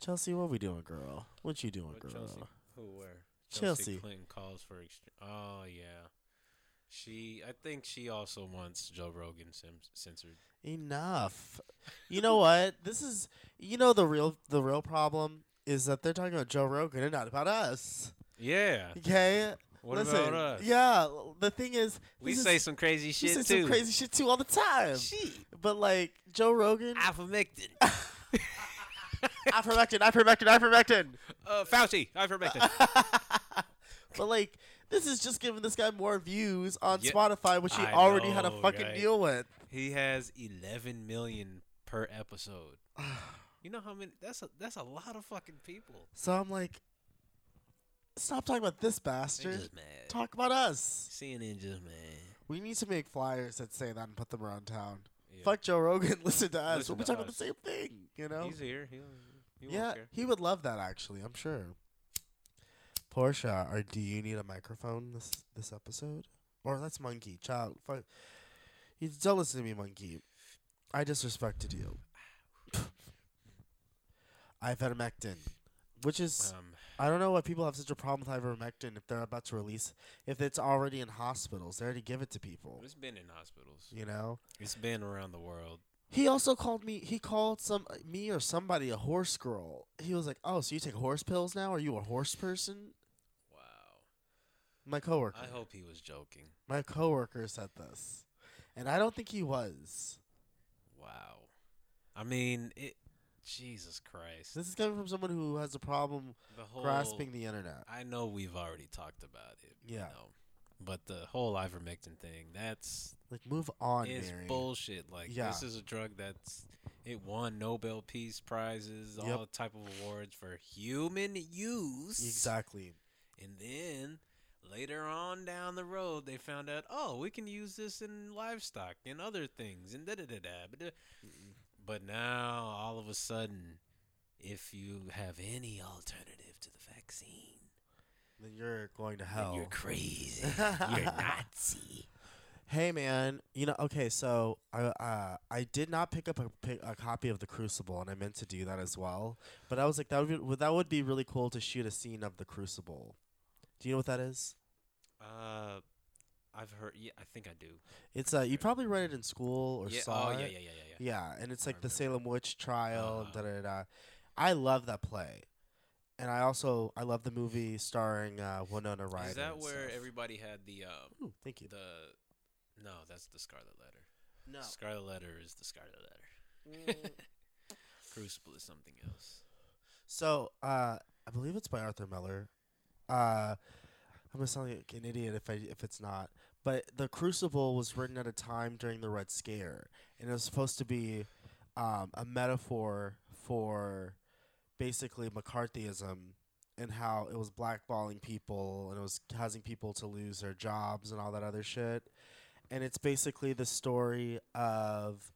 Chelsea, what we doing, girl? What you doing, What girl? Chelsea? Who? Where? Chelsea. Clinton calls for. Ext- oh yeah. She. I think she also wants Joe Rogan sim- censored. Enough. You know what? This is you know the real the real problem is that they're talking about Joe Rogan and not about us. Yeah. Okay? What Listen, about us? Yeah, the thing is We say is- some crazy shit we say too. some crazy shit too all the time. Shit. But like Joe Rogan, Ivermectin. ivermectin, ivermectin, ivermectin. uh, Fauci. Ivermectin. But like this is just giving this guy more views on Yeah, Spotify, which he I already had a fucking right? deal with. he has 11 million per episode. You know how many? That's a that's a lot of fucking people. So I'm like, stop talking about this bastard. Talk about us. CNN just mad. We need to make flyers that say that and put them around town. Yeah. Fuck Joe Rogan. Listen to us. Listen we'll be talking about the same thing. You know? He's here. He, he yeah, he would love that. Actually, I'm sure. Portia, or do you need a microphone this this episode? Or that's Monkey. Child, fuck. You don't listen to me, Monkey. I disrespected you. Ivermectin, which is Um, I don't know why people have such a problem with ivermectin if they're about to release if it's already in hospitals. They already give it to people. it's been in hospitals. You know. It's been around the world. He also called me. He called some me or somebody a horse girl. He was like, "Oh, so you take horse pills now? Are you a horse person?" Wow. My coworker. I hope he was joking. My coworker said this, and I don't think he was. Wow. I mean, it. Jesus Christ. This is coming from someone who has a problem The whole. grasping the internet. I know we've already talked about it. You Yeah. know, but the whole ivermectin thing, that's Like, move on, is Mary. bullshit. Like Yeah. this is a drug that's it won Nobel Peace Prizes, Yep. all type of awards for human use. Exactly. And then later on down the road, they found out, oh, we can use this in livestock and other things, and da da da da. But now, all of a sudden, if you have any alternative to the vaccine, Then you're going to hell. you're crazy. you're Nazi. Hey man, you know okay, so I uh I did not pick up a, a copy of the Crucible, and I meant to do that as well. But I was like, that would be, that would be really cool to shoot a scene of the Crucible. Do you know what that is? Uh, I've heard. Yeah, I think I do. It's uh you probably read it in school or yeah. saw Oh it. yeah, yeah, yeah, yeah, yeah. Yeah, and it's like the. Salem witch trial and da Uh-huh. da da. I love that play, and I also I love the movie starring uh, Winona Ryder. Is that where stuff. everybody had the um Ooh, thank you. the? No, that's the Scarlet Letter. No. Scarlet Letter is the Scarlet Letter. Crucible is something else. So, uh, I believe it's by Arthur Miller. Uh, I'm gonna sound like an idiot if I if it's not. But the Crucible was written at a time during the Red Scare, and it was supposed to be um, a metaphor for basically McCarthyism and how it was blackballing people and it was causing people to lose their jobs and all that other shit. And it's basically the story of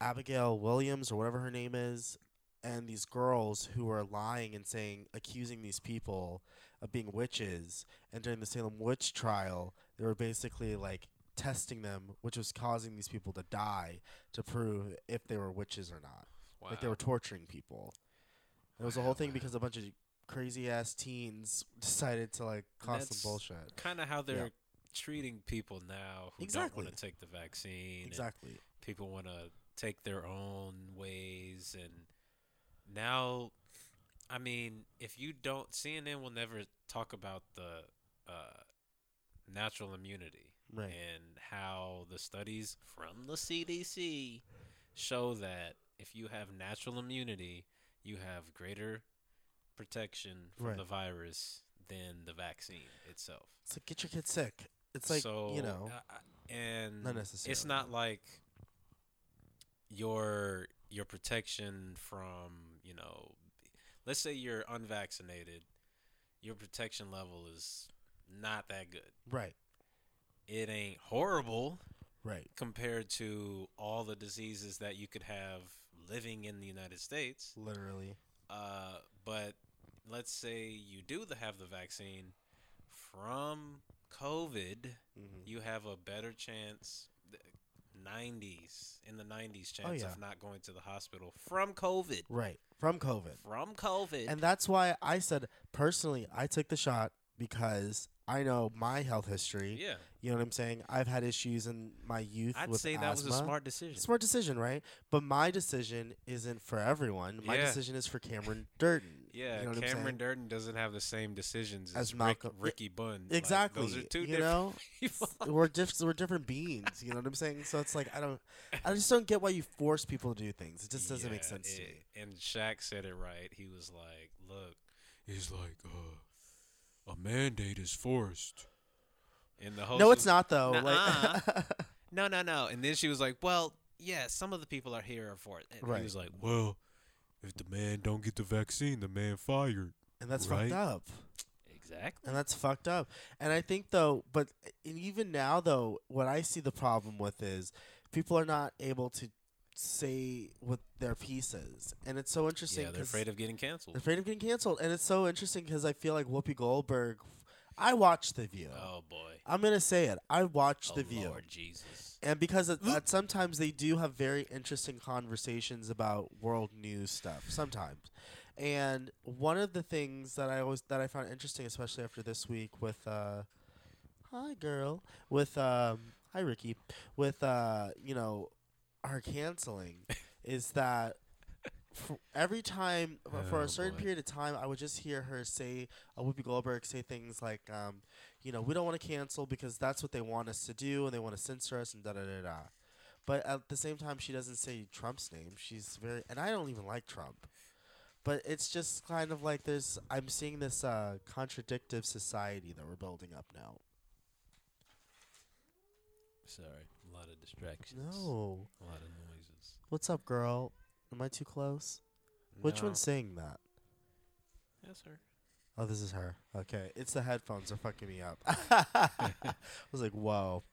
Abigail Williams or whatever her name is and these girls who were lying and saying accusing these people of being witches and during the Salem witch trial they were basically like testing them which was causing these people to die to prove if they were witches or not Wow. like they were torturing people it was a whole thing because a bunch of crazy ass teens decided to like cause That's some bullshit kind of how they're treating people now who Exactly. don't want to take the vaccine. exactly people want to take their own ways, and now, I mean, if you don't, CNN will never talk about the uh, natural immunity right and how the studies from the CDC show that if you have natural immunity, you have greater protection from Right. the virus than the vaccine itself. it's like get your kid sick it's like so, you know uh, and Not necessarily. it's not like your your protection from you know, let's say you're unvaccinated, your protection level is not that good. right It ain't horrible right compared to all the diseases that you could have living in the United States. literally Uh, but let's say you do the, have the vaccine from COVID, hmm you have a better chance. 90s in the 90s chance Oh, yeah. of not going to the hospital from COVID. Right. From COVID. From COVID. And that's why I said personally, I took the shot because I know my health history. yeah, You know what I'm saying? I've had issues in my youth I'd say that was a smart decision. Smart decision, right? But my decision isn't for everyone. My Yeah. decision is for Cameron Durden. Yeah, you know what I'm Cameron? Durden doesn't have the same decisions As as, Rick, Ricky Bunn. Like, Exactly. those are two you different know, we're diff- we're different beings. You know what I'm saying? So it's like I don't, I just don't get why you force people to do things. It just doesn't make Yeah, sense to me. And Shaq said it right. He was like, "Look, he's like, uh, a mandate is forced." And the host No, it's was- not though. Nuh-uh. Like, No, no, no. And then she was like, "Well, yeah, some of the people are here for it." And Right. he was like, "Well, if the man don't get the vaccine, the man fired." and that's Right? fucked up. Exactly. And that's fucked up. And I think though, but and even now though, what I see the problem with is people are not able to say what their pieces, and it's so interesting. Yeah, they're afraid of getting canceled. they're afraid of getting canceled, and it's so interesting because I feel like Whoopi Goldberg. I watched The View. Oh boy. I'm gonna say it. I watched Oh The View. Lord Jesus. and because it, that sometimes they do have very interesting conversations about world news stuff sometimes and one of the things that i always that i found interesting especially after this week with uh hi girl with um hi ricky with uh you know her canceling is that every time for- for Oh, a certain boy. period of time i would just hear her say uh, whoopi goldberg say things like um you know, we don't want to cancel because that's what they want us to do and they want to censor us and da da da da. But at the same time, she doesn't say Trump's name. She's very, and I don't even like Trump. But it's just kind of like there's, I'm seeing this uh, contradictive society that we're building up now. Sorry, lot of distractions. No. A lot of noises. What's up, girl? Am I too close? Which No. one's saying that? Yes, sir. Oh, this is her. Okay. It's the headphones. They're fucking me up. I was like, whoa.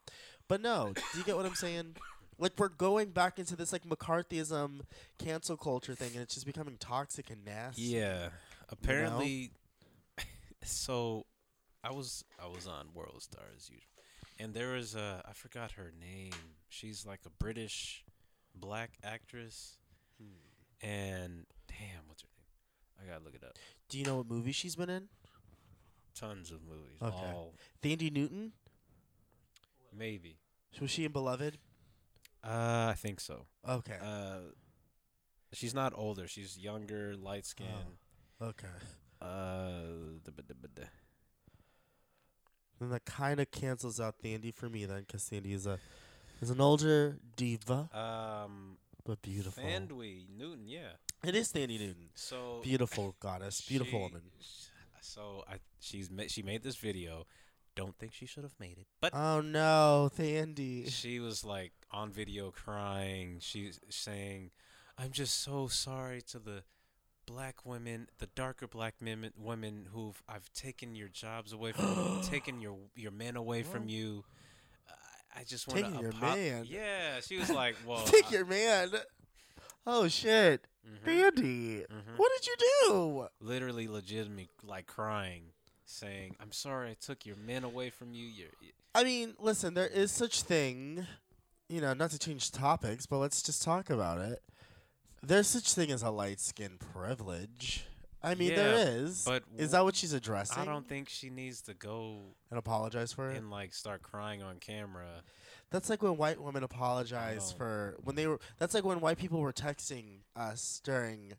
But no, do you get what I'm saying? Like, we're going back into this, like, McCarthyism, cancel culture thing, and it's just becoming toxic and nasty. Yeah. Apparently, so I was I was on World Star as usual, and there was a I forgot her name. She's like a British black actress, Hmm. and damn, what's her name? I gotta look it up. Do you know what movie she's been in? Tons of movies. Okay. All Thandie Newton? maybe. Was she in Beloved? Uh, I think so. Okay. Uh, she's not older. She's younger, light skin. okay. Uh, da- ba- da- ba- da. Then that kind of cancels out Thandie for me, then, because Thandie is a is an older diva, Um, but beautiful. Thandiwe Newton, yeah. it is Thandie Newton. So Beautiful goddess. Beautiful she- woman. So I she's ma- she made this video. Don't think she should have made it, but Oh no, Thandie. she was like on video crying. She's saying, "I'm just so sorry to the black women, the darker black women, women who've I've taken your jobs away from, taken your your men away from you. I, I just want to your man? Yeah, she was like, "Well, Take I- your man. Oh shit, mhm, Thandie. mhm." What did you do? literally legitimately like crying, saying, "I'm sorry I took your men away from you. You're, y- I mean, listen, there is such thing, you know, not to change topics, but let's just talk about it. There's such thing as a light skin privilege. I mean, there Yeah, is. but is that what she's addressing? I don't think she needs to go and apologize for it. and like start crying on camera. That's like when white women apologize know. for when they were. That's like when white people were texting us during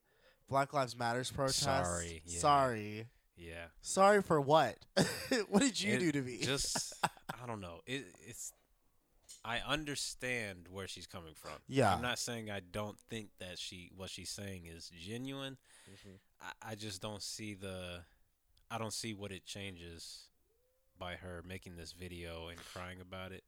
Black Lives Matters protests. Sorry, yeah. Sorry. Yeah, Sorry for what? what did you It do to me? just I don't know. It, it's I understand where she's coming from. Yeah. I'm not saying I don't think that she what she's saying is genuine. Mhm. I, I just don't see the I don't see what it changes by her making this video and crying about it.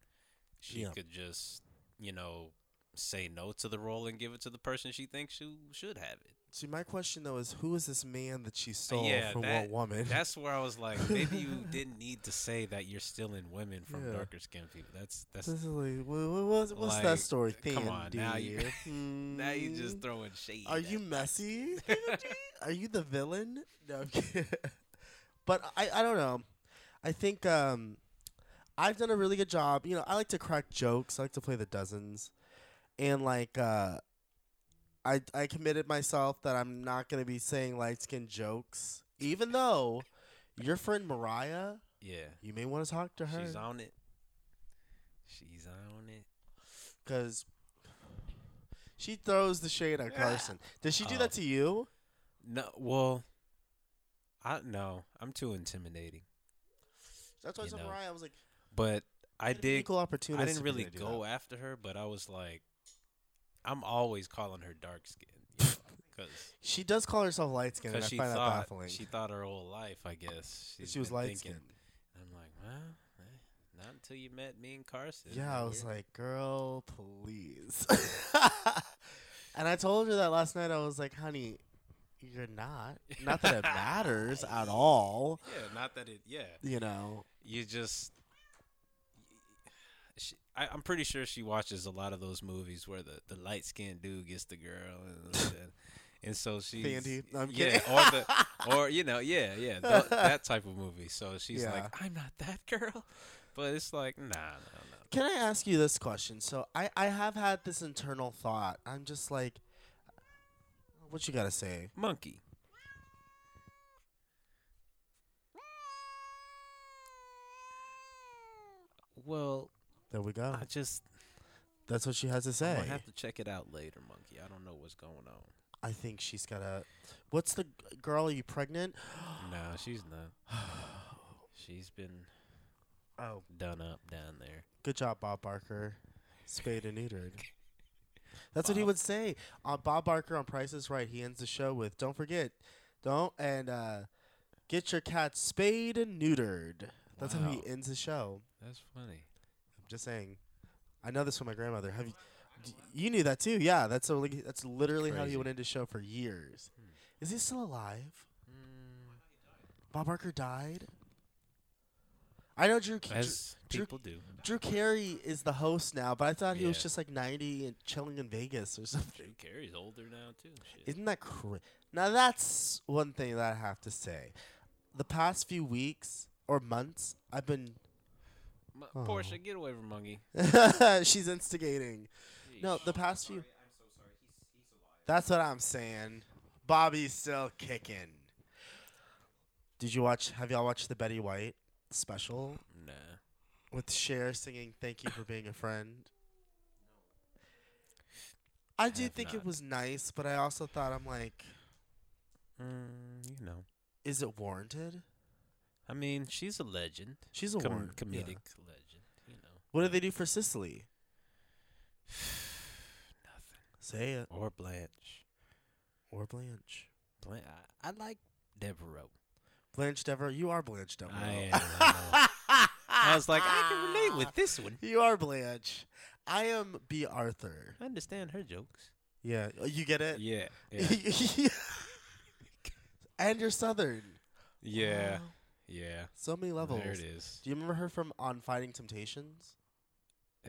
She Yeah. could just, you know, say no to the role and give it to the person she thinks who should have it. See, my question though is, who is this man that she stole yeah, from that- what woman? That's where I was like, maybe you didn't need to say that you're stealing women from Yeah. darker skinned people. That's that's This like, wha- wha- what's, what's Like, that story? come on, now you- Thandie? now you just Hmm. throwing shade. Are you messy? Are you the villain? No, but I, I don't know. I think um, I've done a really good job. You know, I like to crack jokes. I like to play the dozens. and like uh, I I committed myself that I'm not gonna be saying light skin jokes, even though your friend Mariah, Yeah. you may want to talk to her She's on it. She's on it. because she throws the shade at Carson. Does she do Oh. that to you? No, well, I no, I'm too intimidating. That's why I You told Mariah I was like, But I did. equal opportunity. I didn't really go after her, but I was like, I'm always calling her dark skin, because She does call herself light skin, and I she find that thought baffling. she thought her whole life, I guess, she was light skinned. I'm like, well, eh, not until you met me and Carson. Yeah, I was like, girl, please. and I told her that last night. I was like, honey, you're not. Not that it matters at all. yeah, not that it, yeah, You know. you just. I, I'm pretty sure she watches a lot of those movies where the, the light skinned dude gets the girl, and, and, and so she's. I'm yeah, kidding. or the or you know, yeah, yeah, th- that type of movie. So she's Yeah. like, I'm not that girl, but it's like, nah, no, no. Can I ask you this question? So I, I have had this internal thought. I'm just like, what you gotta say? Monkey. Well, There we go. I just That's what she has to say. I have to check it out later, Monkey. I don't know what's going on. I think she's gotta. What's the g- girl? Are you pregnant? no, she's not. She's been Oh, done up down there. good job, Bob Barker. Spayed and neutered. That's what he would say. Uh, Bob Barker on Price is Right. He ends the show with, "Don't forget, don't and uh, get your cat spayed and neutered." That's how he ends the show. That's funny. Just saying. I know this from my grandmother. Have you? d- You knew that too? Yeah, that's that's literally how he Crazy. went into show for years. Hmm. Is he still alive? Mm, Bob Barker died. I know Drew. Drew, as Drew- people do. Drew Carey is the host now, but I thought he was Yeah. just like 90 and chilling in Vegas or something. Drew Carey's older now too. Shit. Isn't that cra- Now that's one thing that I have to say. The past few weeks or months, I've been. M- Oh. Portia, get away from Monkey. she's instigating. No, the past few. That's what I'm saying. Bobby's still kicking. Did you watch? Have y'all watched the Betty White special Nah. with Cher singing "Thank You for Being a Friend"? I do think not. it was nice, but I also thought I'm like, Mm, you know. is it warranted? I mean, she's a legend. She's a Com- warrant. comedic yeah. legend. You know. What did they do for Cicely? Nothing. Say it. Or Blanche. Or Blanche. Blanche. I, I like Devereaux. Blanche Devereaux. You are Blanche Devereaux. I am. I. I was like, I can relate with this one. You are Blanche. I am Bea Arthur. I understand her jokes. Yeah. Oh, You get it? Yeah. Yeah. and you're Southern. yeah. Wow. Yeah. So many levels. There it is. Do you remember her from On Fighting Temptations?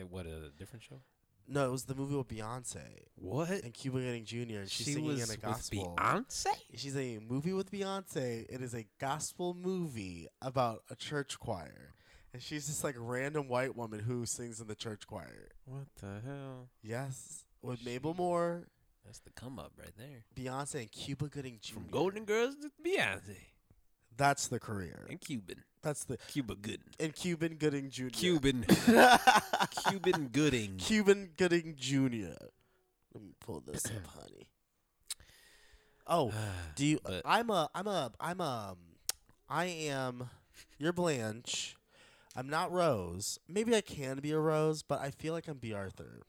What a different show. No, it was the movie with Beyonce What? and Cuba Gooding Jr. and she's she singing was in a with gospel. Beyonce. She's a movie with Beyonce. It is a gospel movie about a church choir. And she's this like random white woman who sings in the church choir. What the hell? Yes. With She- Mabel Moore, That's the come up right there. Beyonce, and Cuba Gooding Jr. From Golden Girls to Beyonce That's the career. and Cuban. That's the Cuba Gooden. and Cuban Gooding Jr. Cuban. Cuban Gooding. Cuban Gooding Jr. Let me pull this up, honey. Oh, do you? But- I'm a. I'm a. I'm a. I am. You're Blanche. I'm not Rose. Maybe I can be a Rose, but I feel like I'm Bea Arthur.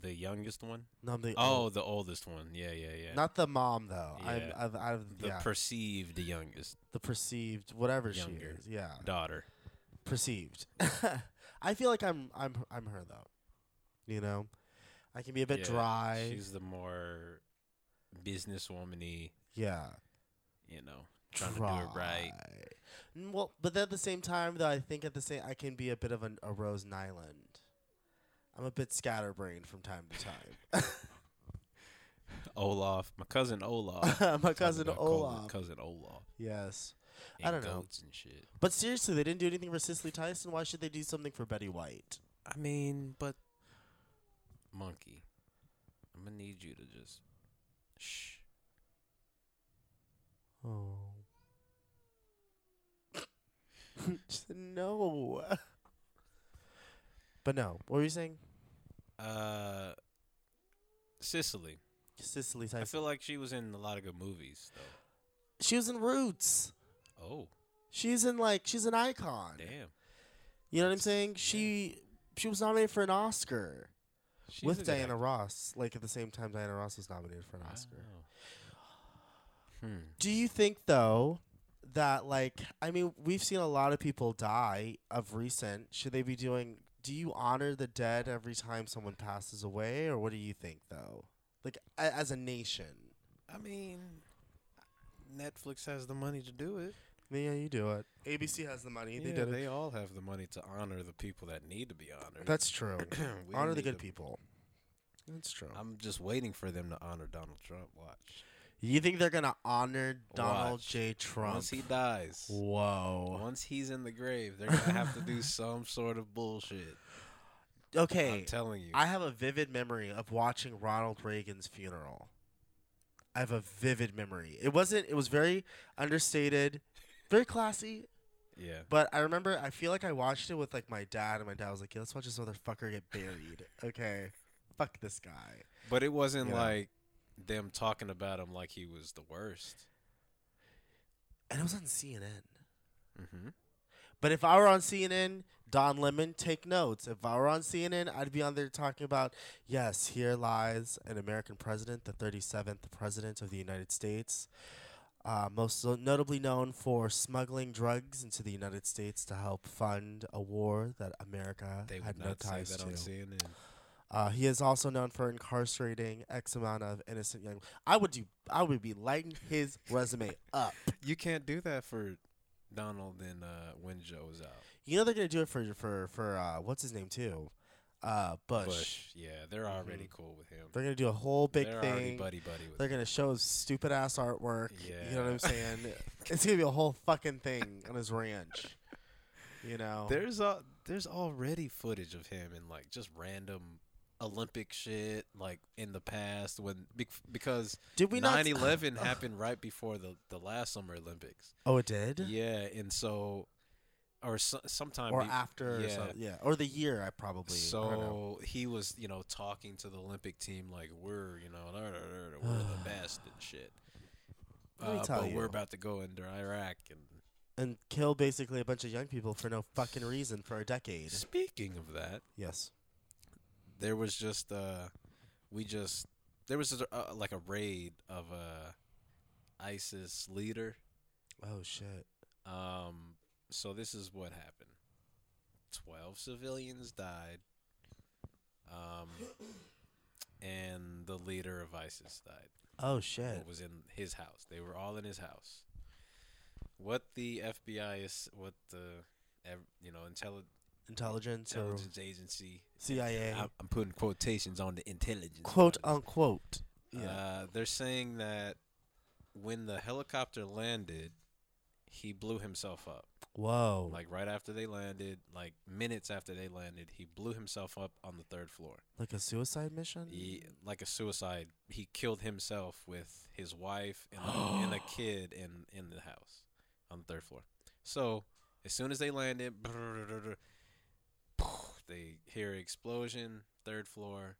The youngest one? No, I'm the. Oh, the oldest one. Yeah, yeah, yeah. not the mom though. I'm Yeah. I've, I've, the yeah, perceived youngest the perceived whatever Younger. she is. Yeah, daughter. perceived. I feel like I'm. I'm. I'm her though. You know, I can be a bit Yeah, dry. She's the more businesswoman-y, yeah. you know, trying to do it right. Well, but then at the same time, though, I think at the same, I can be a bit of an, a Rose Nylund. I'm a bit scatterbrained from time to time. Olaf, my cousin Olaf. My cousin Olaf. Cousin Olaf. yes, I don't know. and shit. but seriously, they didn't do anything for Cicely Tyson. Why should they do something for Betty White? I mean, but Monkey, I'm gonna need you to just shh. Oh. No. But no. What were you saying? Uh, Sicily. Cicely I feel like she was in a lot of good movies though. She was in Roots. Oh, She's in like she's an icon. damn. You know what I'm saying? She she was nominated for an Oscar She's a with good Diana actor. Ross. Like at the same time Diana Ross was nominated for an Oscar. Wow. Hmm. Do you think though that like I mean we've seen a lot of people die of recent. Should they be doing do you honor the dead every time someone passes away or what do you think though? Like a, as a nation. I mean, Netflix has the money to do it. Yeah, you do it. ABC has the money. They yeah, did it. they all have the money to honor the people that need to be honored. That's true. We honor the need good to- people. That's true. I'm just waiting for them to honor Donald Trump. Watch. You think they're gonna honor Donald Watch. J. Trump? Once he dies, Whoa. once he's in the grave, they're gonna have to do some sort of bullshit. Okay. I'm telling you. I have a vivid memory of watching Ronald Reagan's funeral. I have a vivid memory. It wasn't. It was very understated, very classy. yeah. But I remember. I feel like I watched it with like my dad, and my dad was like, "Yeah, let's watch this motherfucker get buried." Okay, fuck this guy. But it wasn't You know. Them talking about him like he was the worst. And it was on CNN. Mm-hmm. But if I were on CNN, Don Lemon, take notes. If I were on CNN, I'd be on there talking about, yes, here lies an American president, the 37th president of the United States, uh, most notably known for smuggling drugs into the United States to help fund a war that America They had no ties to. Uh, he is also known for incarcerating X amount of innocent young. I would do. I would be lighting his resume up. You can't do that for Donald and uh, when Joe was out. You know they're gonna do it for for for uh, what's his name too, uh, Bush. Bush, yeah, they're already cool with him. They're gonna do a whole big they're thing. buddy buddy with They're him. gonna show his stupid ass artwork. Yeah. You know what I'm saying? it's gonna be a whole fucking thing on his ranch. You know. There's a there's already footage of him in like just random Olympic shit like in the past when because Did we not? 9/11 happened right before the the last Summer Olympics. Oh, it did. Yeah, and so or so, sometime Or be- after, or yeah. something. yeah, or the year. I probably. I. So he was, you know, talking to the Olympic team like we're, you know, we're the best and shit. Uh, but you. we're about to go into Iraq. And and kill basically a bunch of young people for no fucking reason for a decade. speaking of that, Yes. There was just uh, we just there was a, uh, like a raid of a ISIS leader. Oh shit. Um, so this is what happened: twelve civilians died. Um, and the leader of ISIS died. Oh shit. what was in his house. They were all in his house. What the FBI is, what the, you know, intelli- Intelligence, or intelligence agency. CIA, I'm, I'm putting quotations on the intelligence. quote part unquote. Yeah. Uh, they're saying that when the helicopter landed, he blew himself up. Whoa. Like right after they landed, like minutes after they landed, he blew himself up on the third floor. like a suicide mission. He, like a suicide. He killed himself with his wife and a, and a kid in in the house on the third floor. So as soon as they landed, they hear explosion, third floor.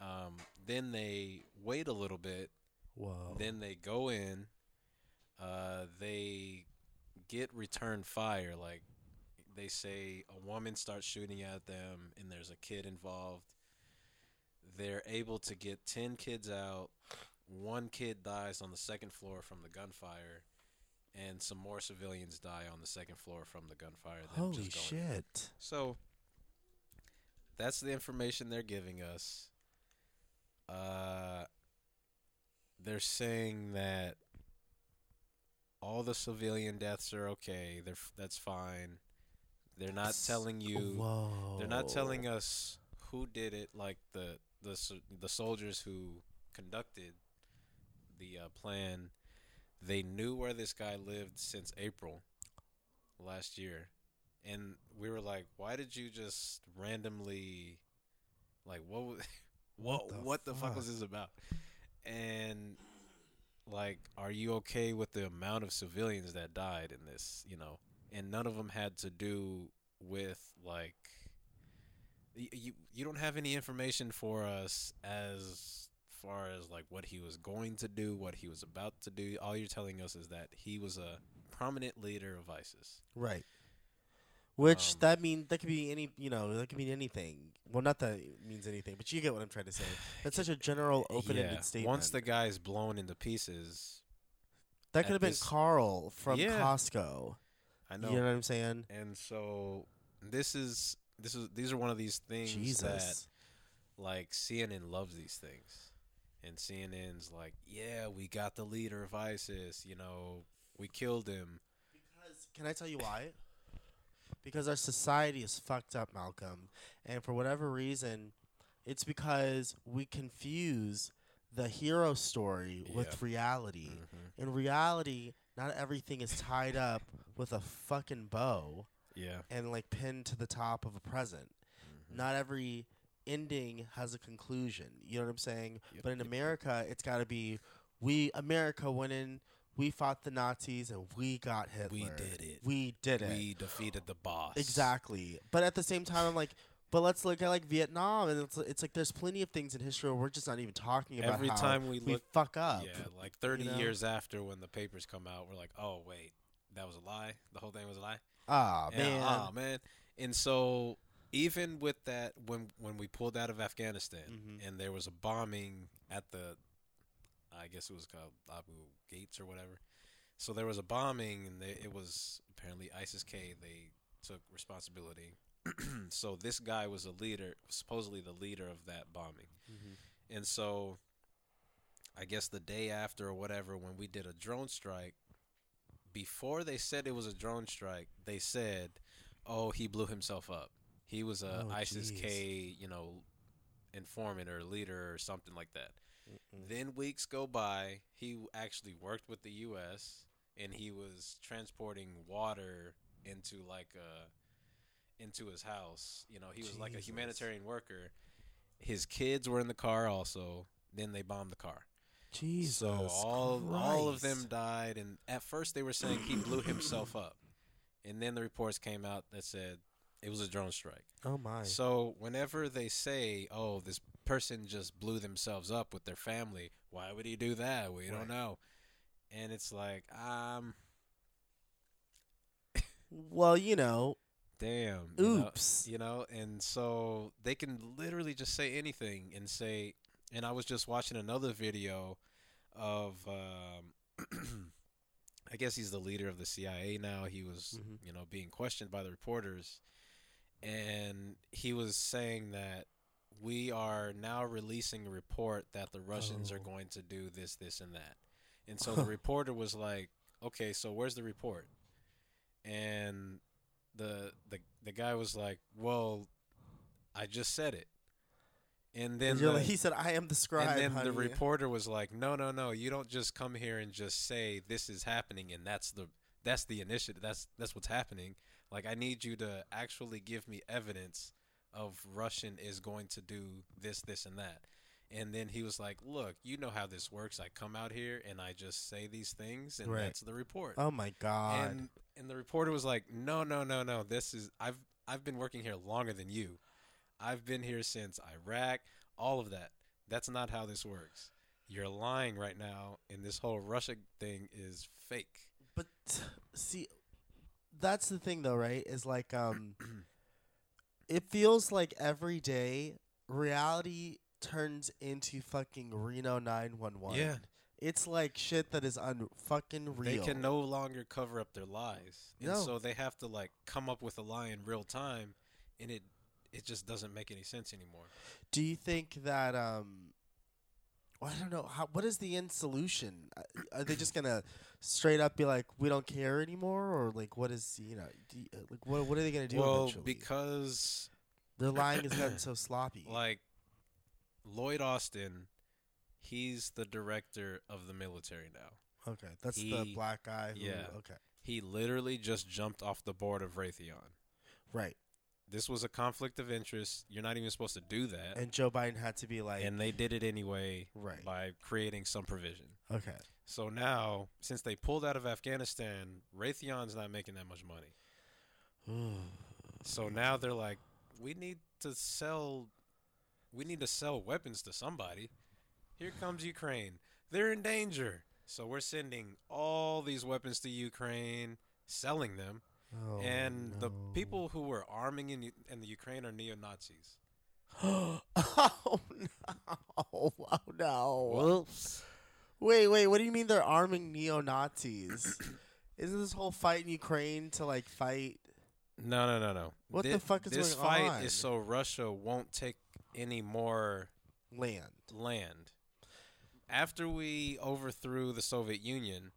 Um, then they wait a little bit. Whoa. Then they go in. Uh, they get return fire. Like they say, a woman starts shooting at them, and there's a kid involved. They're able to get ten kids out. One kid dies on the second floor from the gunfire, and some more civilians die on the second floor from the gunfire. them Holy just going in. shit. So that's the information they're giving us. Uh, they're saying that all the civilian deaths are okay. They're f- that's fine. They're not telling you. Whoa. They're not telling us who did it. Like the the the soldiers who conducted the uh, plan. They knew where this guy lived since April last year, and we were like, "Why did you just randomly, like, what? wa- what the what the fuck fuck? was this about? And like, are you okay with the amount of civilians that died in this? You know, and none of them had to do with like you you don't have any information for us as far as like what he was going to do, what he was about to do. All you're telling us is that he was a prominent leader of ISIS. Right. Which Um, that mean that could be any you know that could mean anything. Well, not that it means anything, but you get what I'm trying to say. That's such a general, open-ended Yeah, statement. Once the guy's blown into pieces, that could have been Carl from Yeah. Costco. I know. You know what I'm saying? and so this is this is these are one of these things that like CNN loves these things. And CNN's like, yeah, we got the leader of ISIS, you know, we killed him. Because can I tell you why? Because our society is fucked up, Malcolm, and for whatever reason, it's because we confuse the hero story with Yeah. reality. Mhm. In reality, not everything is tied up with a fucking bow Yeah. and like pinned to the top of a present. Mhm. Not every ending has a conclusion. You know what I'm saying? Yep, But in yep. America, it's got to be we America went in, we fought the Nazis and we got Hitler. We did it. We did it. We defeated the boss. Exactly. But at the same time, I'm like, but let's look at like Vietnam, and it's, it's like there's plenty of things in history where we're just not even talking about Every time we we look fuck up. Yeah, like 30 know? years after when the papers come out, we're like, "Oh, wait. That was a lie. The whole thing was a lie." Ah Yeah, man. ah, man. And so even with that when when we pulled out of Afghanistan Mhm. and there was a bombing at the I guess it was called Abu Gates or whatever. So there was a bombing and they, it was apparently ISIS K they took responsibility. so this guy was a leader, supposedly the leader of that bombing. Mhm. And so I guess the day after or whatever when we did a drone strike before they said it was a drone strike, they said, "Oh, he blew himself up. He was a Oh, ISIS. K, you know, informant or leader or something like that." Mm-mm. Then weeks go by. He actually worked with the U.S. and he was transporting water into like a into his house. You know, he was like a humanitarian worker. His kids were in the car also. Then they bombed the car. Jesus. So all all of them died, and at first they were saying he blew himself up, and then the reports came out that said it was a drone strike. Oh my. So whenever they say, "Oh, this person just blew themselves up with their family," why would he do that? We Right. don't know. And it's like, um, Well, you know, damn. you know- oops. you know and so they can literally just say anything and say and i was just watching another video of um i guess he's the leader of the cia now he was Mhm. you know being questioned by the reporters and he was saying that we are now releasing a report that the russians are Oh. going to do this this and that and so the reporter was like okay so where's the report and the the the guy was like, "Well, I just said it." And then the, like- he said, "I am the scribe." and then the reporter was like, "No, no, no. You don't just come here and just say this is happening and that's the that's the initiative. That's that's what's happening. Like I need you to actually give me evidence of Russian is going to do this this and that." And then he was like, "Look, you know how this works. I come out here and I just say these things and Right. that's the report." Oh my god. and and the reporter was like, "No, no, no, no. This is I've I've been working here longer than you. I've been here since Iraq, all of that. That's not how this works. You're lying right now, and this whole Russia thing is fake." But see, that's the thing, though, right? Is like, um, it feels like every day reality turns into fucking Reno nine one one. Yeah. it's like shit that is un fucking real. They can no longer cover up their lies, and No. so they have to like come up with a lie in real time, and it it just doesn't make any sense anymore. Do you think that um? I don't know. How, what is the end solution? Uh, Are they just gonna straight up be like, "We don't care anymore," or like, what is you know, do you, uh, like what what are they gonna do well, eventually? because Their lying has gotten so sloppy. like Lloyd Austin, he's the director of the military now. okay, that's the black guy. Who, yeah. Okay. He literally just jumped off the board of Raytheon. Right. This was a conflict of interest. You're not even supposed to do that. And Joe Biden had to be like, and they did it anyway right. by creating some provision. Okay. So now, since they pulled out of Afghanistan, Raytheon's not making that much money. So now they're like, we need to sell, we need to sell weapons to somebody. Here comes Ukraine. They're in danger. So we're sending all these weapons to Ukraine, selling them, Oh, and the people who were arming in, in the Ukraine are neo Nazis. oh no! Oh no! Whoops. Wait, wait. What do you mean they're arming neo Nazis? Isn't this whole fight in Ukraine to like fight? No, no, no, no. What the fuck is this going fight on? is so Russia won't take any more Land. land. After we overthrew the Soviet Union,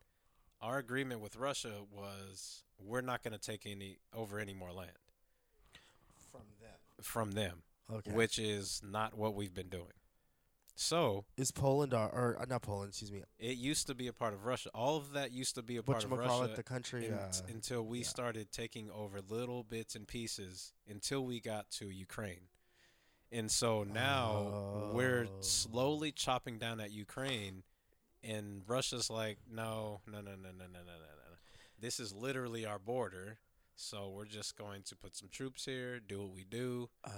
our agreement with Russia was we're not going to take any over any more land From them. from them, Okay. which is not what we've been doing. So is Poland or, or uh, not Poland? Excuse me. it used to be a part of Russia. All of that used to be a part of Russia it? The country. un- uh, until we yeah. started taking over little bits and pieces until we got to Ukraine. And so now we're Oh. slowly chopping down at Ukraine and Russia's like, no, no, no, no, no, no, no, no. This is literally our border. So we're just going to put some troops here, do what we do. uh,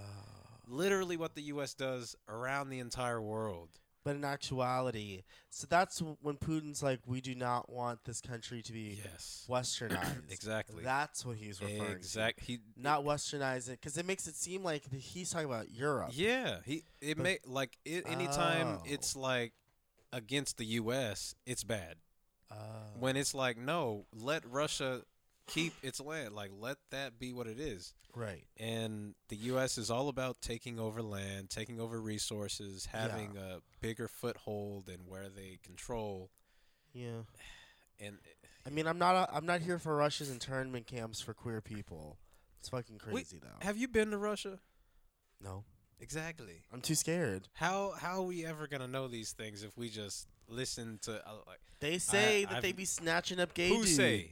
Literally what the US does around the entire world. but in actuality, so that's when Putin's like, we do not want this country to be Yes. westernized. Exactly. That's what he's referring to. Exact. He Not westernized it because it makes it seem like he's talking about Europe. Yeah, he it But- may like it, anytime Oh. it's like against the U.S., it's bad. Uh, When it's like no, let Russia keep its land. Like let that be what it is. right. And the U.S. is all about taking over land, taking over resources, having a bigger foothold in where they control. Yeah. And I mean, I'm not. A, I'm not here for Russia's internment camps for queer people. It's fucking crazy though. have you been to Russia? no, Exactly. I'm too scared. How how are we ever gonna know these things if we just listen to uh, like? They say that I've- they be snatching up gay Who dudes. say?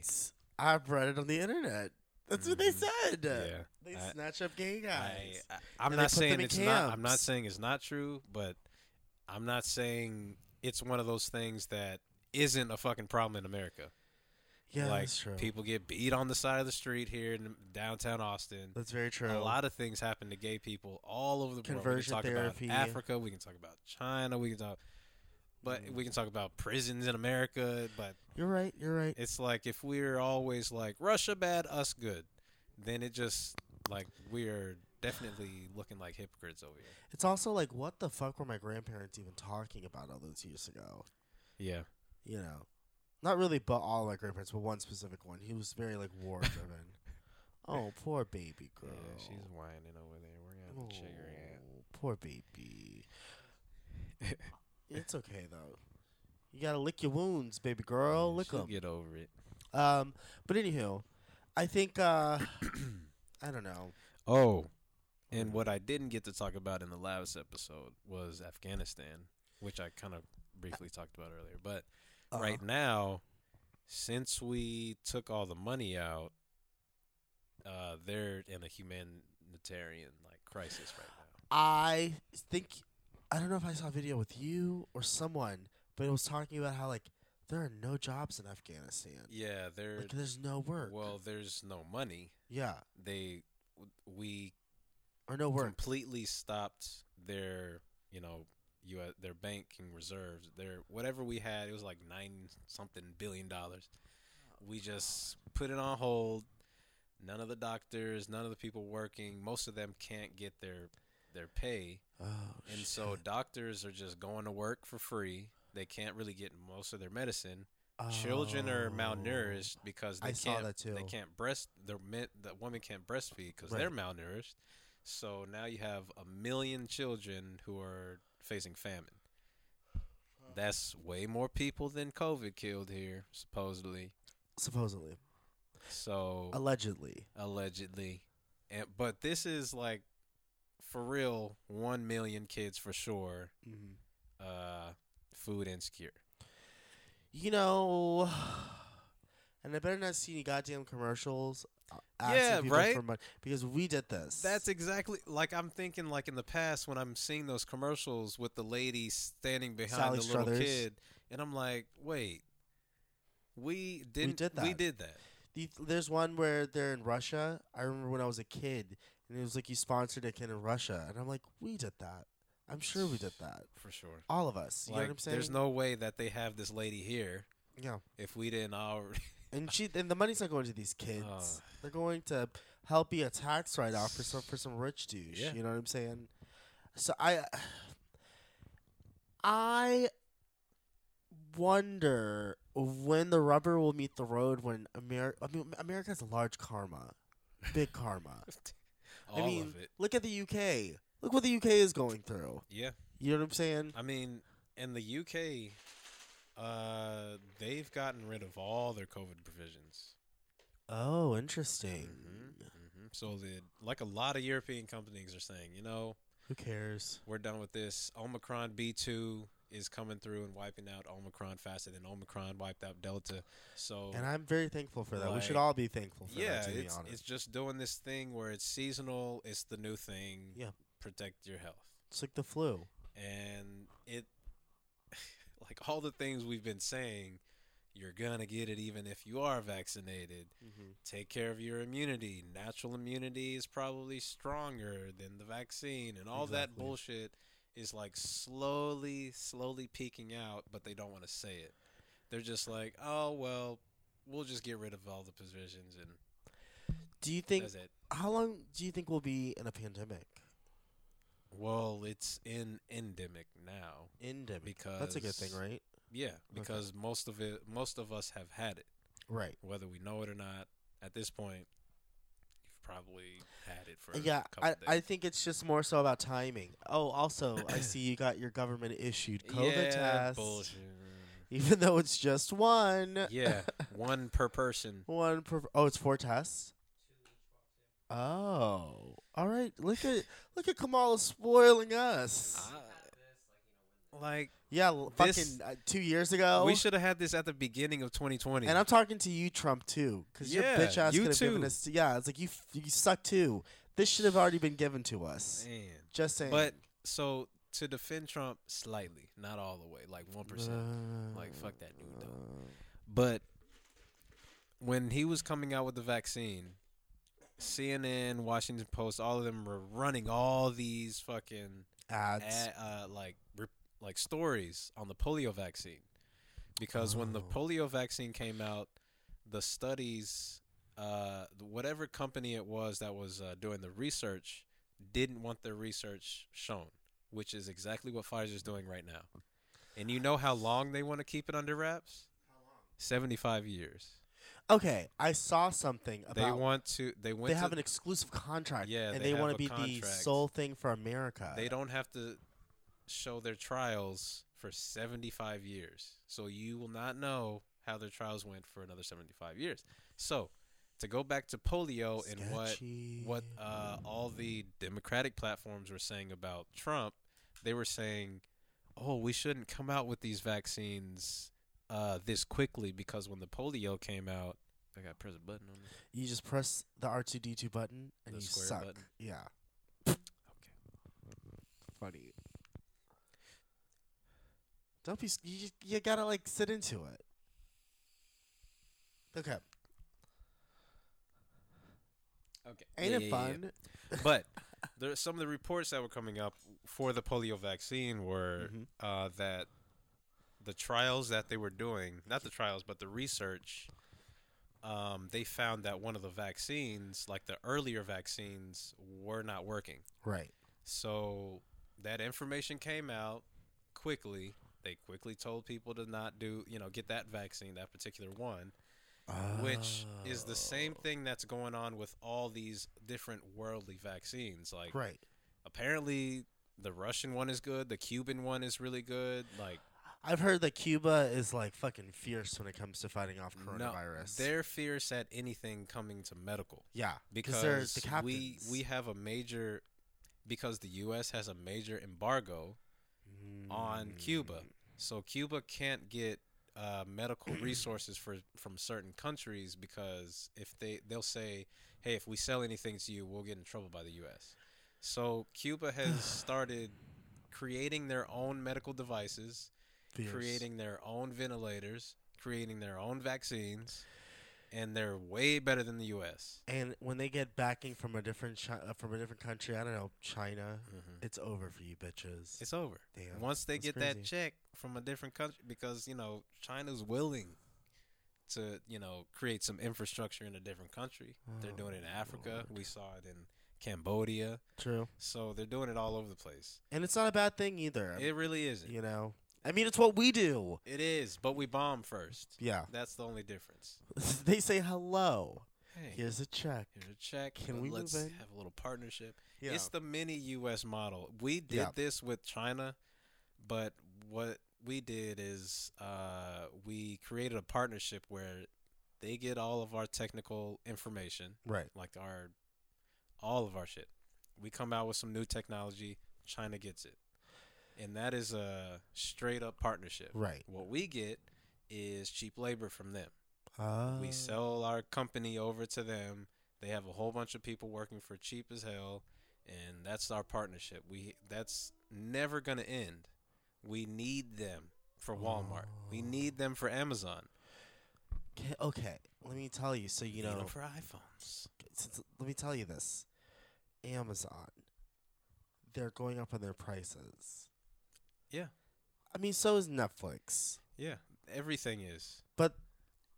I've read it on the internet. That's what they Mhm. said. Yeah. They I- snatch up gay guys. I I'm not saying in it's not. I'm not saying it's not true, but I'm not saying it's one of those things that isn't a fucking problem in America. yeah, like that's true. people get beat on the side of the street here in downtown Austin. that's very true. A lot of things happen to gay people all over the Conversion world. We can talk therapy. about Africa. We can talk about China. We can talk, but Mm. we can talk about prisons in America. But You're right. You're right. it's like if we're always like Russia bad, us good, then it just like we're definitely looking like hypocrites over here. It's also like, what the fuck were my grandparents even talking about all those years ago? Yeah. You know, not really, but all my grandparents, but one specific one. He was very like war driven. oh, poor baby girl. Yeah, she's whining over there. We're gonna have to check her out. Oh, poor baby. it's okay though. You gotta lick your wounds, baby girl. Yeah, lick them. get over it. Um, but anywho, I think uh, I don't know. Oh, and what I didn't get to talk about in the last episode was Afghanistan, which I kind of briefly talked about earlier. But Uh, right now, since we took all the money out, uh, they're in a humanitarian like crisis right now. I think I don't know if I saw a video with you or someone, but it was talking about how like there are no jobs in Afghanistan. Yeah, they're Like there's no work. well, there's no money. yeah, They we or no work. completely stopped their you know US, their banking reserves their whatever we had it was like nine something billion dollars we just put it on hold none of the doctors none of the people working most of them can't get their their pay Oh, and so doctors are just going to work for free they can't really get most of their medicine children are Oh. malnourished because they I saw can't that too. they can't breast the the women can't breastfeed because Right. they're malnourished. So now you have a million children who are facing famine. That's way more people than COVID killed here, supposedly. Supposedly, So allegedly. allegedly, and but this is like for real, one million kids for sure, hmm uh, food insecure. You know, And I better not see any goddamn commercials. uh, asking Yeah, people right? For money, because we did this. That's exactly like I'm thinking. Like in the past, when I'm seeing those commercials with the lady standing behind Sally the little kid, and I'm like, wait, we didn't. did that. We did that. The- There's one where they're in Russia. I remember when I was a kid, and it was like you sponsored a kid in Russia, and I'm like, we did that. I'm sure we did that. for sure. All of us. You like, know what I'm saying? there's no way that they have this lady here Yeah. if we didn't already. And she and the money's not going to these kids. Uh. They're going to help be a tax write off for some for some rich douche. Yeah. You know what I'm saying? So I I wonder when the rubber will meet the road when America I mean America has a large karma. Big karma. All I mean, of it. look at the UK. Look what the UK is going through. Yeah. You know what I'm saying? I mean, in the UK, uh, they've gotten rid of all their COVID provisions. Oh, interesting. hmm So the like a lot of European companies are saying, you know, Who cares? we're done with this. Omicron B two is coming through and wiping out Omicron faster than Omicron wiped out Delta. So And I'm very thankful for that. we should all be thankful for yeah, that. To it's it's just doing this thing where it's seasonal. It's the new thing. Yeah. protect your health. it's like the flu. and it like all the things we've been saying you're gonna get it even if you are vaccinated Mm-hmm. take care of your immunity natural immunity is probably stronger than the vaccine and all that bullshit is like slowly slowly peeking out but they don't want to say it they're just like oh well we'll just get rid of all the positions and Do you think that's it how long do you think we'll be in a pandemic? well it's in endemic now Endemic. because That's a good thing, right? Yeah, because most of it, most of us have had it, Right. whether we know it or not. At this point, probably had it for yeah, A couple I, days. I think it's just more so about timing. Oh, also, I see you got your government issued COVID yeah, test, bullshit. even though it's just one. yeah, one per person. One per. Oh, it's four tests. Oh, all right. Look at look at Kamala spoiling us. Ah. Like yeah, this- fucking uh, two years ago. we should have had this at the beginning of 2020. And I'm talking to you, Trump, too, because Yeah, your bitch ass you could have given us. Yeah, it's like you, you suck too. This should have already been given to us. Man. Just saying. But so to defend Trump slightly, not all the way, like one percent. Uh, Like, fuck that dude, though. But when he was coming out with the vaccine, CNN, Washington Post, all of them were running all these fucking ads. ad, uh, like like stories on the polio vaccine, because when the Oh. polio vaccine came out, the studies, uh, whatever company it was that was uh, doing the research, didn't want their research shown, which is exactly what Pfizer's doing right now. And you know how long they want to keep it under wraps? Seventy-five years. Okay, I saw something about. They want to. They went. they to, have an exclusive contract. Yeah, and they they, want to be contract. the sole thing for America. they don't have to show their trials for 75 years. So you will not know how their trials went for another 75 years. So, to go back to polio and what what uh, all the democratic platforms were saying about Trump, they were saying, "Oh, we shouldn't come out with these vaccines uh, this quickly because when the polio came out, I got to press a button on this. You just press the R two D two button and The you square suck. button? Yeah. Okay. Funny. Don't be. You, you gotta like sit into it. Okay. Okay. Ain't Yeah, it yeah, yeah. fun? but there some of the reports that were coming up for the polio vaccine were Mhm. uh, that the trials that they were doing, not the trials, but the research, um, they found that one of the vaccines, like the earlier vaccines, were not working. Right. So that information came out quickly. They quickly told people to not do, you know, get that vaccine, that particular one which is the same Oh. thing that's going on with all these different worldly vaccines. Like Right. apparently the Russian one is good, the Cuban one is really good. Like I've heard that Cuba is like fucking fierce when it comes to fighting off no, coronavirus. they're fierce at anything coming to medical yeah, because the we we have a major because the U.S. has a major embargo on Cuba. Mm. So Cuba can't get uh, medical resources for from certain countries because if they they'll say, "Hey, if we sell anything to you, we'll get in trouble by the U.S." So Cuba has started creating their own medical devices, Fierce. creating their own ventilators, creating their own vaccines, and they're way better than the U.S. And when they get backing from a different chi- uh, from a different country, I don't know, China, Mhm. it's over for you bitches. It's over. Damn, Once they get that check from a different country, because you know China's willing to you know create some infrastructure in a different country. they're Oh, doing it in Africa. Lord. We saw it in Cambodia. True. So they're doing it all over the place. And it's not a bad thing either. It really isn't. you know, I mean, it's what we do. It is, but we bomb first. Yeah. That's the only difference. they say hello. Hey, Here's a check. here's a check. Can we Let's move in? have a little partnership. Yeah. It's the mini U.S. model. We did Yeah. this with China, but what we did is uh, we created a partnership where they get all of our technical information, right. like our all of our shit. We come out with some new technology, China gets it, and that is a straight up partnership. Right. What we get is cheap labor from them. Uh, We sell our company over to them. They have a whole bunch of people working for cheap as hell, and that's our partnership. We that's never gonna end. We need them for Walmart. We Oh. need them for Amazon. Okay, okay, let me tell you. So you We need know, them for iPhones. let me tell you this: Amazon, they're going up on their prices. Yeah. I mean, so is Netflix, Yeah, everything is. but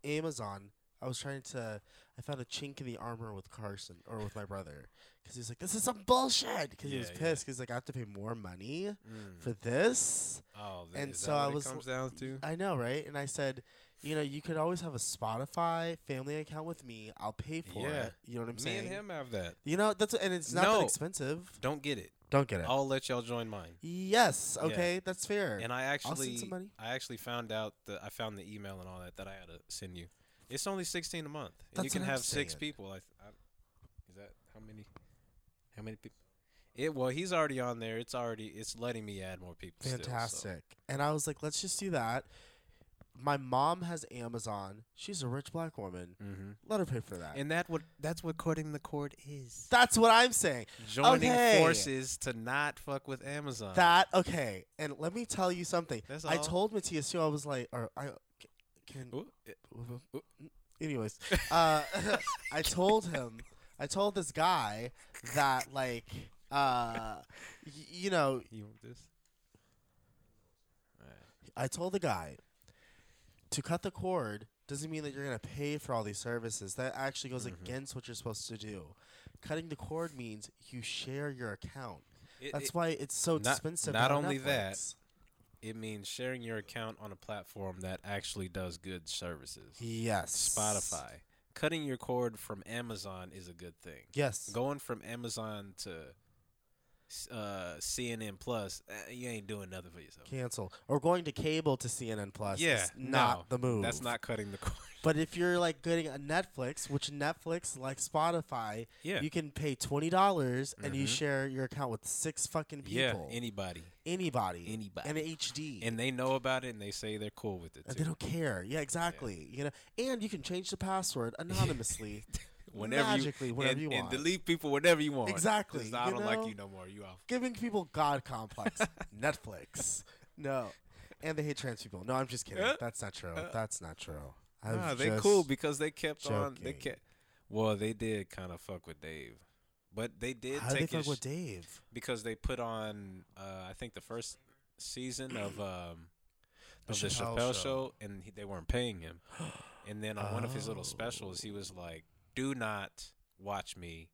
Amazon. I was trying to. I found a chink in the armor with Carson or with my brother because he's like, "This is some bullshit." Because he was Yeah, yeah. pissed because like I have to pay more money Mm. for this. Oh, and so that I was- it comes down to. I know, right? And I said, you know, you could always have a Spotify family account with me. I'll pay for Yeah. it. You know what I'm Me saying? and him have that. You know, that's and it's not No. that expensive. Don't get it. Don't get it. I'll let y'all join mine. yes. Yeah. Okay, that's fair. And I actually, some. I actually found out that I found the email and all that that I had to send you. It's only sixteen a month, and you That's can what I'm have six saying. people. I, I, is that how many? How many people? It well, he's already on there. It's already it's letting me add more people. still, so- Fantastic. And I was like, let's just do that. My mom has Amazon. She's a rich black woman. Mhm. Let her pay for that. And that what that's what cutting the cord is. that's what I'm saying. Joining Okay. forces to not fuck with Amazon. That okay. And let me tell you something. That's I all. told Matthias too. I was like, or I can Ooh, Ooh. anyways uh i told him i told this guy that like uh y- you know you want this? I told the guy to cut the cord doesn't mean that you're going to pay for all these services that actually goes Mhm. against what you're supposed to do cutting the cord means you share your account It- that's it- why it's so not- expensive not on only that, it means sharing your account on a platform that actually does good services. yes Spotify. Cutting your cord from Amazon is a good thing. yes Going from Amazon to uh, CNN Plus, eh, you ain't doing nothing for yourself. cancel or going to cable to cnn plus Yeah, is not no, the move That's not cutting the cord. But if you're like getting a Netflix, which Netflix, like Spotify, yeah. you can pay twenty dollars and you Mhm. share your account with six fucking people. Yeah, anybody. anybody. Anybody. And HD. And they know about it and they say they're cool with it And too. they don't care. Yeah, exactly. You know, and you can change the password anonymously, whenever magically, you, whenever and, you and delete people whenever you want. Exactly. I don't know? like you no more. You off. giving people God complex. Netflix. No. And they hate trans people. No, I'm just kidding. Uh, That's not true. uh, That's not true. I'm Nah, they cool because they kept on. They kept. Well, they did kind of fuck with Dave, but they did How did they take fuck his with Dave? because they put on. Uh, I think the first season of um The of the Chappelle Chappelle Show. show, and he, they weren't paying him. And then on one of his little specials, he was like, "Do not watch me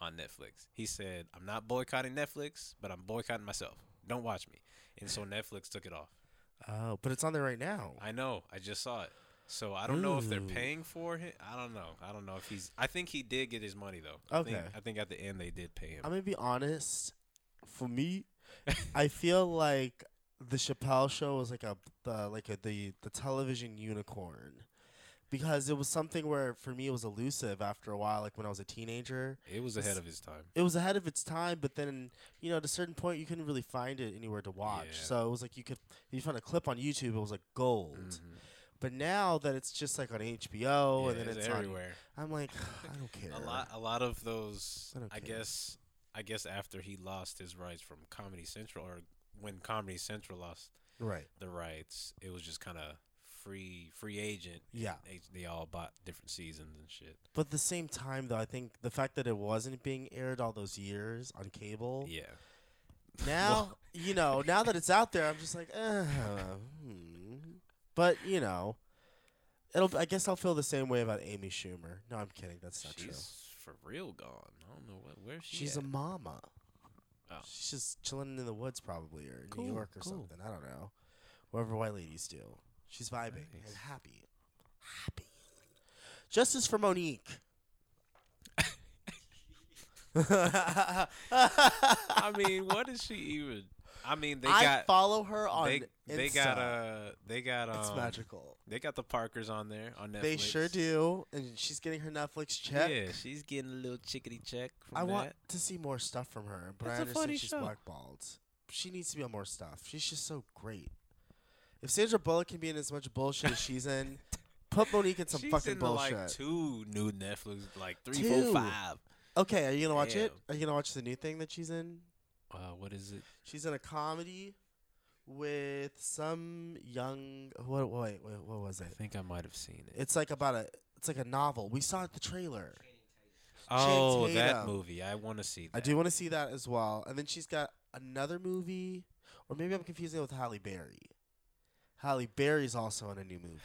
on Netflix." He said, "I'm not boycotting Netflix, but I'm boycotting myself. Don't watch me." And so Netflix took it off. Oh, but it's on there right now. I know. I just saw it. So I don't know if they're paying for it. I don't know. I don't know if he's. I think he did get his money though. I think, Okay. I think at the end they did pay him. I'm gonna be honest. For me, I feel like the Chappelle Show was like a the like a the the television unicorn, because it was something where for me it was elusive after a while. Like when I was a teenager, it was ahead of its time. it was ahead of its time. But then you know at a certain point you couldn't really find it anywhere to watch. Yeah. So it was like you could if you found a clip on YouTube, it was like gold. Mhm. But now that it's just like on HBO Yeah, and then it's it's on, everywhere. I'm like, I don't care. A lot, a lot of those. I I, guess, I guess after he lost his rights from Comedy Central, or when Comedy Central lost Right. the rights, it was just kind of free, free agent. Yeah. They, they all bought different seasons and shit. But at the same time, though, I think the fact that it wasn't being aired all those years on cable, Yeah, now, you know, now that it's out there, I'm just like, uh, hmm. But, you know, it'll. I guess I'll feel the same way about Amy Schumer. No, I'm kidding. That's not she's true. for real gone. I don't know what where she. She's at. a mama. Oh. She's just chilling in the woods, probably, or in Cool, New York or cool. something. I don't know. whatever white ladies do. She's vibing Nice. and happy. Happy. Justice for Mo'Nique. I mean, what is she even? I mean, they I got follow her on they they Insta. got uh they got um it's magical. they got the Parkers on there on Netflix. They sure do, and she's getting her Netflix check. Yeah, she's getting a little chickadee check from I that. want to see more stuff from her, but It's I a understand funny she's show. blackballed. She needs to be on more stuff. She's just so great. If Sandra Bullock can be in as much bullshit as she's in, put Mo'Nique in some she's fucking in bullshit. like two new Netflix, like three, Two. four, five. okay, are you gonna watch it? Are you gonna watch the new thing that she's in? Uh, what is it? She's in a comedy with some young. What? Wait, wait, what was it? I think I might have seen it. It's like about a. It's like a novel. We saw it the trailer. oh, Channing that Tatum. movie. I want to see that. I do want to see that as well. And then she's got another movie, or maybe I'm confusing it with Halle Berry. Halle Berry's also in a new movie.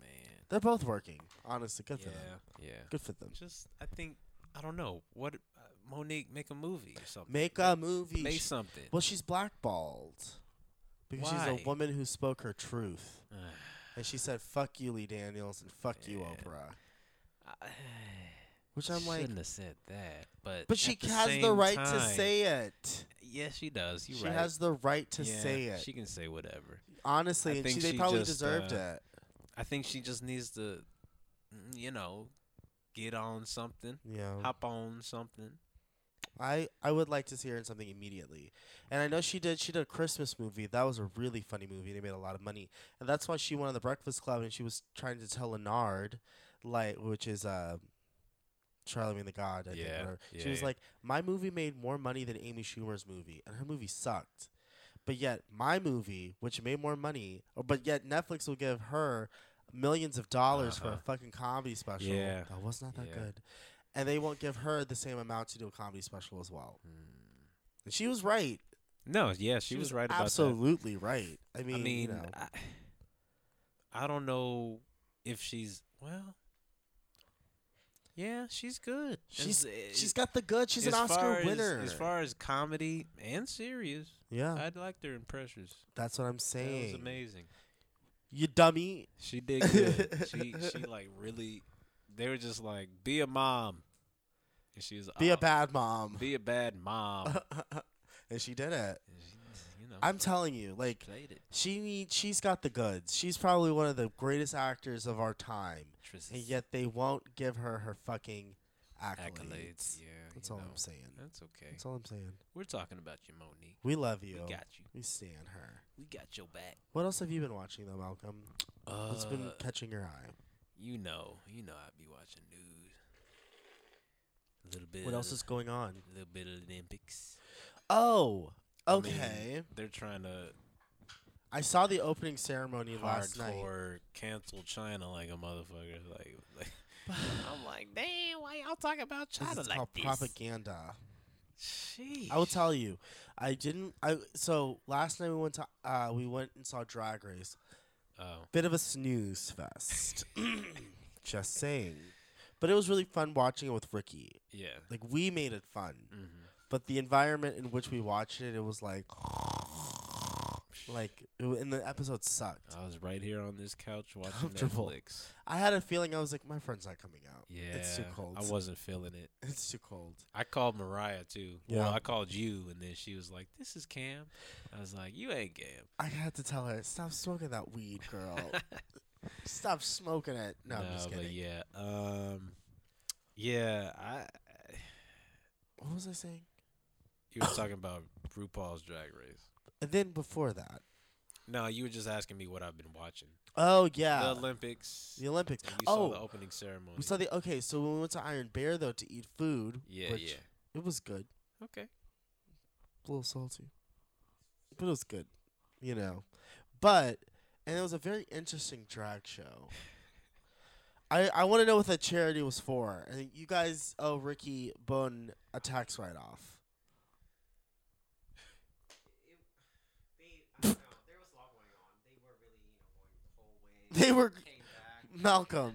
Man. They're both working. Honestly, good yeah, for them. yeah. Good for them. Just, I think, I don't know. What, uh, Mo'Nique, make a movie or something. Make a movie. Make something. well, she's blackballed because she's a woman who spoke her truth, and she said "fuck you, Lee Daniels" and "fuck you, Oprah," I, which I'm like. shouldn't have said that, but But she the has the right to say it. Yes, she does. You she right. has the right to Yeah, say it. She can say whatever. Honestly, I and she, think they she probably just, deserved uh, it. I think she just needs to, mm, you know, get on something, Yeah. hop on something. I I would like to see her in something immediately. And I know she did she did a Christmas movie. That was a really funny movie and it made a lot of money. And that's why she won on the Breakfast Club and she was trying to tell Lenard like which is uh Charlamagne the God, I think. Yeah. She yeah, was yeah. like, My movie made more money than Amy Schumer's movie and her movie sucked. But yet my movie, which made more money or but yet Netflix will give her millions of dollars for a Uh-huh. fucking comedy special. Yeah. That was not that Yeah. good. And they won't give her the same amount to do a comedy special as well. Mm. And she was right. No, yeah, she, was, right about that. absolutely right. I mean, I mean, you know, I, I don't know if she's well. Yeah, she's good. she's As- eh, she's got the good. She's an Oscar as- winner. As far as comedy and serious, yeah, I'd like her in Precious. that's what I'm saying. That was amazing. You dummy. She did good. she she like really. They were just like, be a mom, and she was Be "Oh, a bad mom. be a bad mom. and she did it. And she, you know, I'm telling you, like played it. she need, she's got the goods. She's probably one of the greatest actors of our time, and yet they won't give her her fucking accolades. accolades. Yeah, That's you all know, I'm saying. That's okay. That's all I'm saying. We're talking about you, Mo'Nique. We love you. We got you. We stand her. We got your back. What else have you been watching though, Malcolm? What's been Uh, catching your eye? You know, you know, I'd be watching news. A little bit. What else is going on? A little bit of Olympics. Oh, I mean, okay. they're trying to I saw the opening ceremony last night. hardcore cancel China like a motherfucker. Like, like I'm like, damn, why y'all talking about China it's like called this? propaganda. Sheesh. I will tell you, I didn't. I so last night we went to uh we went and saw Drag Race. Oh, Bit of a snooze fest. Just saying, but it was really fun watching it with Ricky. yeah. Like we made it fun, hmm but the environment in which we watched it, it was like, like, it, and the episode sucked. I was right here on this couch watching Comfortable. Netflix. I had a feeling I was like, my friend's not coming out. Yeah, it's too cold. I wasn't feeling it. It's too cold. I called Mariah too. Yeah. Well, I called you, and then she was like, "This is Cam." I was like, "You ain't Cam." I had to tell her, stop smoking that weed, girl. stop smoking it. No, I'm just but kidding. yeah, um, yeah. I What was I saying? You were talking about RuPaul's Drag Race. And then before that, No, you were just asking me what I've been watching. Oh yeah, The Olympics. the Olympics. and you oh, saw the oh, opening ceremony. we saw the okay. So when we went to Iron Bear though to eat food, yeah, yeah. it was good. Okay. a little salty, but it was good, you know. But and it was a very interesting drag show. I I want to know what that charity was for. And you guys owe Ricky Bone a tax write off. They, I don't know. There was a lot going on. They were really, you know, going the whole way. They were came back. Malcolm. And there was charity. They were trying to raise money for. I Malcolm.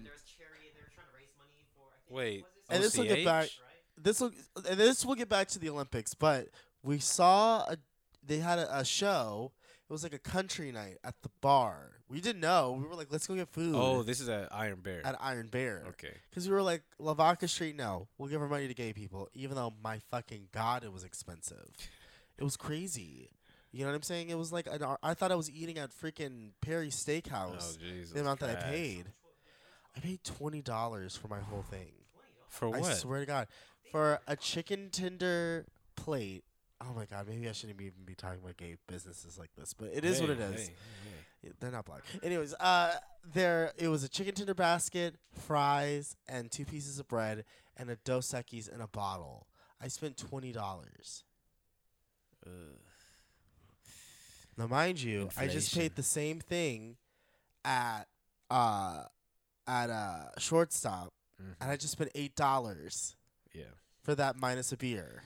Wait, And this will get back. This will and this will get back to the Olympics. But we saw a they had a, a show. It was like a country night at the bar. We didn't know. We were like, let's go get food. Oh, this is at Iron Bear. at Iron Bear. okay. Because we were like, Lavaca Street, no. We'll give our money to gay people, even though my fucking God, it was expensive. It was crazy. You know what I'm saying? It was like, an, I thought I was eating at freaking Perry Oh, Steakhouse. Jesus. the amount that I paid. I paid $20 for my whole thing. For what? I swear to God. For a chicken tender plate. Oh my God, maybe I shouldn't even be talking about gay businesses like this, but it is what it is. hey, hey. They're not black. Anyways, uh, there it was a chicken tender basket, fries, and two pieces of bread, and a Dos Equis in a bottle. I spent twenty dollars. Ugh. Now, mind you, I just paid the same thing at uh at uh shortstop, Mhm. and I just spent eight dollars Yeah. for that minus a beer.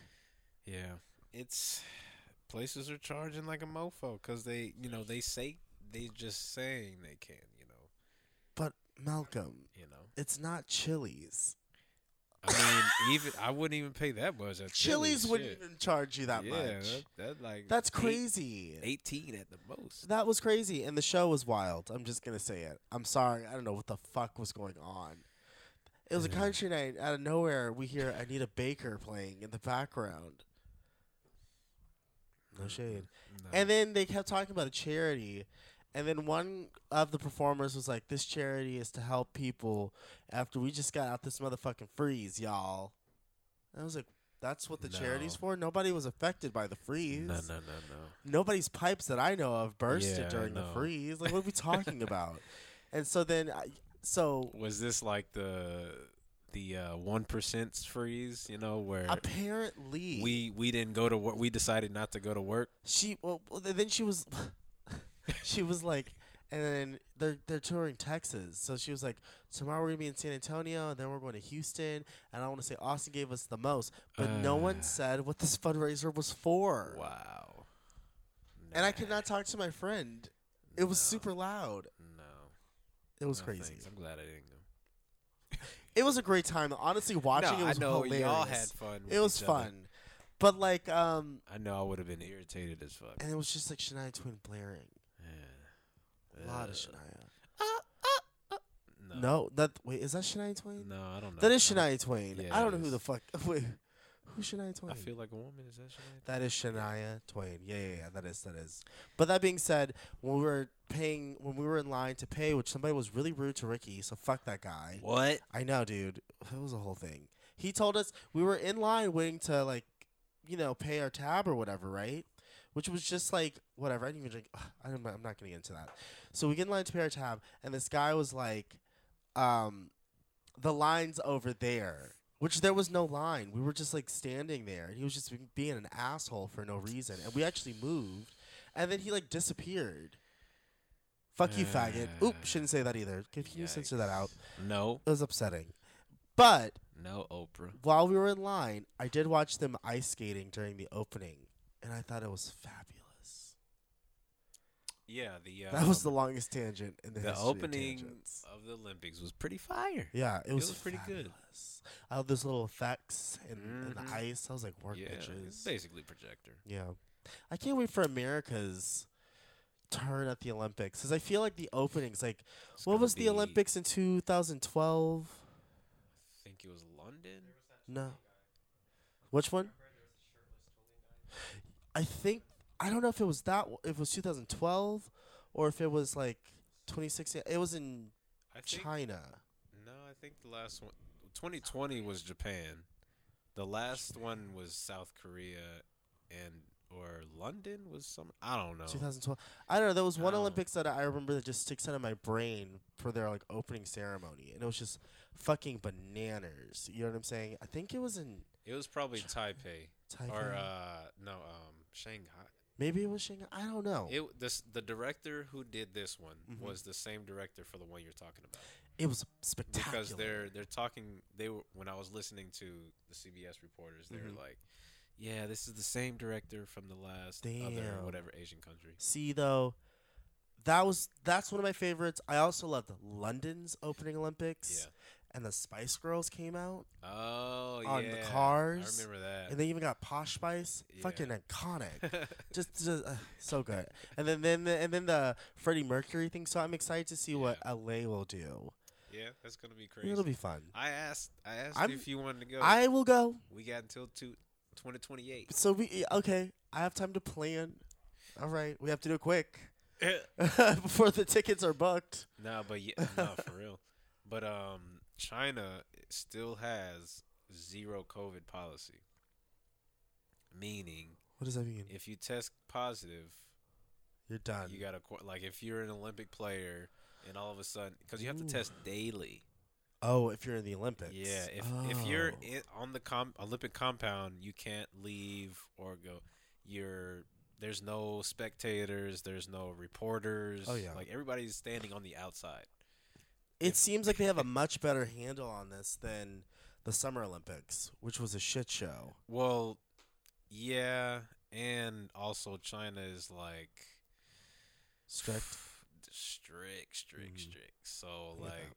Yeah. It's places are charging like a mofo because they, you know, they say they just saying they can, you know, But Malcolm, you know. it's not Chili's. I mean, even I wouldn't even pay that much. At Chili's wouldn't shit. even charge you that yeah, much. That, that like That's eight- crazy. Eighteen at the most. That was crazy, and the show was wild. I'm just gonna say it. I'm sorry. I don't know what the fuck was going on. It was a country night. Out of nowhere, we hear Anita Baker playing in the background. No mm-hmm. shade. No. And then they kept talking about a charity, and then one of the performers was like, "This charity is to help people after we just got out this motherfucking freeze, y'all." And I was like, "That's what the charity's for." Nobody was affected by the freeze. no, no, no, no. nobody's pipes that I know of bursted Yeah, during the freeze. Like, what are we talking about? And so then, I, so Was this like the the uh, one percent freeze? You know, where apparently we we didn't go to work. We decided not to go to work. she well well, then she was she was like, and then they're they're touring Texas, so she was like, tomorrow we're gonna be in San Antonio, and then we're going to Houston, and I want to say Austin gave us the most, but no one Uh. said what this fundraiser was for. Wow. And I Nah, could not talk to my friend. It was no, super loud. No, It was no crazy. thanks. I'm glad I didn't go. It was a great time. Honestly, watching no, it was I know hilarious. y'all had fun. It was other. fun, but like, um, I know I would have been irritated as fuck. and it was just like Shania Twain blaring. Yeah. A lot of Uh, Shania. No. No, that wait, is that Shania Twain? No, I don't know. That is I Shania Twain. Yeah, I don't know who is. the fuck. Wait, who's Shania Twain? I feel like a woman. Is that Shania? that is Shania Twain. Yeah, yeah, yeah. That is that is. But that being said, when we were paying, when we were in line to pay, which somebody was really rude to Ricky, so fuck that guy. What? I know, dude. It was a whole thing. He told us we were in line waiting to like, you know, pay our tab or whatever, right? Which was just like whatever. I didn't even drink. I'm not, I'm not gonna get into that. So we get in line to pay our tab, and this guy was like, um, the line's over there. Which there was no line. We were just like standing there, and he was just being an asshole for no reason. And we actually moved, and then he like disappeared. Fuck you, faggot. Oop, shouldn't say that either. Can you censor that out? No. It was upsetting. But No, Oprah. while we were in line, I did watch them ice skating during the opening, and I thought it was fabulous. Yeah, the uh, that was the longest tangent in the, the history of opening tangents. of the Olympics was pretty fire. Yeah, it was, was pretty good. I love those little effects and, and Mhm. the ice. I was like, work yeah, bitches. basically projector. Yeah, I can't wait for America's turn at the Olympics because I feel like the openings, like, It's what was the Olympics in 2012? I think it was London. No, which one? I think I don't know if it was that if it was 2012 or if it was like 2016. It was in think China. no, I think the last one 2020 was Japan. The last one was South Korea and or London was some. I don't know. 2012. I don't know. There was one Olympics that I remember that just sticks out of my brain for their like opening ceremony, and it was just fucking bananas. You know what I'm saying? I think it was in It was probably Taipei Taipei. or uh no um Shanghai. Maybe it was Shanghai. I don't know. It, this the director who did this one Mhm. was the same director for the one you're talking about. It was spectacular. because they're they're talking they were when I was listening to the CBS reporters they Mhm. were like yeah this is the same director from the last other Damn. whatever Asian country See though, that was that's one of my favorites. I also loved London's opening Olympics. yeah And the Spice Girls came out, oh yeah. On yeah the cars, I remember that and they even got Posh Spice. Yeah. Fucking iconic. just, just uh, so good. And then, then, the, and then the Freddie Mercury thing. So I'm excited to see what LA will do. yeah that's gonna be crazy It'll be fun. I asked I asked I'm- if you wanted to go I will go. we got until two, 2028 So we okay. I have time to plan. All right, we have to do it quick before the tickets are booked. no but yeah no for real but um China still has zero COVID policy meaning What does that mean? if you test positive You're done. You got to like if you're an Olympic player and all of a sudden because you have to Ooh. test daily. oh, if you're in the Olympics. Yeah, if if you're Oh. in, on the com- Olympic compound, you can't leave or go. You're there's no spectators, there's no reporters. Oh, yeah. like everybody's standing on the outside. It seems like they have a much better handle on this than the Summer Olympics, which was a shit show. Well, yeah, and also China is like Strict. strict, strict, Mhm. strict. So like,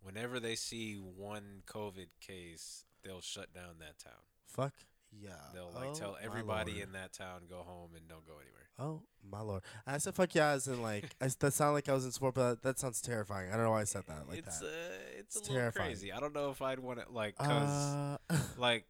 whenever they see one COVID case, they'll shut down that town. Fuck yeah. They'll like Oh, tell everybody in that town go home and don't go anywhere. Oh my lord! I said fuck yeah, as in like I, that sounded like I was in sport, but that, that sounds terrifying. I don't know why I said that like it's that. uh, it's, It's a little terrifying. crazy. I don't know if I'd want it like cause Uh, like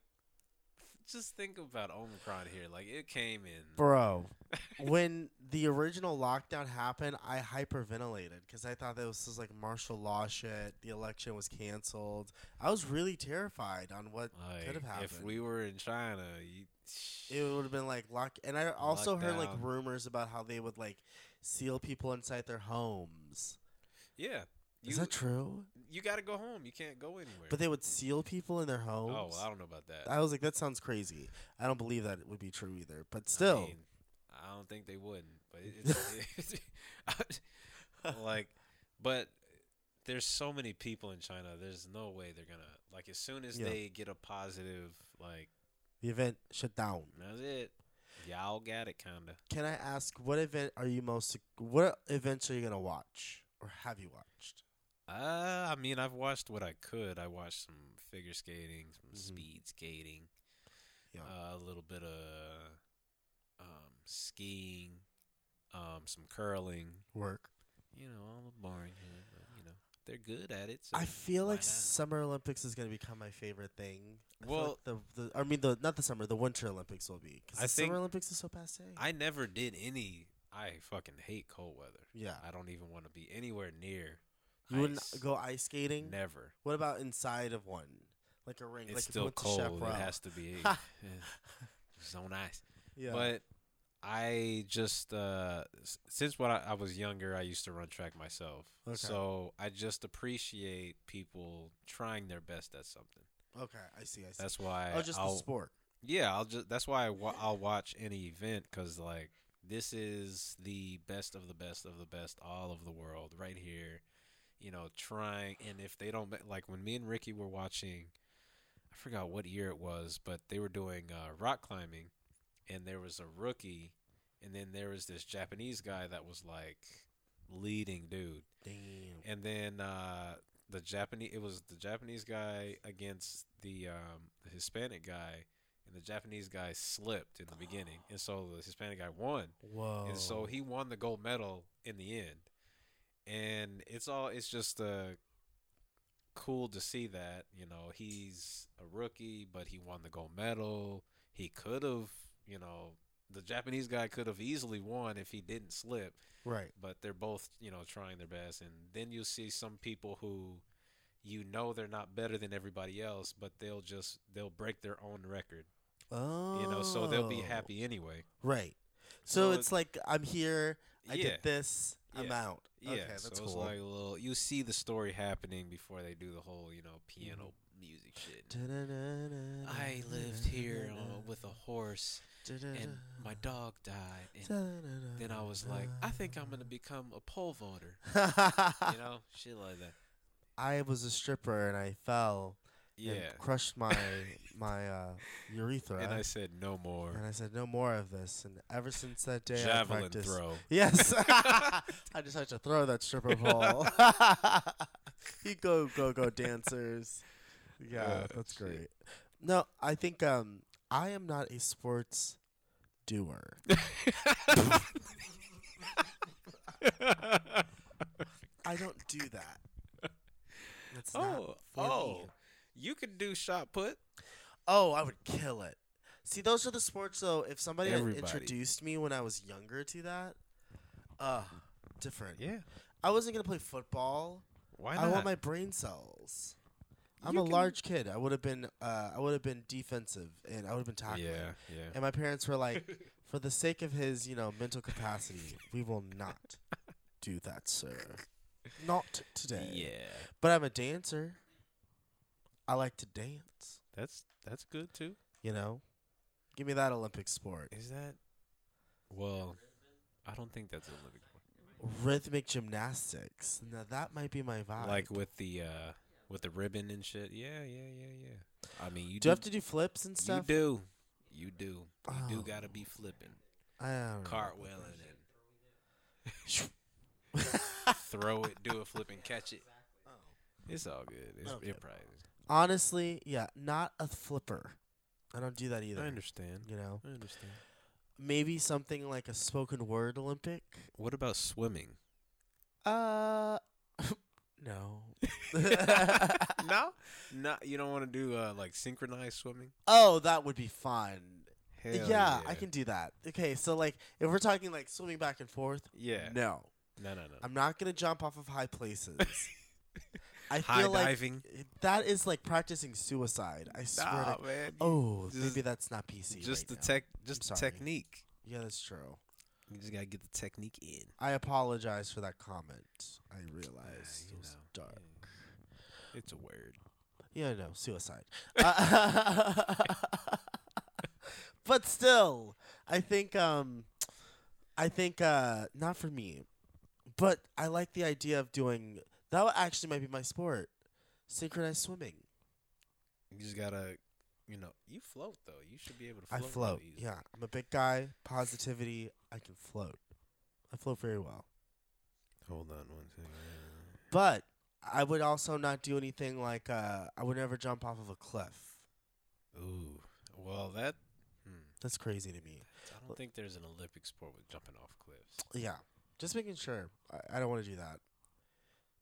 just think about Omicron here. Like it came in. bro, when the original lockdown happened, I hyperventilated because I thought that this was like martial law shit. The election was canceled. I was really terrified on what Like, could have happened. if we were in China, you, it would have been like lock. And I also heard like rumors about how they would like seal people inside their homes. yeah, you Is that true? You got to go home. You can't go anywhere. But they would seal people in their homes. oh, well, I don't know about that. I was like, that sounds crazy. I don't believe that it would be true either. But I still, mean, I don't think they wouldn't. But it, it's, like, but there's so many people in China. There's no way they're gonna like as soon as Yeah. they get a positive, like the event shut down. that's it. Y'all got it, kinda. Can I ask what event are you most? What events are you gonna watch or have you watched? Uh, I mean, I've watched what I could. I watched some figure skating, some Mhm. speed skating, Yeah. uh, a little bit of um, skiing, um, some curling. Work. You know, all the boring, but you know, they're good at it. So I feel like not? Summer Olympics is gonna become my favorite thing. I Well- like the, the I mean the not the summer, the Winter Olympics will be because I the think- Summer Olympics is so passe. I never did any. I fucking hate cold weather. yeah, I don't even want to be anywhere near. You wouldn't go ice skating. Never. What about inside of one, like a ring? It's like still cold. It has to be so nice. yeah. But I just uh since when I, I was younger, I used to run track myself. Okay. So I just appreciate people trying their best at something. okay, I see. I see. That's why oh, just I'll, the sport. Yeah, I'll just that's why I wa- I'll watch any event cuz like this is the best of the best of the best all of the world right here. You know, trying and if they don't like when me and Ricky were watching I forgot what year it was, but they were doing uh, rock climbing and there was a rookie and then there was this Japanese guy that was like leading dude. Damn. And then uh, the Japanese, it was the Japanese guy against the um, the Hispanic guy, and the Japanese guy slipped in the beginning, and so the Hispanic guy won, Whoa. and so he won the gold medal in the end. And it's all, it's just uh, cool to see that you know he's a rookie, but he won the gold medal. He could have, you know, the Japanese guy could have easily won if he didn't slip right. but they're both you know trying their best and then you'll see some people who you know they're not better than everybody else but they'll just they'll break their own record Oh. You know, so they'll be happy anyway. Right. So, So it's like I'm here. I Yeah. did this. I'm Yeah. out. Yeah, Okay, so that's it's cool. like a little. You see the story happening before they do the whole, you know, piano music shit. I lived here uh, with a horse, and my dog died, and then I was like, I think I'm gonna become a pole vaulter. You know, shit like that. I was a stripper and I fell Yeah. crushed my my uh, urethra. And I said no more. And I said no more of this. And ever since that day, I Javelin practiced. throw. Yes, I just had to throw that stripper pole. you go, go, go, dancers. Yeah, Uh, that's shit. great. No, I think um, I am not a sports doer. I don't do that. That's not Oh, for oh, me. You could do shot put. Oh, I would kill it. See, those are the sports though. If somebody had Everybody. introduced me when I was younger to that, uh, different. Yeah. I wasn't gonna play football. Why I want my brain cells. I'm You a can- large kid. I would have been, uh, I would have been defensive, and I would have been tackling. yeah, yeah. And my parents were like, for the sake of his, you know, mental capacity, we will not do that, sir. Not today. Yeah, But I'm a dancer. I like to dance. that's that's good too. You know, give me that Olympic sport. Is that? Well, I don't think that's Olympic. Rhythmic gymnastics. Now that might be my vibe. Like with the uh with the ribbon and shit. Yeah, yeah, yeah, yeah. I mean, you do you have to do flips and stuff. You do. You do. You Oh. do gotta be flipping, I don't cartwheeling, and throw it, do a flip, and catch it. It's all good. It's, Okay. It probably. is. Honestly, yeah, not a flipper. I don't do that either. I understand. You know, I understand. maybe something like a spoken word Olympic. What about swimming? Uh, no. no, no. You don't want to do uh, like synchronized swimming? oh, that would be fun. Hell yeah, I can do that. Okay, so like if we're talking like swimming back and forth, Yeah. no, No, no, no. I'm not gonna jump off of high places. I High feel like diving. that is like practicing suicide. I swear. Nah, to, man. oh, just- maybe that's not PC. just right the tech, just the technique. Yeah, that's true. You just gotta get the technique in. I apologize for that comment. I realized you it was know, dark. It's a word. Yeah, no, suicide. Uh, but still, I think um, I think uh, not for me, but I like the idea of doing that. would Actually, might be my sport, synchronized swimming. You just gotta, you know, you float though. You should be able to float. I float. Yeah, I'm a big guy. Positivity. I can float. I float very well. Hold on one second. But I would also not do anything like uh, I would never jump off of a cliff. Ooh. Well, that. Hmm. That's crazy to me. I don't think there's an Olympic sport with jumping off cliffs. Yeah, just making sure. I, I don't want to do that.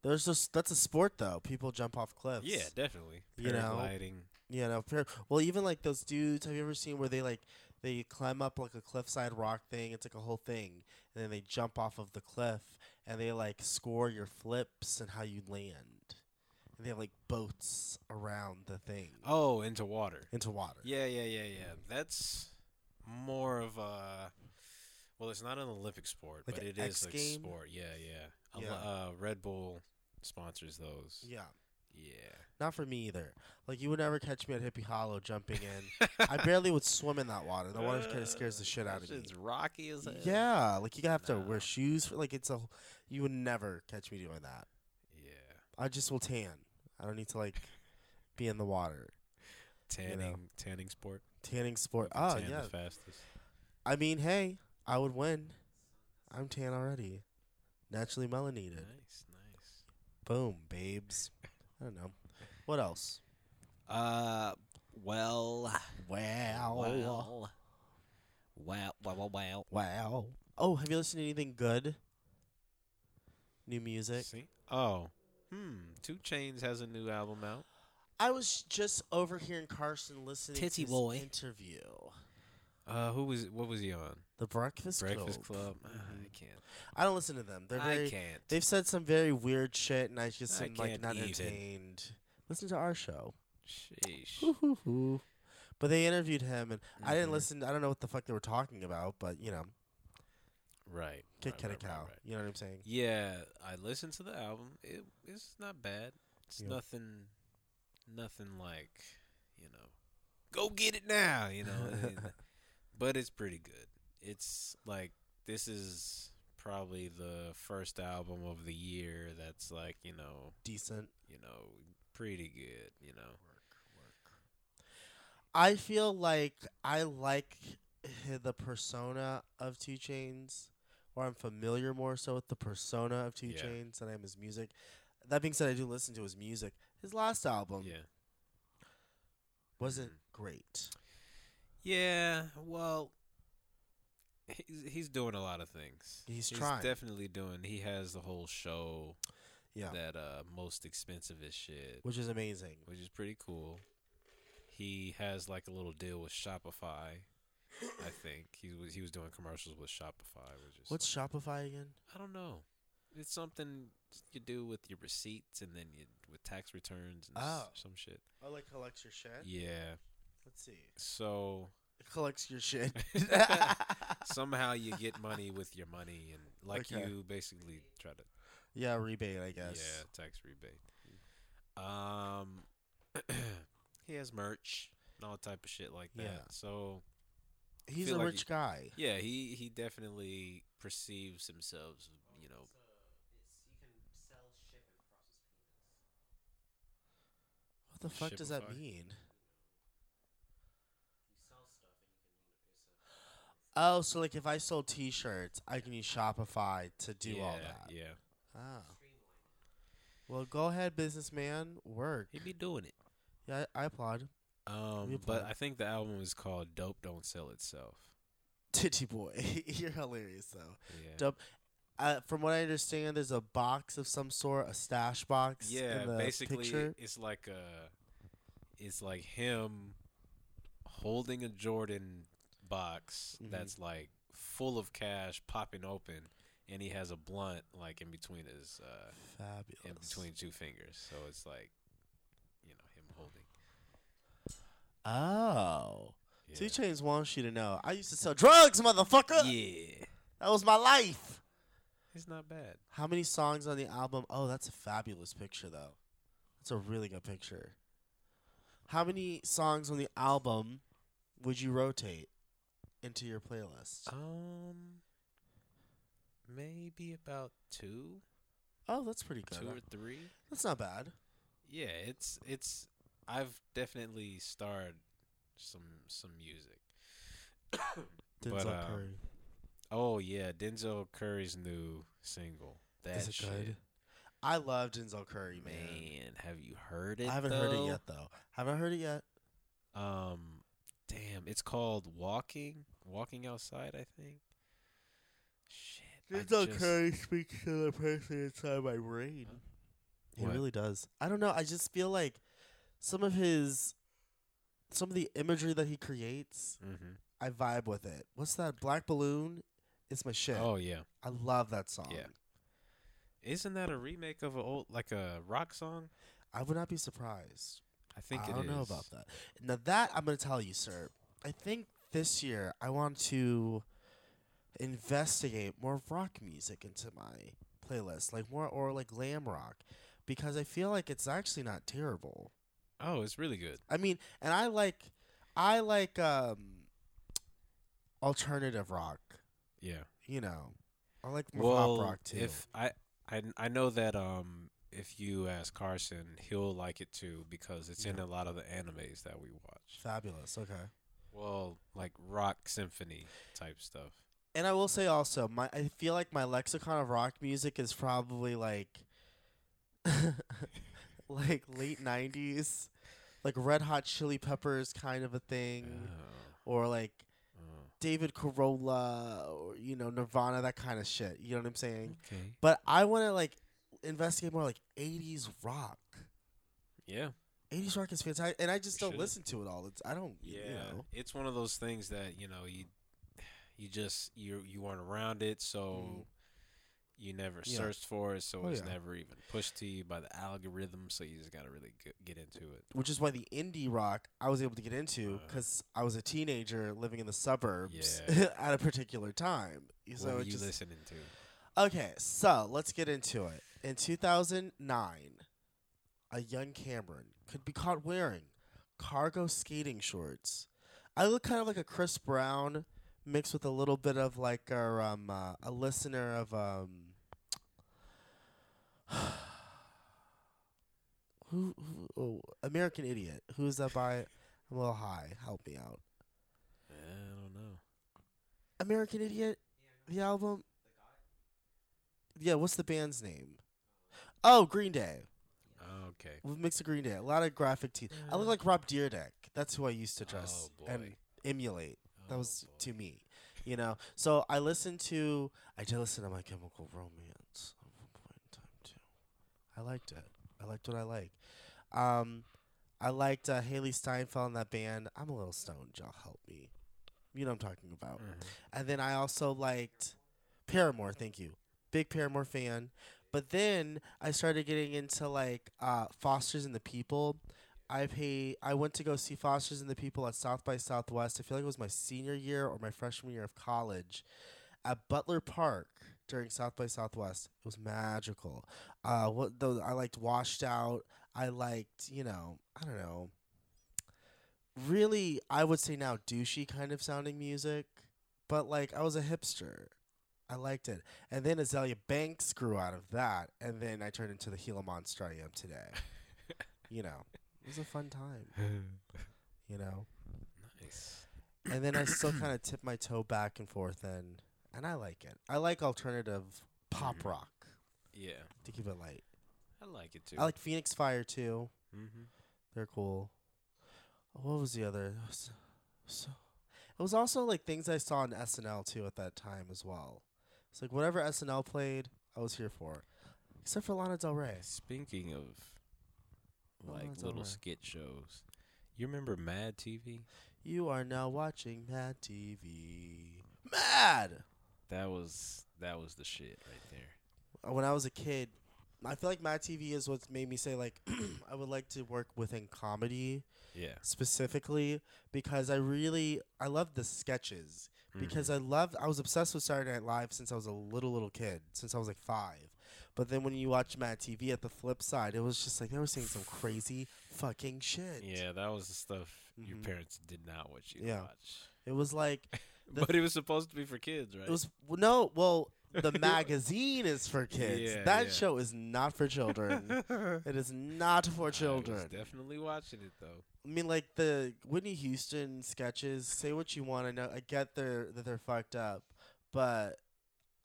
There's just that's a sport though. People jump off cliffs. Yeah, definitely. You know, Paragliding. You know, well, even like those dudes. Have you ever seen where they like they climb up like a cliffside rock thing? It's like a whole thing, and then they jump off of the cliff, and they like score your flips and how you land. And they have like boats around the thing Oh, into water. into water. Yeah, yeah, yeah, yeah. That's more of a. Well, it's not an Olympic sport, Like but it is X like game? sport. Yeah, yeah. Yeah. Uh, Red Bull sponsors those. Yeah. Yeah. Not for me either. Like you would never catch me at Hippie Hollow jumping in. I barely would swim in that water. The water kind of scares the shit out of me. It's rocky as hell. Yeah, like you have to Nah. wear shoes for like it's a. You would never catch me doing that. Yeah. I just will tan. I don't need to like be in the water. Tanning, tanning sport. Tanning sport. You can Oh tan yeah. The fastest. I mean, hey, I would win. I'm tan already. Naturally melanated. Nice, nice. Boom, babes. I don't know. What else? Uh, well, Wow. well, wow, wow, wow, wow. Wow. Oh, have you listened to anything good? New music. See? Oh, hmm. 2 Chainz has a new album out. I was just over here in Carson listening Titsy to his boy. interview. Uh, who was? What was he on? The Breakfast, Breakfast Club. Club. Ah. I can't. I don't listen to them. They're I very. can't. They've said some very weird shit, and I just I am like can't not even. entertained. Listen to our show. Sheesh. Hoo-hoo-hoo. But they interviewed him, and I didn't Mhm. listen. I don't know what the fuck they were talking about, but you know, Right. Kid right, right, Cow. right, right. You know what I'm saying? Yeah, I listened to the album. It it's not bad. It's Yeah. nothing, nothing like, you know, go get it now. You know, but it's pretty good. It's like this is probably the first album of the year that's like you know, Decent. you know, pretty good. You know. I feel like I like the persona of 2 Chainz, or I'm familiar more so with the persona of Two Yeah. Chainz than I am his music. That being said, I do listen to his music. His last album Yeah. wasn't Mhm. great. Yeah, well, he's he's doing a lot of things. He's trying. definitely doing. He has the whole show Yeah, that uh most expensive as shit, which is amazing. which is pretty cool. He has like a little deal with Shopify. I think he was he was doing commercials with Shopify, which is What's Shopify again? I don't know. It's something you do with your receipts and then you with tax returns and s- Oh. some shit. Oh, like collects your shit. Yeah. Let's see. So It collects your shit. somehow you get money with your money and like Okay. you basically try to yeah, rebate, I guess. yeah tax rebate um he has merch and all type of shit like that Yeah. so He's a like rich he- guy. yeah he he definitely perceives himself you know It's, it's, you can sell, ship, and process payments. What the fuck does that Shopify. mean? You sell stuff and you can, you know, Oh, so like if I sold T-shirts, I can use Shopify to do yeah, all that. yeah Oh. Well, go ahead, businessman. Work. He'd be doing it Yeah, I, I applaud. um We but i think the album is called dope don't sell itself Titty boy, you're hilarious though. yeah Dope. Uh, from what I understand, there's a box of some sort, a stash box. Yeah, basically, picture. it's like a, it's like him holding a Jordan box Mhm. that's like full of cash popping open, and he has a blunt like in between his, uh, Fabulous. in between two fingers. So it's like, you know, him holding. Oh, Yeah. Two Chainz wants you to know. I used to sell drugs, motherfucker. yeah, That was my life. it's not bad. How many songs on the album? Oh, that's a fabulous picture, though. That's a really good picture. How many songs on the album would you rotate into your playlist? Um, maybe about two, Oh, that's pretty good. two or three. That's not bad. yeah, it's it's I've definitely starred some some music. Denzel But, um, Curry. Oh yeah, Denzel Curry's new single. That Is it shit. good? I love Denzel Curry, man. Man, have you heard it? I haven't heard it yet, though. Haven't heard it yet. Um, damn, it's called Walking, Walking Outside. I think. Shit. I Denzel just- Curry speaks to the person inside my brain. He What? really does. I don't know. I just feel like some of his, some of the imagery that he creates, Mhm. I vibe with it. What's that? Black Balloon? It's my shit. Oh yeah. I love that song. Yeah. Isn't that a remake of a old like a rock song? I would not be surprised. I think I it don't know about that. Now that I'm going to tell you, sir. I think this year I want to investigate more rock music into my playlist, like more or like glam rock, because I feel like it's actually not terrible. Oh, it's really good. I mean, and I like, I like um, alternative rock. Yeah. You know, I like more Well, pop rock too. if I, I I know that um if you ask Carson, he'll like it too because it's in a lot of the animes that we watch. Fabulous. Okay. Well, like rock symphony type stuff. And I will say also, my I feel like my lexicon of rock music is probably like like late nineties, like Red Hot Chili Peppers kind of a thing, Oh, or like oh. David Carolla, or you know Nirvana, that kind of shit. You know what I'm saying? Okay. But I want to like investigate more like eighties rock. Yeah. 80s rock is fantastic, and I just don't should. listen to it all. It's I don't, Yeah. you know. It's one of those things that you know you you just you you weren't around it, so Mhm. You never Yeah. searched for it, so Oh, it's yeah. never even pushed to you by the algorithm. So you just gotta really get, get into it. which is why the indie rock I was able to get into Uh. because I was a teenager living in the suburbs Yeah. at a particular time. what So were it you just listening to? okay. So let's get into it. In 2009, a young Cameron could be caught wearing cargo skating shorts. I look kind of like a Chris Brown mixed with a little bit of like a um uh, a listener of um. Who, who oh, American Idiot? Who's that by? I'm a little high. Help me out. I don't know. American Idiot, the album. Yeah, what's the band's name? Oh, Green Day. Okay. With mix of Green Day. A lot of graphic teeth. I look like Rob Dyrdek. That's who I used to dress Oh, and emulate. That Oh, was boy. to me, you know. So I listened to. I did listen to My Chemical Romance at one point in time too. I liked it. I liked what I liked. Um, I liked uh, Haley Steinfeld in that band. I'm a little stoned. Y'all help me. You know what I'm talking about. Mhm. And then I also liked Paramore. Thank you, big Paramore fan. But then I started getting into like uh, Foster's and the People. I pay. I went to go see Foster's and the People at South by Southwest. I feel like it was my senior year or my freshman year of college, at Butler Park during South by Southwest. It was magical. Uh, what though? I liked Washed Out. I liked you know I don't know. Really, I would say now douchey kind of sounding music, but like I was a hipster. I liked it. And then Azealia Banks grew out of that, and then I turned into the Gila monster I am today. you know, it was a fun time. You know, nice. and then I still kind of tip my toe back and forth, and and I like it. I like alternative pop Mhm. rock Yeah, to keep it light. I like it too. I like Phoenix Fire too. Mm-hmm. They're cool. What was the other? It was, so, it was also like things I saw on SNL too at that time as well. It's like whatever SNL played, I was here for, except for Lana Del Rey. Speaking of like little skit shows, you remember Mad TV? You are now watching Mad TV. Mad. That was that was the shit right there. Uh, when I was a kid, I feel like Mad TV is what's made me say like I would like to work within comedy Yeah. specifically because I really I love the sketches. Because Mhm. I loved I was obsessed with Saturday Night Live since I was a little little kid, since I was like five. But then when you watch Mad TV at the flip side, it was just like they were saying some crazy fucking shit. yeah, that was the stuff your Mhm. parents did not want you to Yeah. watch. It was like The- but it was supposed to be for kids, right? it was well, no, well, the magazine is for kids. Yeah, that yeah. show is not for children. it is not for I was children. definitely watching it though. I mean, like the Whitney Houston sketches. Say what you want. I know. I get they're that they're fucked up, but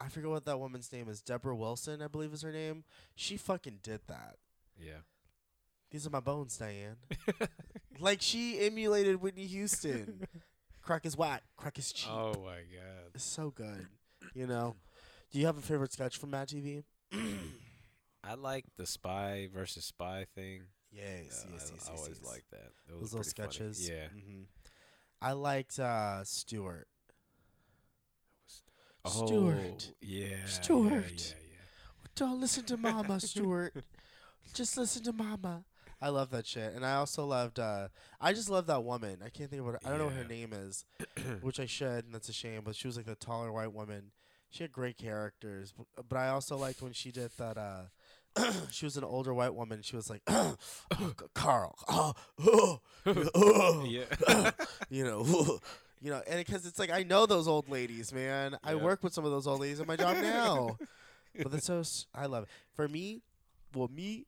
I forget what that woman's name is. Debra Wilson, I believe, is her name. She fucking did that. Yeah. These are my bones, Diane. like she emulated Whitney Houston. Crack is whack. Crack is cheap. oh my god. It's so good. You know. Do you have a favorite sketch from Mad TV? I like the spy versus spy thing. Yes, Yeah, yes, I, yes, I yes, always yes. liked that. It those little pretty funny. sketches. Yeah. hmm I liked uh, Stuart. Oh, Stuart. Yeah. yeah, Stuart. Yeah, yeah, Don't listen to Mama, Stuart. Just listen to Mama. I love that shit, and I also loved. uh I just love that woman. I can't think of what I don't know what her name is, which I should, and that's a shame. But she was like the taller white woman. She had great characters, but, but I also liked when she did that. uh She was an older white woman. She was like, oh, Carl, oh, oh, oh, yeah. you know, you know, and because it's like I know those old ladies, man. I work with some of those old ladies in my job now. but that's so I love it. For me, well, me,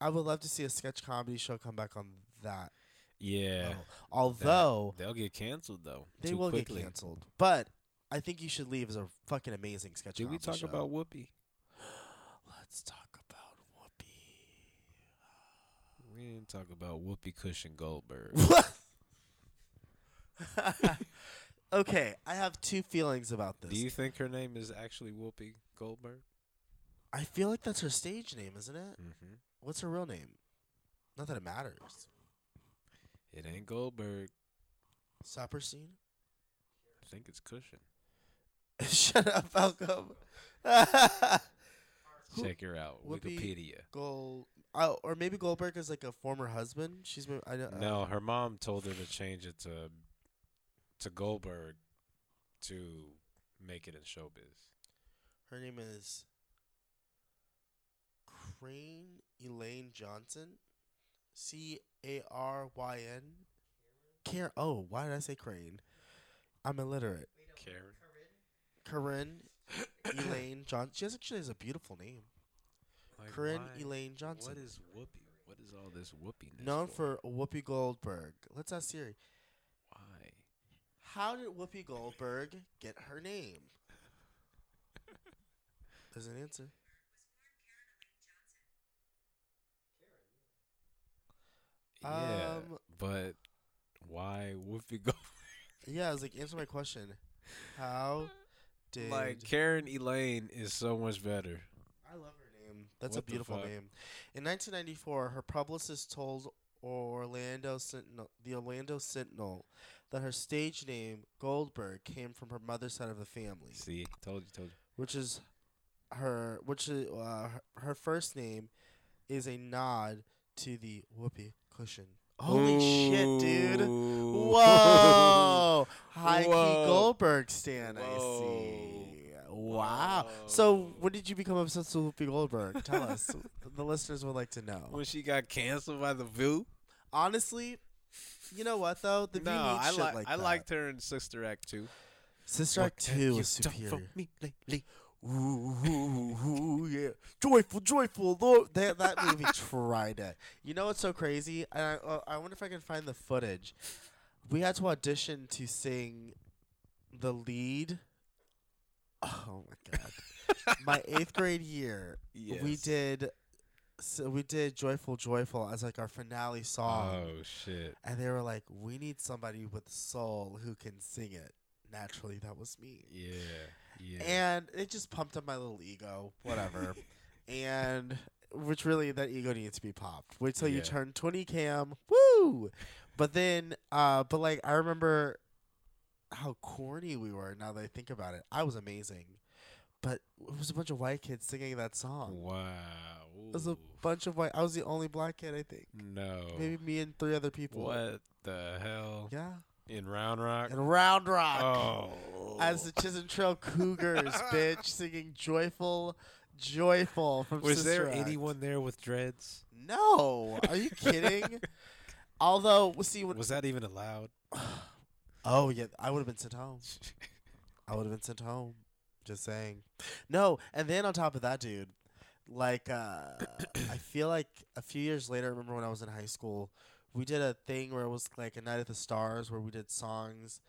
I would love to see a sketch comedy show come back on that. yeah. Although They'll get canceled though. they will quickly. get canceled, but I think you should leave as a fucking amazing sketch. Did we talk show. about Whoopi? Let's talk about Whoopi. We didn't talk about Whoopi Cushion Goldberg. okay, I have two feelings about this. Do you think her name is actually Whoopi Goldberg? I feel like that's her stage name, isn't it? Mm-hmm. What's her real name? Not that it matters. It ain't Goldberg. Saperstein? I think it's Cushion. Shut up, Malcolm. Check her out. Whoopi- Wikipedia. Gold, oh, or maybe Goldberg is like a former husband. She's been, I don't. No, uh, her mom told her to change it to to Goldberg to make it in showbiz. Her name is Crane Elaine Johnson. C A R Y N. Care. Oh, why did I say Crane? I'm illiterate. Karen. Corinne Elaine Johnson. She actually has a beautiful name. Like, Corinne why- Elaine Johnson. What is Whoopi? What is all this Whoopi? known for Whoopi Goldberg. Let's ask Siri. why? How did Whoopi Goldberg get her name? There's an answer. Yeah, Um, but why Whoopi Goldberg? Yeah, I was like, answer my question. How did Like Karen Elaine is so much better. I love her name. That's What a beautiful name. In 1994, her publicist told Orlando Sentinel, the Orlando Sentinel, that her stage name Goldberg came from her mother's side of the family, See, told you, told you. which is her, which is uh, her, her first name is a nod to the whoopee cushion. Holy shit, dude! Ooh. Whoa! High key Whoa. Goldberg stan, I Whoa. see. Wow. So, when did you become obsessed with Whoopi Goldberg? Tell us. the listeners would like to know. when she got canceled by the View. Honestly, you know what though? The no, View needs I shit like I that. liked her in Sister Act too. Sister What Act have Two you was done for superior. Ooh, ooh, ooh, yeah, joyful, joyful. Lord, that that movie tried it. You know what's so crazy? And I, uh, I wonder if I can find the footage. We had to audition to sing the lead. Oh my god! my eighth grade year, we did. So we did "Joyful, Joyful" as like our finale song, Oh shit! and they were like, "We need somebody with soul who can sing it." Naturally, that was me. Yeah, yeah. And it just pumped up my little ego, whatever. and which really that ego needs to be popped. Wait till you turn 20 cam. Woo! But then uh but like I remember how corny we were now that I think about it. I was amazing. But it was a bunch of white kids singing that song. wow. It was a bunch of white I was the only black kid, I think. no. Maybe me and three other people. What the hell? Yeah. In Round Rock. In Round Rock. oh. as the Chisholm Trail Cougars, bitch, singing "Joyful, Joyful" from was there Act. anyone there with dreads? No, are you kidding? Although, we'll see. When, Was that even allowed? oh yeah, I would have been sent home. I would have been sent home. Just saying. No, and then on top of that, dude, like uh, I feel like a few years later, I remember when I was in high school, we did a thing where it was like a night at the stars where we did songs.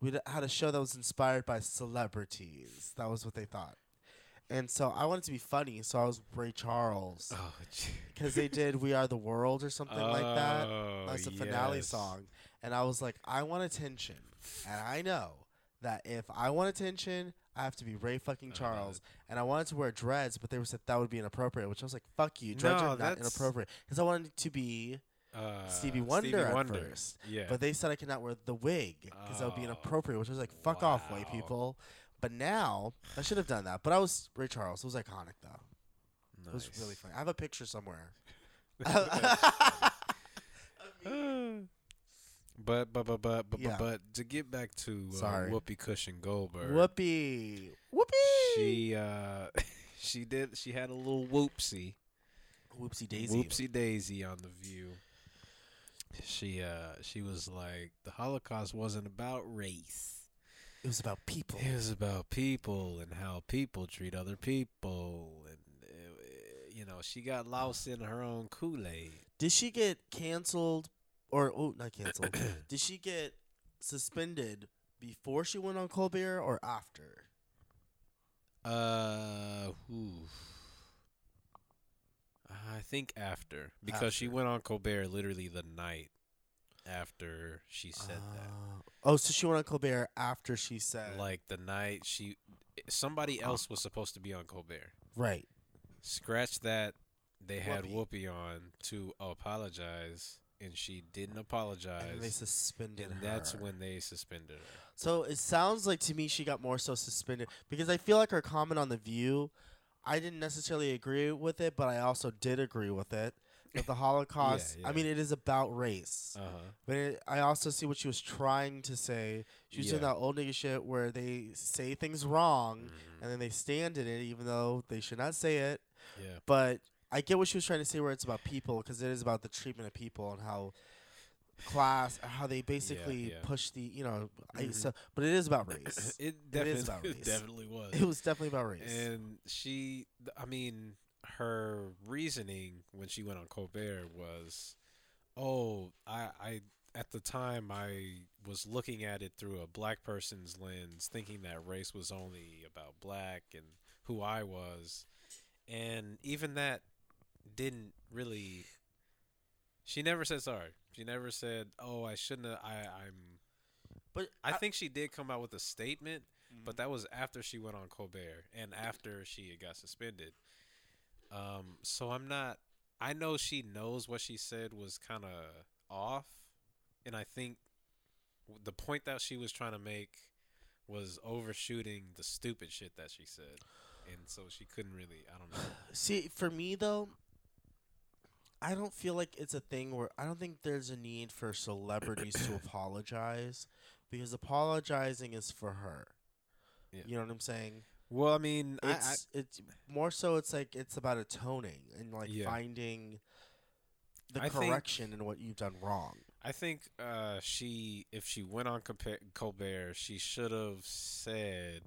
We had a show that was inspired by celebrities. That was what they thought. And so I wanted to be funny, so I was Ray Charles Oh, because they did "We Are the World" or something like that. Oh, That was the finale song, and I was like, I want attention, and I know that if I want attention, I have to be Ray fucking Uh, Charles, and I wanted to wear dreads, but they were said that would be inappropriate, which I was like, fuck you, dreads No, are not inappropriate, because I wanted to be, Uh, Stevie Wonder at Wonder. first. Yeah. but they said I could not wear the wig because that would be Oh, inappropriate, which I was like, fuck off, white people. But now I should have done that, but I was Ray Charles. It was iconic though. It was really Nice. funny. I have a picture somewhere. But but but but but, Yeah. but to get back to uh. Whoopi Cushion Goldberg, Whoopee, whoopee. she uh she did she had a little whoopsie Whoopsie daisy. whoopsie daisy on the View. She uh she was like the Holocaust wasn't about race. It was about people. It was about people and how people treat other people, and uh, you know she got lost in her own Kool Aid. Did she get canceled or oh not canceled? Did she get suspended before she went on Colbert or after? Uh, ooh. I think after because she went on Colbert literally the night after she said that. Uh, Oh, so she went on Colbert after she said Like the night she, somebody else was supposed to be on Colbert. right. Scratch that. They had Whoopi. Whoopi on to apologize, and she didn't apologize. And they suspended and her. that's when they suspended her. So it sounds like to me she got more so suspended because I feel like her comment on the View I didn't necessarily agree with it, but I also did agree with it. That the Holocaust, I yeah. mean, it is about race. Uh huh. But it, I also see what she was trying to say. She was doing that old nigga shit where they say things wrong Mm-hmm. and then they stand in it, even though they should not say it. Yeah. But I get what she was trying to say, where it's about people, because it is about the treatment of people and how class, how they basically yeah. push the, you know, I, Mhm. so. But it is about race. It It definitely, is about it definitely was. it was definitely about race. And she, I mean, her reasoning when she went on Colbert was, "Oh, I, I at the time I was looking at it through a black person's lens, thinking that race was only about black and who I was, and even that didn't really. She never said sorry. She never said, "Oh, I shouldn't have." I, I'm. but I think she did come out with a statement, Mm-hmm. but that was after she went on Colbert and after she had got suspended. Um, so I'm not. I know she knows what she said was kind of off, and I think the point that she was trying to make was overshooting the stupid shit that she said, and so she couldn't really. I don't know. See, for me though, I don't feel like it's a thing where I don't think there's a need for celebrities to apologize because apologizing is for her. Yeah. You know what I'm saying? Well, I mean, I, I, It's it's more so it's like it's about atoning and like Yeah. finding the I correction in what you've done wrong. I think uh, she, if she went on Colbert, she should have said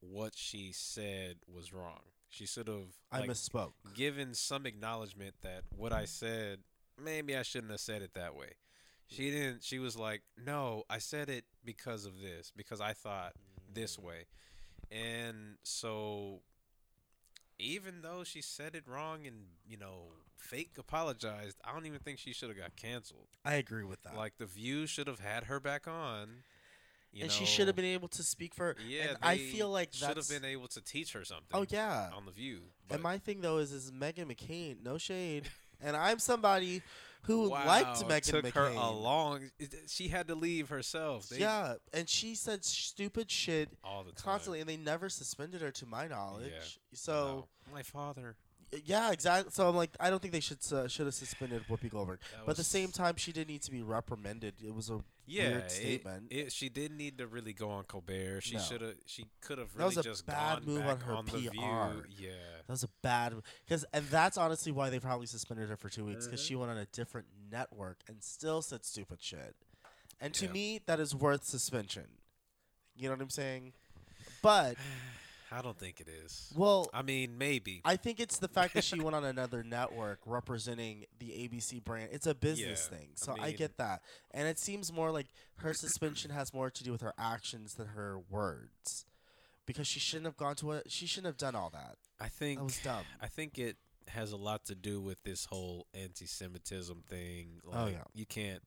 what she said was wrong. She should have I like, misspoke. given some acknowledgement that what I said, maybe I shouldn't have said it that way. She didn't. She was like, "No, I said it because of this, because I thought this mm. way," and so even though she said it wrong and you know fake apologized, I don't even think she should have got canceled. I agree with that. Like the View should have had her back on. You and know, she should have been able to speak for. Yeah, and I feel like that should have been able to teach her something. oh yeah. on the View. But And my thing though is is Meghan McCain, no shade, and I'm somebody who wow, liked it Meghan took McCain. her a long. She had to leave herself. They, yeah, and she said stupid shit all the time. constantly, and they never suspended her, to my knowledge. Yeah. So Wow. my father. Yeah, exactly. So I'm like, I don't think they should uh, should have suspended Whoopi Goldberg. That But at the same time, she did need to be reprimanded. It was a yeah, weird statement. It, she did need to really go on Colbert. She No. should have. She could have That really was a just bad move on her on. PR. Yeah. that was a bad because, and that's honestly why they probably suspended her for two weeks because Mm-hmm. she went on a different network and still said stupid shit. And to Yeah. me, that is worth suspension. You know what I'm saying? But I don't think it is. well, I mean, maybe. I think it's the fact that she went on another network representing the ABC brand. It's a business Yeah, thing. So I, mean- get that. And it seems more like her suspension has more to do with her actions than her words. Because she shouldn't have gone to it. She shouldn't have done all that. I think That was dumb. I think it has a lot to do with this whole anti-Semitism thing. Oh, like, Oh, yeah. you can't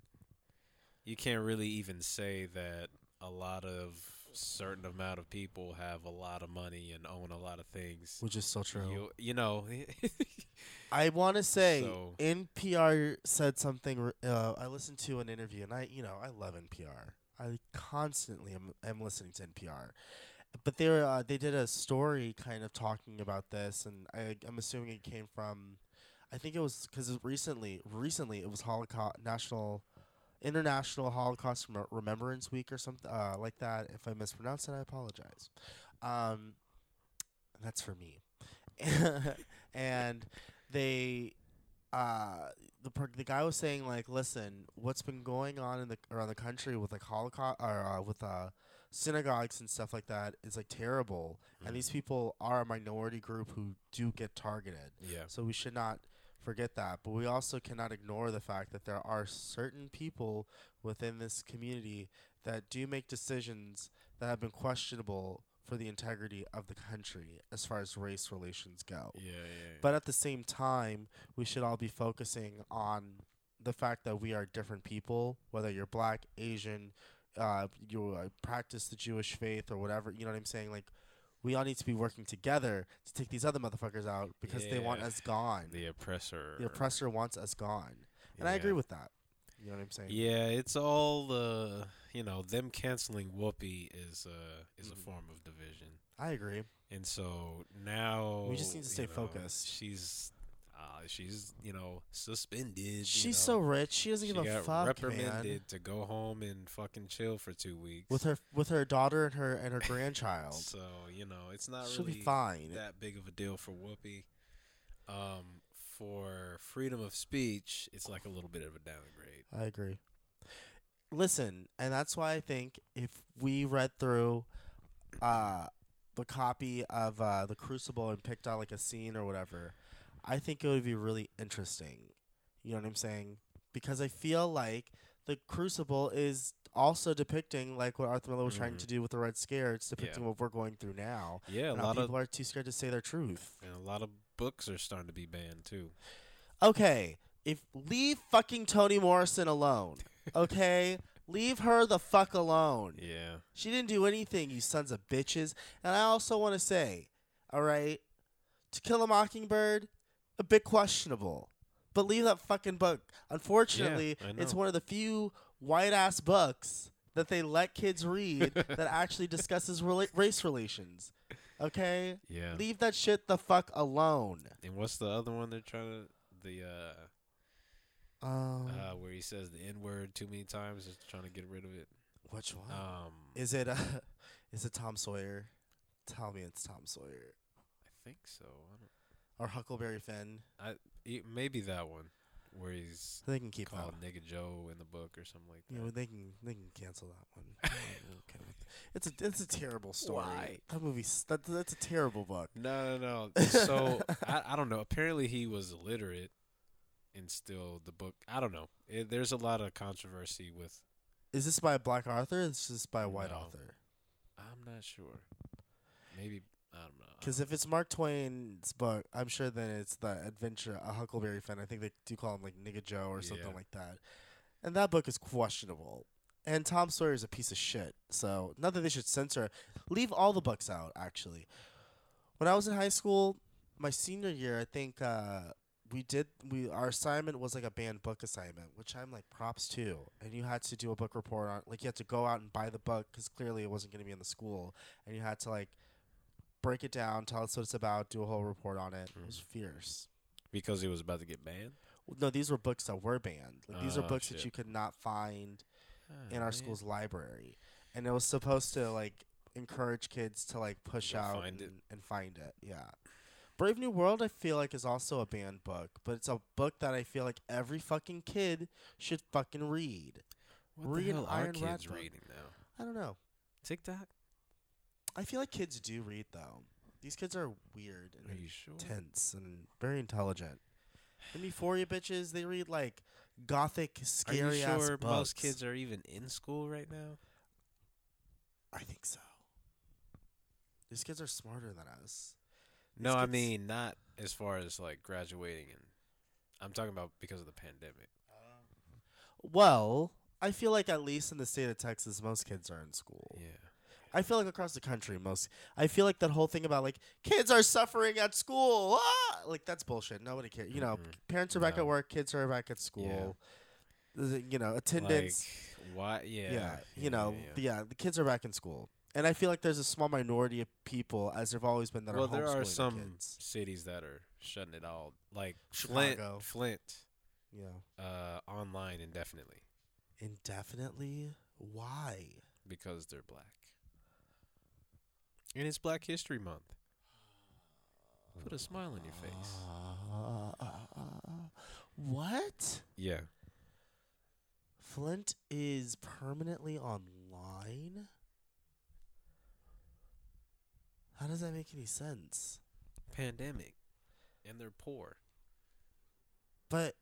you can't really even say that a lot of certain amount of people have a lot of money and own a lot of things. Which is so true. You you know, I want to say So- NPR said something. Uh, I listened to an interview, and I, you know, I love NPR. I constantly am, am listening to NPR, but they were, uh, they did a story kind of talking about this, and I, I'm assuming it came from, I think it was because recently, recently it was Holocaust National, International Holocaust Rem- Remembrance Week or something uh, like that. If I mispronounced it, I apologize. Um, that's for me, and they uh the per- the guy was saying like listen what's been going on in the around the country with like holocaust or uh, with uh synagogues and stuff like that is like terrible and these people are a minority group who do get targeted yeah. so we should not forget that but we also cannot ignore the fact that there are certain people within this community that do make decisions that have been questionable for the integrity of the country as far as race relations go Yeah, yeah. but at the same time, we should all be focusing on the fact that we are different people, whether you're black, Asian, uh, you uh, practice the Jewish faith or whatever. You know what I'm saying? Like, we all need to be working together to take these other motherfuckers out because they want us gone. the oppressor. The oppressor wants us gone, and I agree with that. You know what I'm saying? Yeah, it's all the you know them canceling Whoopi is uh is Mhm. a form of division. I agree. And so now We just need to stay know, focused. She's uh, she's you know suspended. you She's know. so rich. She doesn't she give a got fuck, reprimanded man. to go home and fucking chill for two weeks With her with her daughter and her and her grandchild. So you know it's not She'll really be fine. that big of a deal for Whoopi. Um, for freedom of speech, it's like a little bit of a downgrade. I agree. Listen, and that's why I think if we read through uh the copy of uh the Crucible and picked out like a scene or whatever, I think it would be really interesting. You know what I'm saying? Because I feel like the Crucible is also depicting like what Arthur Miller was trying Mhm. to do with the Red Scare. It's depicting what we're going through now. Yeah, a lot of people are too scared to say their truth. and a lot of books are starting to be banned too. Okay, if leave fucking Toni Morrison alone. Okay, leave her the fuck alone. Yeah, She didn't do anything, you sons of bitches. And I also want to say, all right, To Kill a Mockingbird, a bit questionable, but leave that fucking book. Unfortunately, I it's one of the few white ass books that they let kids read that actually discusses rela- race relations. Okay, yeah. leave that shit the fuck alone. And what's the other one they're trying to the uh, Um, uh where he says the N word too many times, just trying to get rid of it. which one? Um, Is it uh, is it Tom Sawyer? Tell me it's Tom Sawyer I think so. I don't, or Huckleberry Finn. it, maybe that one where he's They can keep called that. Nigga Joe in the book or something like that. You know, they can they can cancel that one. Okay. It's a it's a terrible story. Why? That movie's that, that's a terrible book. No, no, no. So I, I don't know. Apparently, he was illiterate, and still the book. I don't know. It, there's a lot of controversy with. Is this by a black author? Or is this by a white No. author? I'm not sure. Maybe I don't know. Because if it's Mark Twain's book, I'm sure then it's the Adventure a Huckleberry Finn. I think they do call him like Nigga Joe or something Yeah. like that. And that book is questionable. And Tom Sawyer is a piece of shit. So not that they should censor. Leave all the books out. Actually, when I was in high school, my senior year, I think uh, we did we our assignment was like a banned book assignment, which I'm like props to. And you had to do a book report on like you had to go out and buy the book because clearly it wasn't going to be in the school, and you had to like break it down, tell us what it's about, do a whole report on it. It was fierce. because he was about to get banned. Well, No, these were books that were banned. Like, these are Oh, books that you could not find Ah, in our man. school's library, and it was supposed to like encourage kids to like push Go out find and, and find it. Yeah. Brave New World, I feel like, is also a banned book, but it's a book that I feel like every fucking kid should fucking read. What read the hell are Iron Rat kids book. reading now? I don't know. TikTok? I feel like kids do read though. These kids are weird and Are sure? intense and very intelligent. And before you bitches, they read like gothic, scary Are you ass sure books. most kids are even in school right now? I think so. These kids are smarter than us. No, I mean not as far as like graduating and I'm talking about because of the pandemic. Well, I feel like at least in the state of Texas, most kids are in school. Yeah. I feel like across the country, most. I feel like that whole thing about like kids are suffering at school, ah! like that's bullshit. Nobody cares. You know, Mhm. parents are back No. at work, kids are back at school. The- You know, attendance. Like why yeah. yeah, you know, yeah. the- yeah, the kids are back in school, and I feel like there's a small minority of people, as there've always been, that well, are Well, there are some kids. cities that are shutting it all like Chicago. Flint Flint Yeah, uh online indefinitely indefinitely. Why? because they're black. And it's Black History Month. Put a smile on your face. Uh, what? Yeah. Flint is permanently online? How does that make any sense? Pandemic. And they're poor. But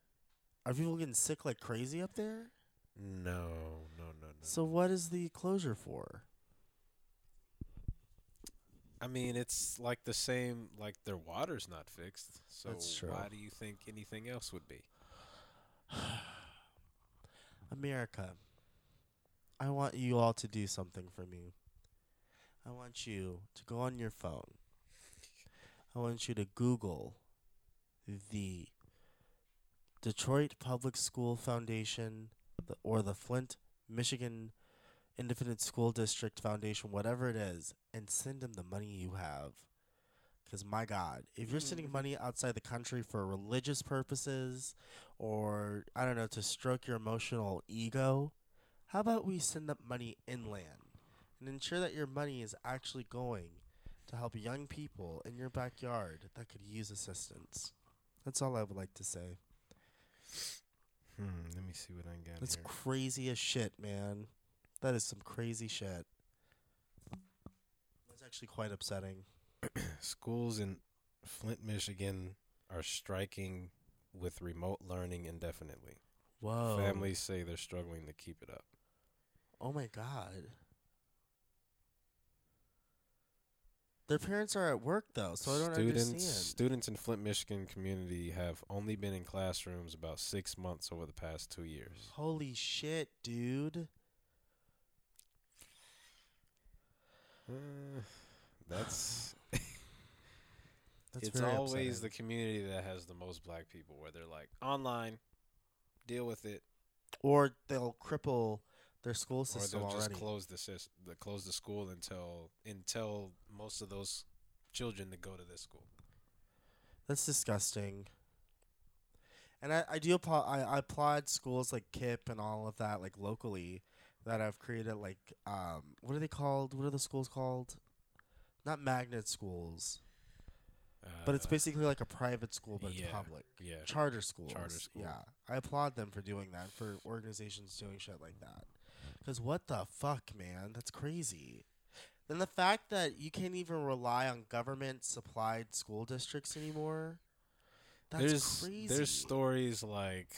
are people getting sick like crazy up there? No, no, no, no. So what is the closure for? I mean, it's like the same. Like their water's not fixed. So That's true. why do you think anything else would be? America, I want you all to do something for me. I want you to go on your phone. I want you to Google the Detroit Public School Foundation the, or the Flint, Michigan independent school district, foundation, whatever it is, and send them the money you have. Because my God, if you're sending Mhm. money outside the country for religious purposes, or I don't know, to stroke your emotional ego, how about we send up money inland and ensure that your money is actually going to help young people in your backyard that could use assistance. That's all I would like to say. Hmm, let me see what I got That's here. crazy as shit, man. That is some crazy shit. That's actually quite upsetting. Schools in Flint, Michigan are striking with remote learning indefinitely. Whoa. Families say they're struggling to keep it up. Oh my god. Their parents are at work though, so I don't students, understand. Students in Flint, Michigan community have only been in classrooms about six months over the past two years. Holy shit, dude. Uh, that's That's it's very always upsetting. the community that has the most black people where they're like online, deal with it, or they'll cripple their school system or they'll already. just close the sys- the close the school until until most of those children that go to this school. That's disgusting. And I, I do applaud I, I applaud schools like KIPP and all of that like locally that I've created like um what are they called? What are the schools called? Not magnet schools, but it's Uh, basically like a private school but yeah. it's public. yeah. Charter schools. school. Yeah. I applaud them for doing that for organizations doing shit like that. Cuz what the fuck, man? That's crazy. Then the fact that you can't even rely on government supplied school districts anymore. That's there's crazy. there's stories like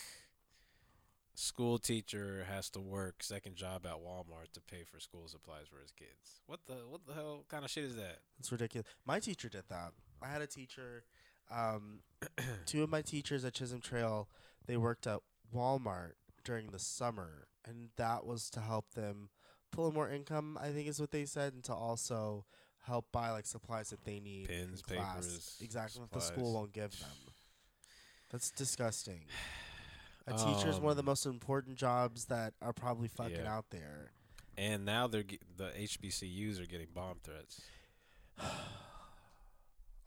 school teacher has to work second job at Walmart to pay for school supplies for his kids. What the what the hell kind of shit is that? It's ridiculous. My teacher did that. I had a teacher. Um, two of my teachers at Chisholm Trail, they worked at Walmart during the summer, and that was to help them pull in more income. I think is what they said, and to also help buy like supplies that they need. Class. papers, exactly what the school won't give them. That's disgusting. A teacher is one of the Um, most important jobs that are probably fucking yeah. out there. And now they're ge- the HBCUs are getting bomb threats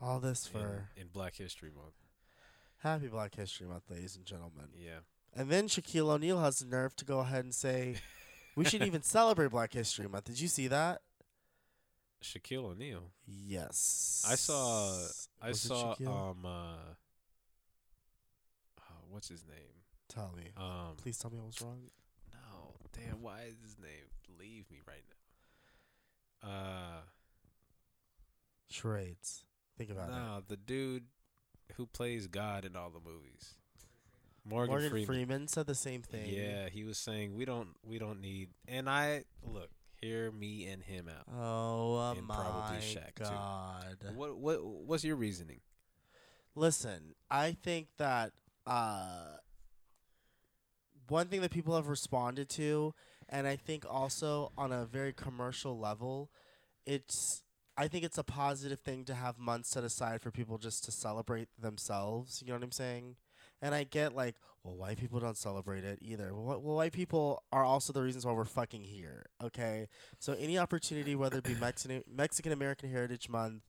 All this in, for in Black History Month. Happy Black History Month, ladies and gentlemen. Yeah. And then Shaquille O'Neal has the nerve to go ahead and say, we should even celebrate Black History Month. Did you see that? Shaquille O'Neal. Yes. I saw I Was saw um uh oh, what's his name? Tell me. Um Please tell me I was wrong. No, damn, why is his name leave me right now? Uh Charades. Think about it. no, the dude who plays God in all the movies. Morgan, Morgan Freeman. Freeman. said the same thing. Yeah, he was saying we don't we don't need and I look, hear me and him out. Oh uh, And my probably Shaq, too. God. What what what's your reasoning? Listen, I think that uh, one thing that people have responded to, and I think also on a very commercial level, it's I think it's a positive thing to have months set aside for people just to celebrate themselves. You know what I'm saying? And I get like, well, white people don't celebrate it either. Well, white people are also the reasons why we're fucking here. Okay, so any opportunity, whether it be Mexican Mexican American Heritage Month,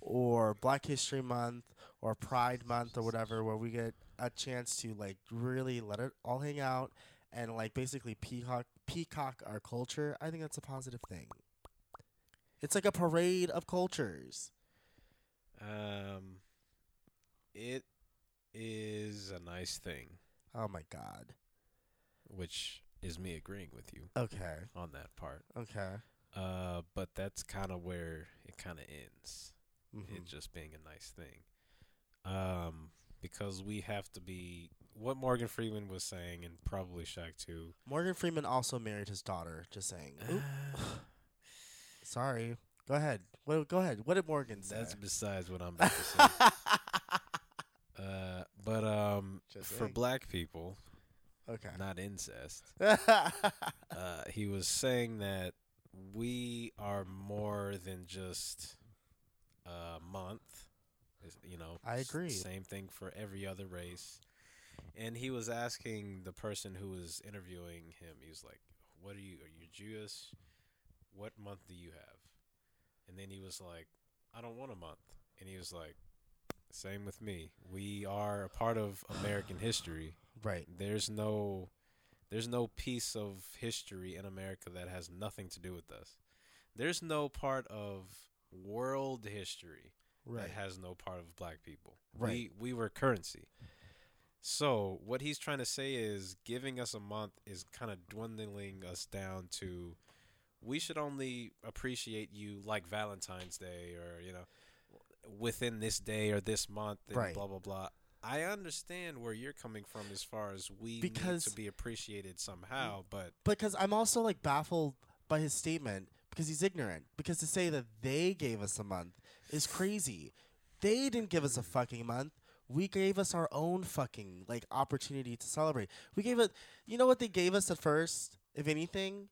or Black History Month, or Pride Month, or whatever, where we get a chance to like really let it all hang out and like basically peacock peacock our culture, I think that's a positive thing. It's like a parade of cultures. Um it is a nice thing, Oh my god. which is me agreeing with you Okay. on that part. Okay. Uh, but that's kind of where it kind of ends. Mhm. It just being a nice thing. Um, because we have to be what Morgan Freeman was saying, and probably Shaq too. Morgan Freeman also married his daughter. Just saying. Sorry. Go ahead. What? Go ahead. What did Morgan say? That's besides what I'm about to say. uh, but um, Just for saying. black people, okay. not incest. Uh, he was saying that we are more than just a month. You know, I agree. Same thing for every other race. And he was asking the person who was interviewing him. He was like, "What are you? Are you Jewish? what month do you have? And then he was like, I don't want a month. And he was like, same with me. We are a part of American history. Right. There's no there's no piece of history in America that has nothing to do with us. There's no part of world history Right. that has no part of black people. Right. We we were currency. So what he's trying to say is giving us a month is kind of dwindling us down to we should only appreciate you like Valentine's Day or you know within this day or this month and Right. blah blah blah. I understand where you're coming from as far as we Because- need to be appreciated somehow, mm, but because I'm also like baffled by his statement because he's ignorant. Because to say that they gave us a month is crazy. They didn't give us a fucking month. We gave us our own fucking like opportunity to celebrate. We gave it. You know what they gave us at first? If anything,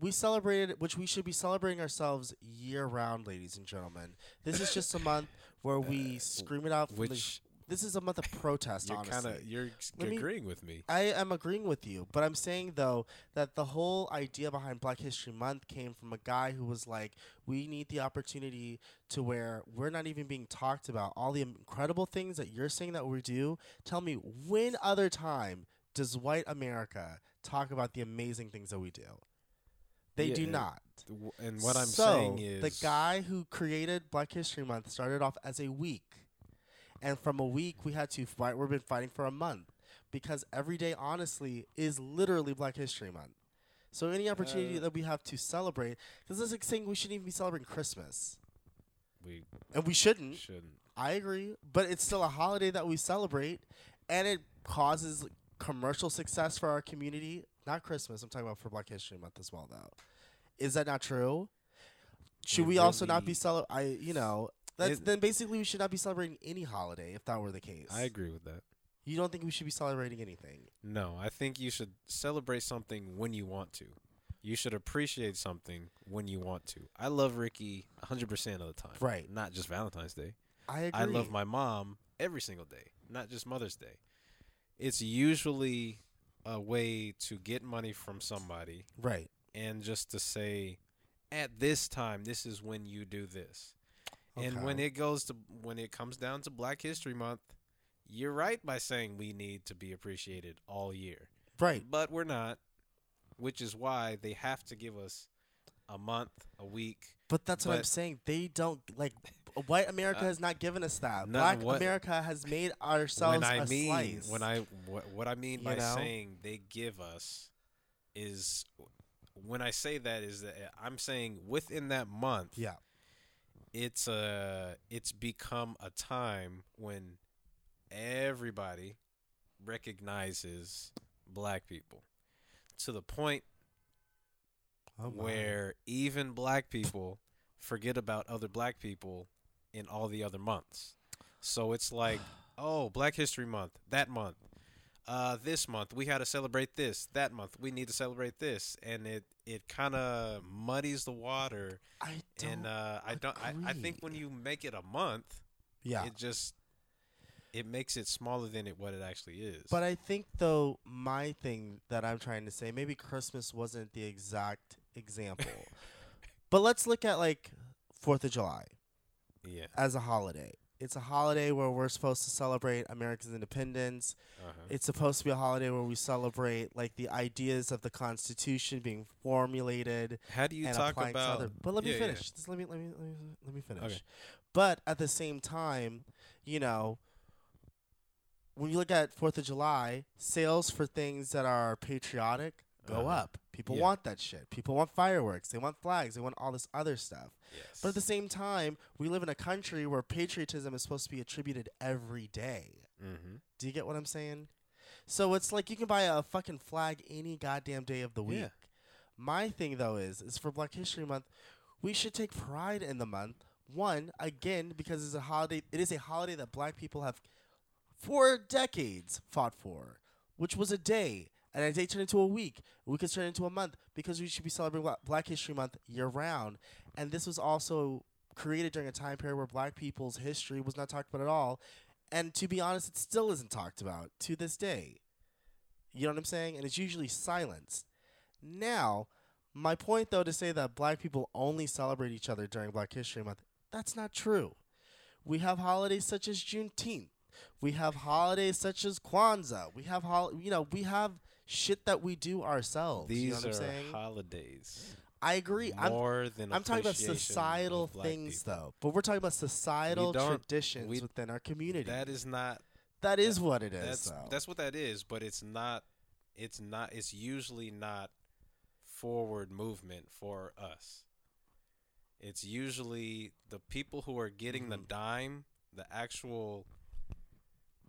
we celebrated, which we should be celebrating ourselves year round, ladies and gentlemen. This is just a month where we uh, scream it out. From the, which this is a month of protest. you're honestly, kind of you're me- agreeing with me. I am agreeing with you, but I'm saying though that the whole idea behind Black History Month came from a guy who was like, we need the opportunity to where we're not even being talked about. All the incredible things that you're saying that we do. Tell me, when other time does white America talk about the amazing things that we do? They Yeah, do not. And what I'm so, saying is the guy who created Black History Month started off as a week, and from a week we had to fight. We've been fighting for a month because every day, honestly, is literally Black History Month. So any opportunity Uh, that we have to celebrate, because it's like saying we shouldn't even be celebrating Christmas, we and we shouldn't. shouldn't. I agree, but it's still a holiday that we celebrate, and it causes commercial success for our community. Not Christmas. I'm talking about for Black History Month as well, though. Is that not true? Should It we also not be really- cele? I you know that's It- then basically we should not be celebrating any holiday if that were the case. I agree with that. You don't think we should be celebrating anything? No, I think you should celebrate something when you want to. You should appreciate something when you want to. I love Ricky 100% of the time. Right. Not just Valentine's Day. I agree. I love my mom every single day, not just Mother's Day. It's usually a way to get money from somebody right. and just to say at this time this is when you do this. And when it goes to when it comes down to Black History Month, you're right by saying we need to be appreciated all year. Right. But we're not, which is why they have to give us a month, a week. But that's what I'm saying. They don't like white America Uh, has not given us that. no, Black what- America has made ourselves when I a mean slice. when I what, what I mean You by know? saying they give us is when I say that is that I'm saying within that month yeah. It's a it's become a time when everybody recognizes black people to the point Oh where even black people forget about other black people in all the other months. So it's like, oh, Black History Month, that month. Uh, this month we had to celebrate this. That month we need to celebrate this, and it it kind of muddies the water. I don't. and uh, I don't. I, I think when you make it a month, yeah. it just it makes it smaller than it what it actually is. But I think though my thing that I'm trying to say, maybe Christmas wasn't the exact example. but let's look at like Fourth of July yeah, as a holiday. It's a holiday where we're supposed to celebrate America's independence. uh-huh. It's supposed to be a holiday where we celebrate like the ideas of the Constitution being formulated how do you talk about? other. But let me Yeah, yeah. finish. Just let me let me let me, let me finish. Okay. But at the same time, you know, when you look at Fourth of July, sales for things that are patriotic go Uh-huh. up. People Yeah. want that shit. People want fireworks. They want flags. They want all this other stuff. Yes. But at the same time, we live in a country where patriotism is supposed to be attributed every day. mm-hmm. Do you get what I'm saying? So it's like you can buy a fucking flag any goddamn day of the week. Yeah. My thing though is is for Black History Month, we should take pride in the month. One, again, because it's a holiday it is a holiday that black people have for decades fought for, which was a day. And a day turned into a week. We could turn into a month because we should be celebrating Black History Month year round. And this was also created during a time period where black people's history was not talked about at all. And to be honest, it still isn't talked about to this day. You know what I'm saying? And it's usually silenced. Now, My point, though, to say that black people only celebrate each other during Black History Month, that's not true. We have holidays such as Juneteenth. We have holidays such as Kwanzaa. We have hol- you know, we have shit that we do ourselves. you know These what I'm are saying? holidays. I agree. I'm More than I'm talking about societal things people. though. But we're talking about societal traditions we- within our community. That is not that is what it is that's though. that's what that is, but it's not it's not it's usually not forward movement for us. It's usually the people who are getting the Mhm. dime, the actual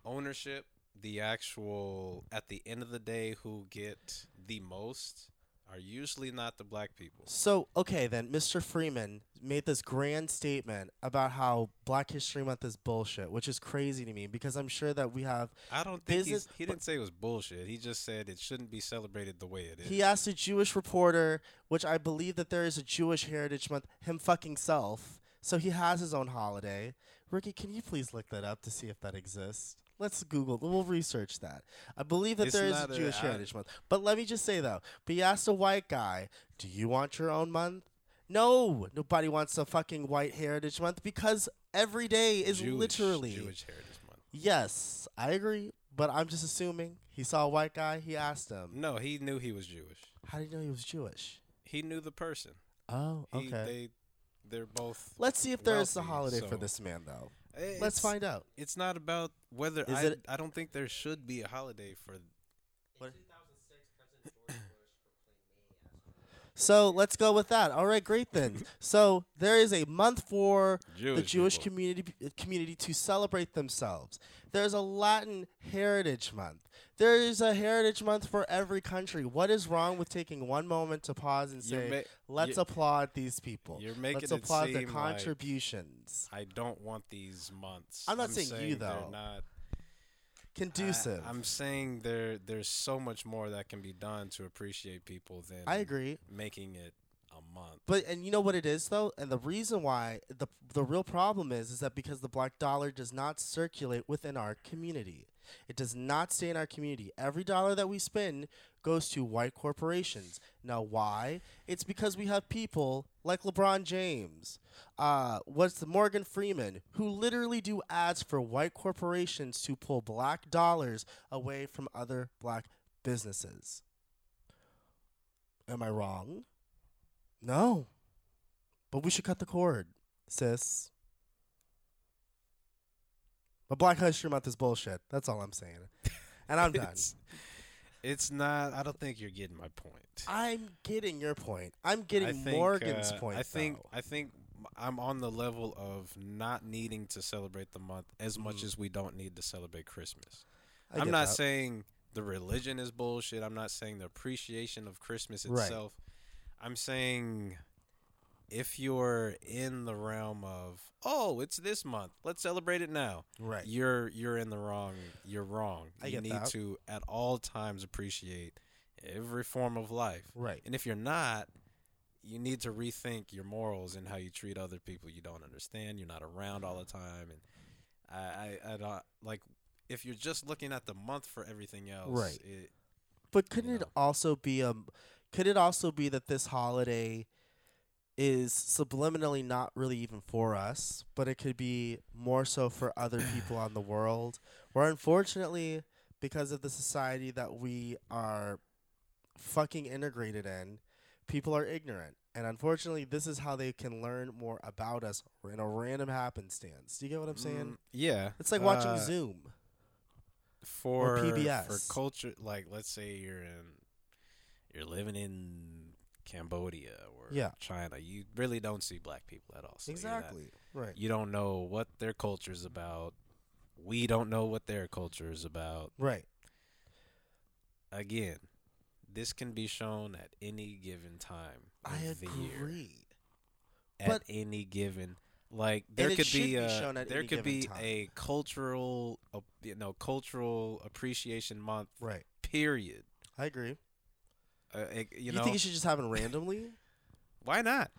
ownership, the actual at the end of the day who get the most are usually not the black people. So, okay, then Mr. Freeman made this grand statement about how Black History Month is bullshit, which is crazy to me because I'm sure that we have. I don't think Business- he didn't say it was bullshit. He just said it shouldn't be celebrated the way it is. He asked a Jewish reporter, which I believe that there is a Jewish Heritage Month, him fucking self. So he has his own holiday. Ricky, can you please look that up to see if that exists? Let's Google. We'll research that. I believe that It's there is a not a- Jewish Heritage Month. But let me just say though, but he asked a white guy, "Do you want your own month?" No, nobody wants a fucking white Heritage Month because every day is Jewish, literally Jewish Heritage Month. Yes, I agree, but I'm just assuming he saw a white guy. He asked him, No, he knew he was Jewish. "How did you know he was Jewish?" He knew the person. Oh, He, okay. They, they're both. Let's see if there is a wealthy, holiday for so- this man, though. It's- Let's find out. It's not about whether Is I. it- I don't think there should be a holiday for. What? 2006, President George Bush proclaimed May as So let's go with that. All right, great then. so there is a month for Jewish the Jewish people. community community to celebrate themselves. There's a Latin Heritage Month. There is a Heritage Month for every country. What is wrong with taking one moment to pause and say, ma- "Let's applaud these people. You're making Let's it applaud their seem like contributions." I don't want these months. I'm not saying you, they're though. Not Conducive. I, am saying there. There's so much more that can be done to appreciate people than I agree. making it a month. But and you know what it is though, and the reason why the the real problem is is that because the black dollar does not circulate within our community. It does not stay in our community. Every dollar that we spend goes to white corporations. Now why? It's because we have people like LeBron James, uh, what's the Morgan Freeman, who literally do ads for white corporations to pull black dollars away from other black businesses. Am I wrong? No. But we should cut the cord, sis. But Black History Month is bullshit. That's all I'm saying. And I'm done. It's, it's not. I don't think you're getting my point. I'm getting your point. I'm getting think, Morgan's uh, point. I think though. I think I'm on the level of not needing to celebrate the month as much Mhm. as we don't need to celebrate Christmas. I I'm not that. saying the religion is bullshit. I'm not saying the appreciation of Christmas Right. itself. I'm saying if you're in the realm of oh, it's this month, let's celebrate it now. right. You're you're in the wrong. You're wrong. I you need that. to at all times appreciate every form of life. Right. And if you're not, you need to rethink your morals and how you treat other people you don't understand. You're not around all the time, and I, I, I don't like if you're just looking at the month for everything else. Right. It, But couldn't it know. also be um, a could it also be that this holiday is subliminally not really even for us, but it could be more so for other people on the world. Where unfortunately, because of the society that we are fucking integrated in, people are ignorant. And unfortunately, this is how they can learn more about us in a random happenstance. Do you get what I'm saying? mm, yeah, It's like watching uh, Zoom. for PBS. for culture. Like, let's say you're in, you're living in Cambodia or Yeah. China. You really don't see black people at all. So you're not- exactly. Right. you don't know what their culture is about. We don't know what their culture is about. Right. Again, this can be shown at any given time I of the year. agree. At But- any given, like there could be, be a, at there could be time. a cultural, uh, you know, cultural appreciation month. Right. Period. I agree. Uh, it- you, You, know, think it should just happen randomly? why not?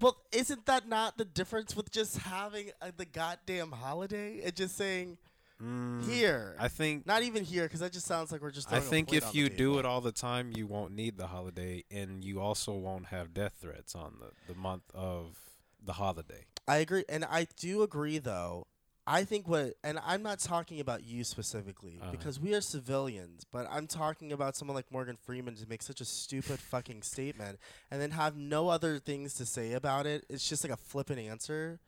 Well, isn't that not the difference with just having uh the goddamn holiday and just saying, Mm, here. I think Not even here, because that just sounds like we're just. I a think if you do it all the time, you won't need the holiday, and you also won't have death threats on the, the month of the holiday. I agree, and I do agree though. I think what, and I'm not talking about you specifically Uh-huh. because we are civilians, but I'm talking about someone like Morgan Freeman to make such a stupid fucking statement and then have no other things to say about it. It's just like a flippant answer.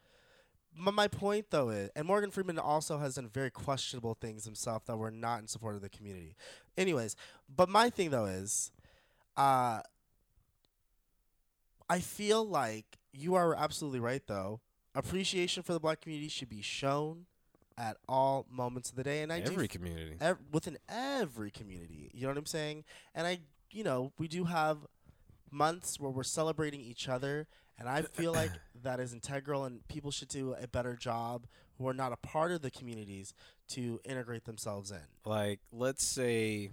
M- my point though is, and Morgan Freeman also has done very questionable things himself that were not in support of the community. Anyways, but my thing though is, uh, I feel like you are absolutely right though. Appreciation for the black community should be shown at all moments of the day, and I do Every community. ev- within every community. You know what I'm saying? And I, you know, we do have months where we're celebrating each other, and I feel like that is integral, and people should do a better job who are not a part of the communities to integrate themselves in. Like, let's say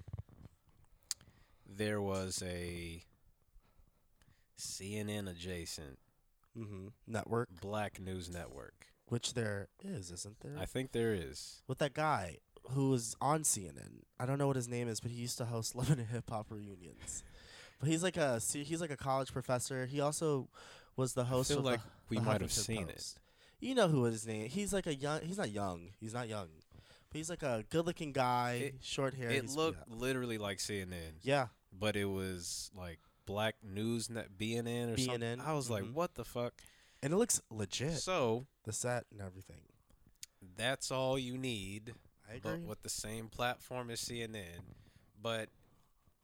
there was a CNN adjacent Mm-hmm. Network, black news network. which there is, isn't there? I think there is. With that guy who was on CNN. I don't know what his name is, but he used to host Lebanon hip hop reunions. But he's like a he's like a college professor. He also was the host feel of like the, we the might have Huffington seen it. You know who his name? He's like a young. He's not young. He's not young, but he's like a good-looking guy, It- short hair. It looked literally like CNN, yeah, but it was like Black News Net BNN or something. I was like, mhm. what the fuck? and it looks legit. So the set and everything. that's all you need, I but agree. with the same platform as CNN. But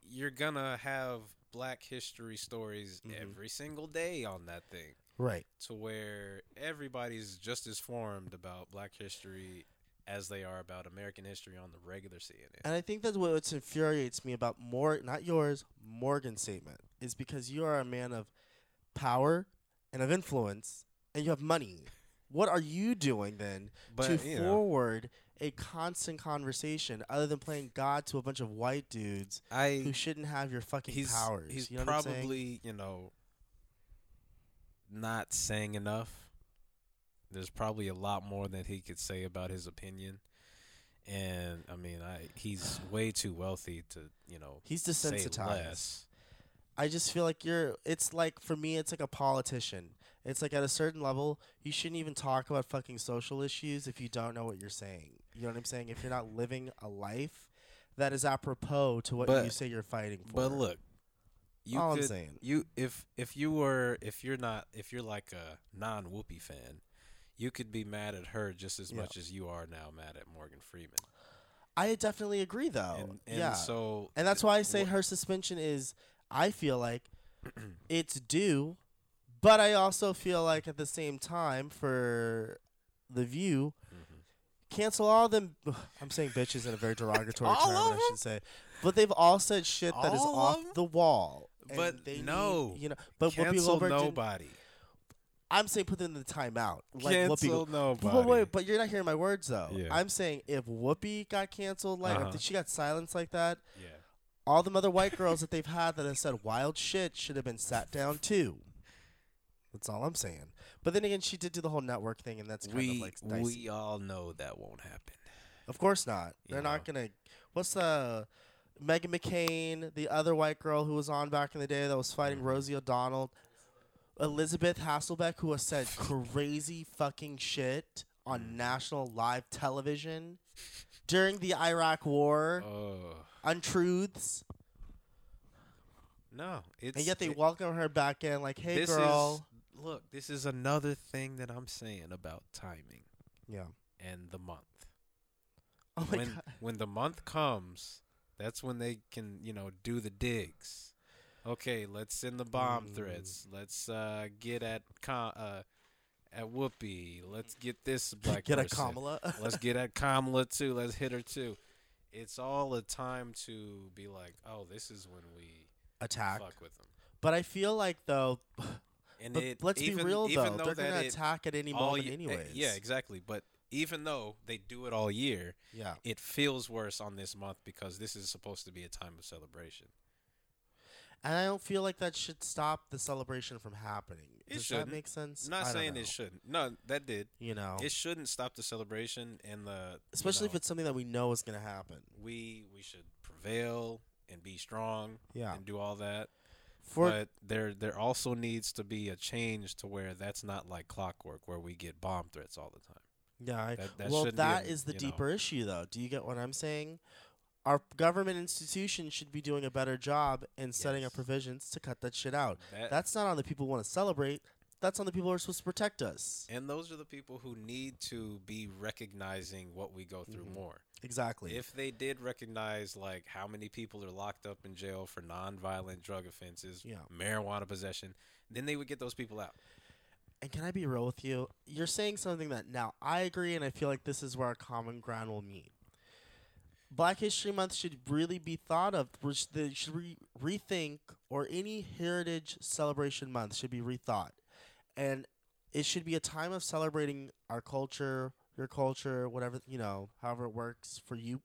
you're gonna have Black History stories Mhm. every single day on that thing. right. to where everybody's just as formed about Black history as they are about American history on the regular CNN. And I think that's what infuriates me about more, not yours, Morgan's statement, is because you are a man of power and of influence, and you have money. What are you doing then But to you know, forward a constant conversation other than playing God to a bunch of white dudes I who shouldn't have your fucking he's powers? he's you know what I'm saying? probably you know not saying enough. There's probably a lot more that he could say about his opinion. And I mean, I he's way too wealthy to, you know, He's desensitized. I just feel like you're. It's like for me, it's like a politician. It's like at a certain level, you shouldn't even talk about fucking social issues if you don't know what you're saying. You know what I'm saying? If you're not living a life that is apropos to what you say you're fighting for. But look, you all could I'm saying. you if if you were if you're not if you're like a non Whoopi fan, you could be mad at her just as Yeah. much as you are now mad at Morgan Freeman. I definitely agree, though. and, and yeah, so and that's why I say her suspension is. I feel like it's due, but I also feel like at the same time for the View, Mhm. cancel all them. I'm saying bitches in a very derogatory All term, I should say, but they've all said shit that is All off of 'em? the wall. But they no. need, you know, but Whoopi cancel Goldberg. didn't- nobody. I'm saying put them in the timeout. Like Whoopi. cancel Gold- nobody. But, but wait, but you're not hearing my words though. Yeah. I'm saying if Whoopi got canceled, like Uh-huh. if she got silenced like that, yeah. all the other white girls that they've had that have said wild shit should have been sat down too. That's all I'm saying. But then again, she did do the whole network thing, and that's kind we of like dicey. we all know that won't happen. Of course not. They're You not gonna. What's the Meghan McCain, the other white girl who was on back in the day that was fighting Mhm. Rosie O'Donnell, Elisabeth Hasselbeck, who has said crazy fucking shit on Mm. national live television during the Iraq War, Oh untruths, no! It's and yet they it- welcome her back in like, "Hey, this girl." Is, look, this is another thing that I'm saying about timing yeah. and the month. Oh my when god. when the month comes, that's when they can you know do the digs. Okay, let's send the bomb Mm. threats. Let's uh, get at Com- uh, at Whoopi. Let's get this black Get a person. Kamala. Let's get at Kamala too. Let's hit her too. It's all a time to be like, oh, this is when we attack. fuck with them. But I feel like though, And but it, let's even, be real though, though they're gonna attack at any moment eh, anyways. Yeah, exactly. But even though they do it all year, Yeah. it feels worse on this month because this is supposed to be a time of celebration. And I don't feel like that should stop the celebration from happening. It Does shouldn't. that make sense? I'm not I saying it shouldn't. No, that did. You know, It shouldn't stop the celebration and the you especially if it's something that we know is going to happen. we we should prevail and be strong Yeah. and do all that. For but there there also needs to be a change to where that's not like clockwork where we get bomb threats all the time. yeah, I, That, that well, that a- is the you know, deeper issue, though. Do you get what I'm saying? Our government institutions should be doing a better job in setting up provisions to cut that shit out. that- That's not on the people who want to celebrate. That's on the people who are supposed to protect us. and those are the people who need to be recognizing what we go through Mhm. more. Exactly. If they did recognize like how many people are locked up in jail for non-violent drug offenses, Yeah. marijuana possession, then they would get those people out. And can I be real with you? You're saying something that now I agree, and I feel like this is where our common ground will meet. Black History Month should really be thought of. They should re- rethink, or any heritage celebration month should be rethought, and it should be a time of celebrating our culture, your culture, whatever you know, however it works for you.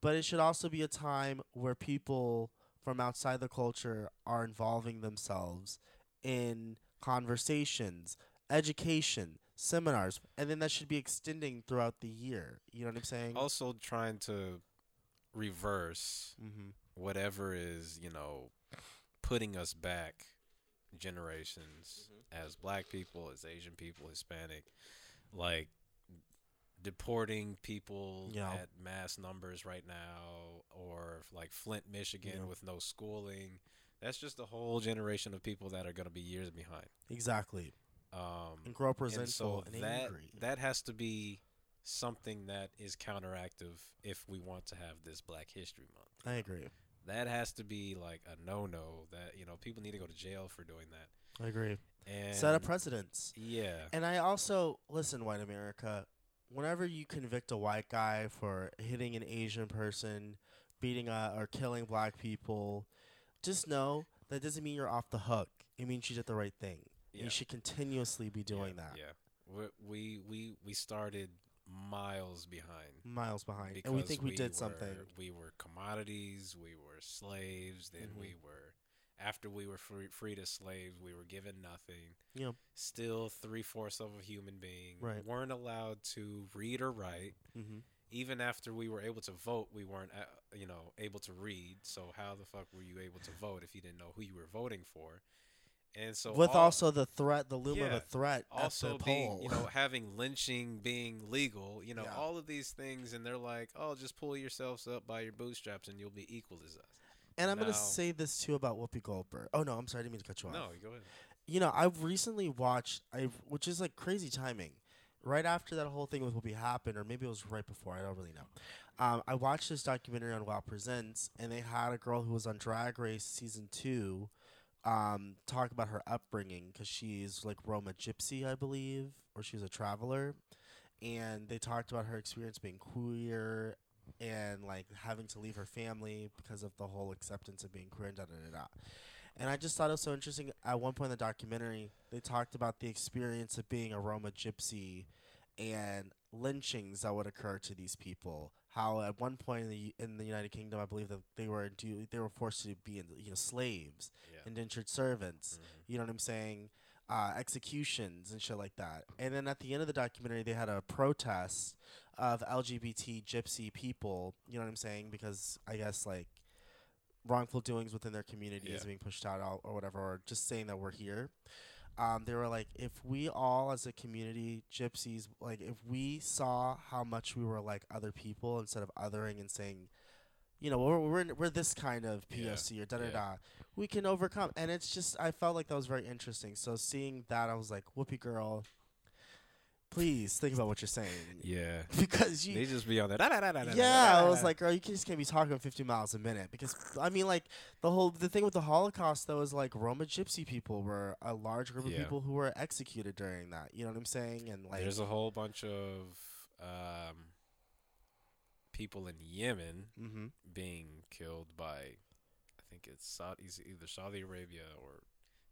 But it should also be a time where people from outside the culture are involving themselves in conversations, education, seminars, and then that should be extending throughout the year. You know what I'm saying? Also trying to reverse mm-hmm. whatever is, you know, putting us back generations Mm-hmm. as black people, as Asian people, Hispanic, like deporting people Yeah. at mass numbers right now, or like Flint, Michigan, Yeah. with no schooling. That's just a whole generation of people that are going to be years behind. Exactly. Um, And grow up and resentful so and, that angry. that has to be something that is counteractive if we want to have this Black History Month. I agree. That has to be like a no-no. That you know people need to go to jail for doing that. I agree. And Set a precedence. Yeah, And I also listen, white America. Whenever you convict a white guy for hitting an Asian person, beating a, or killing black people, just know that doesn't mean you're off the hook. It means you did the right thing. Yeah. You should continuously be doing yeah, that. Yeah, we we we we started miles behind. Miles behind, and we think we, did something. We were commodities. We were slaves. Then Mhm. we were, after we were free, freed as slaves, we were given nothing. Yeah. Still three fourths of a human being. Right. weren't allowed to read or write. Mm-hmm. Even after we were able to vote, we weren't, uh, you know, able to read. So how the fuck were you able to vote if you didn't know who you were voting for? And so With all- also the threat, the loom of a threat also being, you know, having lynching being legal, you know, Yeah. all of these things, and they're like, oh, just pull yourselves up by your bootstraps and you'll be equal as us. and I'm gonna say this too about Whoopi Goldberg. Oh no, I'm sorry, I didn't mean to cut you off. No, go ahead. you know, I've recently watched, I which is like crazy timing. Right after that whole thing with Whoopi happened, or maybe it was right before. I don't really know. Um, I watched this documentary on Wow Presents, and they had a girl who was on Drag Race season two, um, talk about her upbringing because she's like Roma Gypsy, I believe, or she's a traveler, and they talked about her experience being queer and like having to leave her family because of the whole acceptance of being queer and da da da da. And I just thought it was so interesting. At one point in the documentary, they talked about the experience of being a Roma gypsy and lynchings that would occur to these people. How at one point in the in the United Kingdom, I believe that they were do, they were forced to be you know slaves, Yeah. indentured servants. Mhm. You know what I'm saying? Uh, executions and shit like that. And then at the end of the documentary, they had a protest of LGBT gypsy people. You know what I'm saying? Because I guess like wrongful doings within their community is Yeah. being pushed out or whatever, or just saying that we're here. Um, they were like, if we all as a community, gypsies, like if we saw how much we were like other people instead of othering and saying, you know, we're we're, we're this kind of Yeah, POC or da da yeah. da, we can overcome. And it's just, I felt like that was very interesting. So seeing that, I was like, Whoopi girl, please think about what you're saying. Yeah. Because you, They just be on that. "Da, da, da, da, da, da, yeah, I was like, girl, you just can't be talking 50 miles a minute because I mean, like the whole the thing with the Holocaust though is like Roma Gypsy people were a large group of Yeah. people who were executed during that. You know what I'm saying? And like, There's a whole bunch of um, people in Yemen mm-hmm, being killed by, I think it's Saudi, either Saudi Arabia or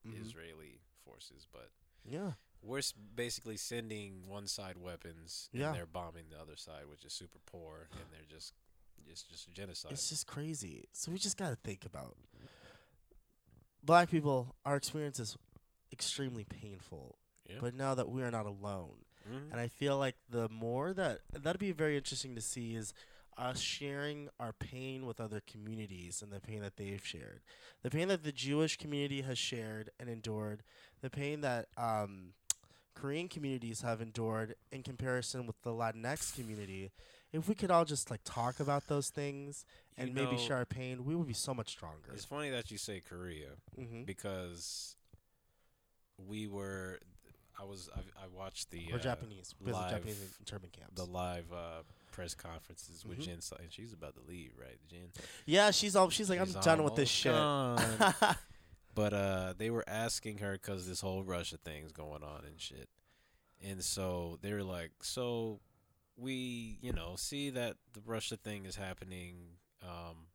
mm-hmm. Israeli forces, but yeah, we're basically sending one side weapons Yeah. and they're bombing the other side, which is super poor, and they're just it's just genocide. it's just crazy. So we just got to think about black people, our experience is extremely painful. Yeah. But now that we are not alone, Mhm. and I feel like the more that that'd be very interesting to see is us sharing our pain with other communities and the pain that they've shared, the pain that the Jewish community has shared and endured, the pain that um, Korean communities have endured in comparison with the Latinx community. If we could all just like talk about those things You and maybe know, share our pain, we would be so much stronger. It's funny that you say Korea Mm-hmm. because we were. I was. I, I watched the Or uh, Japanese, because live- Japanese internment camps. the live uh, press conferences with Mhm. Jen, and she's about to leave, right, Jen? yeah, she's all she's like, She's I'm done with this shit. But uh, they were asking her because this whole Russia thing's going on and shit, and so they were like, "So we, you know, see that the Russia thing is happening, um,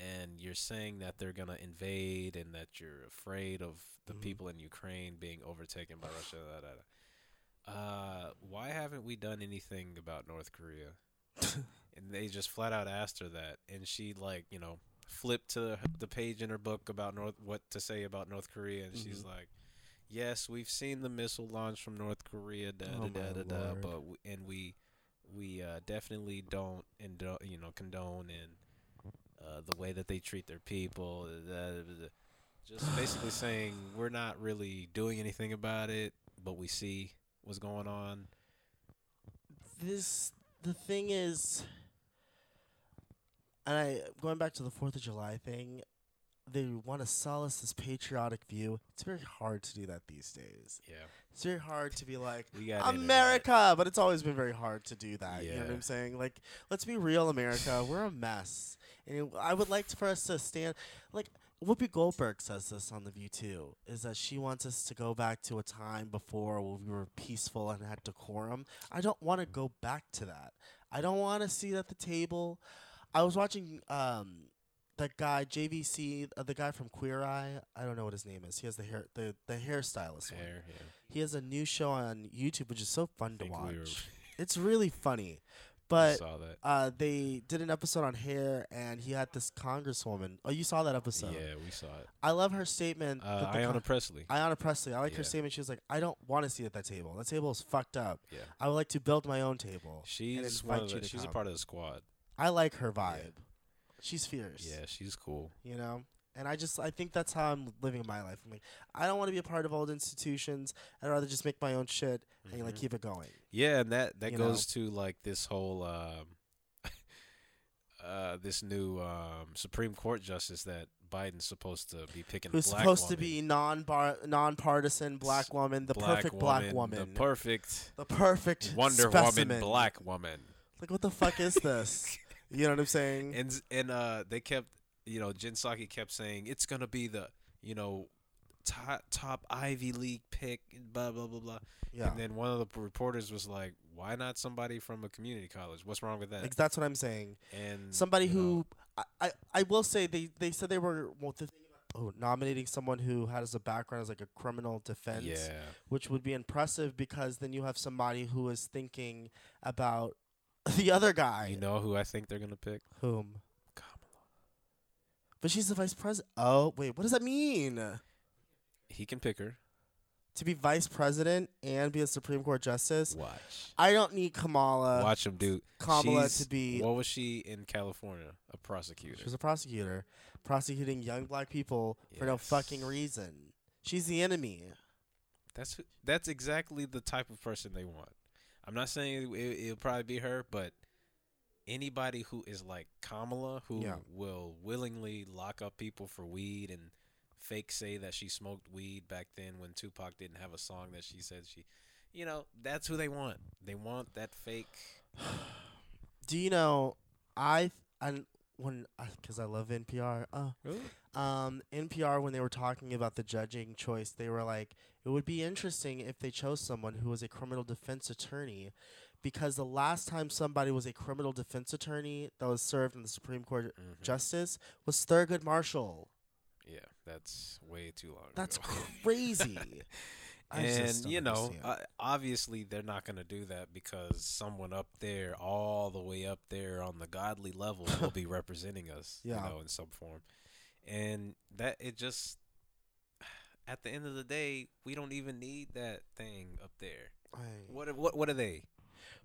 and you're saying that they're gonna invade and that you're afraid of the Mhm. people in Ukraine being overtaken by Russia. Da, da, da. Uh, why haven't we done anything about North Korea? and they just flat out asked her that, and she like, you know, flipped to the page in her book about North what to say about North Korea, and she's Mhm. like. Yes, we've seen the missile launch from North Korea, da Oh da da da, da but w- and we we uh, definitely don't indo- you know condone in uh, the way that they treat their people. da, da, da, da. Just basically saying we're not really doing anything about it, but we see what's going on. this the thing is and I going back to the Fourth of July thing, they want to sell us this patriotic view. It's very hard to do that these days. Yeah, It's very hard to be like got internet. America, but it's always been very hard to do that. Yeah. You know what. I'm saying? Like, let's be real, America. We're a mess, and I would like for us to stand. Like Whoopi Goldberg says this on the View too, is that she wants us to go back to a time before when we were peaceful and had decorum. I don't want to go back to that. I don't want to see at the table. I was watching um that guy JVN, uh, the guy from Queer Eye. I don't know what his name is. He has the hair, the the hairstylist one. Hair, yeah. He has a new show on YouTube, which is so fun to Think watch. we were- It's really funny, I but saw that. uh, they did an episode on hair, and he had this congresswoman. Oh, you saw that episode? yeah, we saw it. I love her statement. Uh, that the Ayanna con- Pressley. Ayanna Pressley. I like her Yeah. statement. She was like, "I don't want to see at that table. That table is fucked up. Yeah, I would like to build my own table." she's invite one of you the, to she's a come. part of the squad. I like her vibe. She's fierce. Yeah, she's cool. you know and i just i think that's how i'm living my life i'm like i don't want to be a part of old institutions i'd rather just make my own shit and like Mhm. keep it going Yeah, and that that You goes to like this whole um, uh, this new um, Supreme Court justice that Biden's supposed to be picking. who's black supposed to be non-bar non-partisan black woman the Black perfect black woman the perfect the perfect Wonder specimen. Woman, black woman. like what the fuck is this you know what i'm saying And and uh, they kept, you know, Jen Psaki kept saying it's gonna be the, you know, top top Ivy League pick, and blah blah blah blah. yeah And then one of the reporters was like, "Why not somebody from a community college? What's wrong with that?" like that's what i'm saying and somebody know, who I, I i will say they they said they were well, the oh nominating someone who has a background as like a criminal defense yeah, which would be impressive because then you have somebody who is thinking about the other guy. you know who I think they're gonna pick? whom? Kamala. But she's the vice president. Oh wait, what does that mean? He can pick her. To be vice president and be a Supreme Court justice? Watch. I don't need Kamala. Watch him do. Kamala She's- to be. What was she in California? A prosecutor. She was a prosecutor, prosecuting young black people for no fucking reason. She's the enemy. That's that's exactly the type of person they want. I'm not saying it, it'll probably be her, but anybody who is like Kamala, who Yeah. will willingly lock up people for weed and fake say that she smoked weed back then when Tupac didn't have a song that she said she, you know, that's who they want. They want that fake. Do you know? I and when because I love NPR. Uh, Really? um, NPR when they were talking about the judging choice, they were like, it would be interesting if they chose someone who was a criminal defense attorney, because the last time somebody was a criminal defense attorney that was served in the Supreme Court Mhm. justice was Thurgood Marshall. Yeah, that's way too long. That's ago. crazy. And you know, uh, obviously they're not going to do that because someone up there, all the way up there on the godly level, will be representing us, Yeah. you know, in some form. And that it just at the end of the day, we don't even need that thing up there. I- What are- what what are they?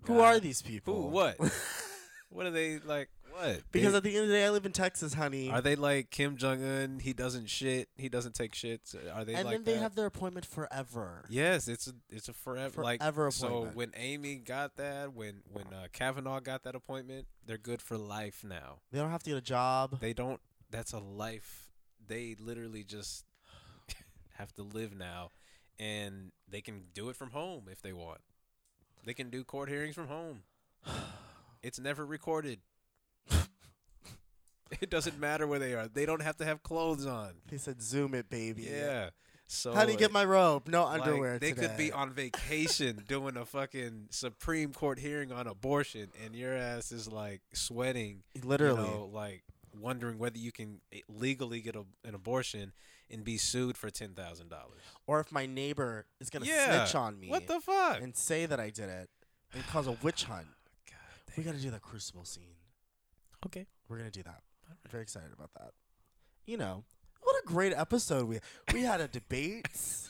Who God. are these people? Who? What? what are they like? What? because They- at the end of the day, I live in Texas, honey. are they like Kim Jong Un? He doesn't shit. He doesn't take shits. Are they and like then they that? have their appointment forever. Yes, it's a it's a forever, like Forever so when Amy got that, when when uh, Kavanaugh got that appointment, they're good for life now. They don't have to get a job. They don't. That's a life. They literally just have to live now, and they can do it from home if they want. They can do court hearings from home. It's never recorded. it doesn't matter where they are. They don't have to have clothes on. He said, "Zoom it, baby." Yeah. So How do you get my robe? No like, underwear they today. could be on vacation doing a fucking Supreme Court hearing on abortion, and your ass is like sweating, literally. you know, like wondering whether you can eh, legally get a, an abortion and be sued for ten thousand dollars. or if my neighbor is gonna Yeah. snitch on me What the fuck? and say that I did it and cause a witch hunt. God We got to do that crucible scene. Okay. We're gonna do that. I'm very excited about that. You know, what a great episode we we had a debate.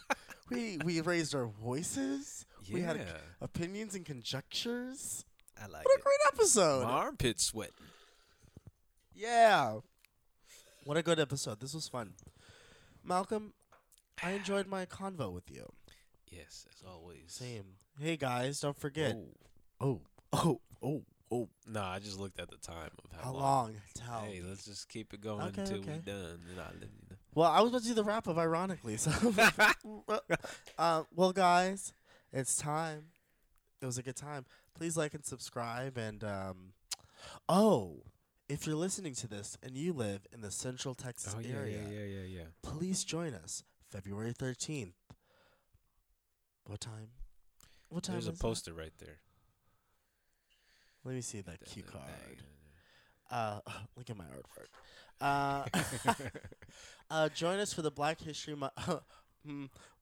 we we raised our voices. We had Yeah. opinions and conjectures. I like it. What a it. great episode! My armpit sweat. Yeah. What a good episode. This was fun. Malcolm, I enjoyed my convo with you. Yes, as always. Same. Hey guys, don't forget. Whoa. Oh, oh, oh, oh. Nah, I just looked at the time of how, How long? Tell Hey, let's just keep it going Okay, until okay. we're done. And I'll let you know. Well, I was about to do the wrap up, ironically. So, uh, well, guys, it's time. It was a good time. Please like and subscribe. And um, oh, if you're listening to this and you live in the Central Texas Oh yeah, area, yeah, yeah, yeah, yeah. Please join us February 13th. What time? What time There's a is that? poster right there. Let me see that cue card. Uh, look at my artwork. Uh, uh, join us for the Black History Month.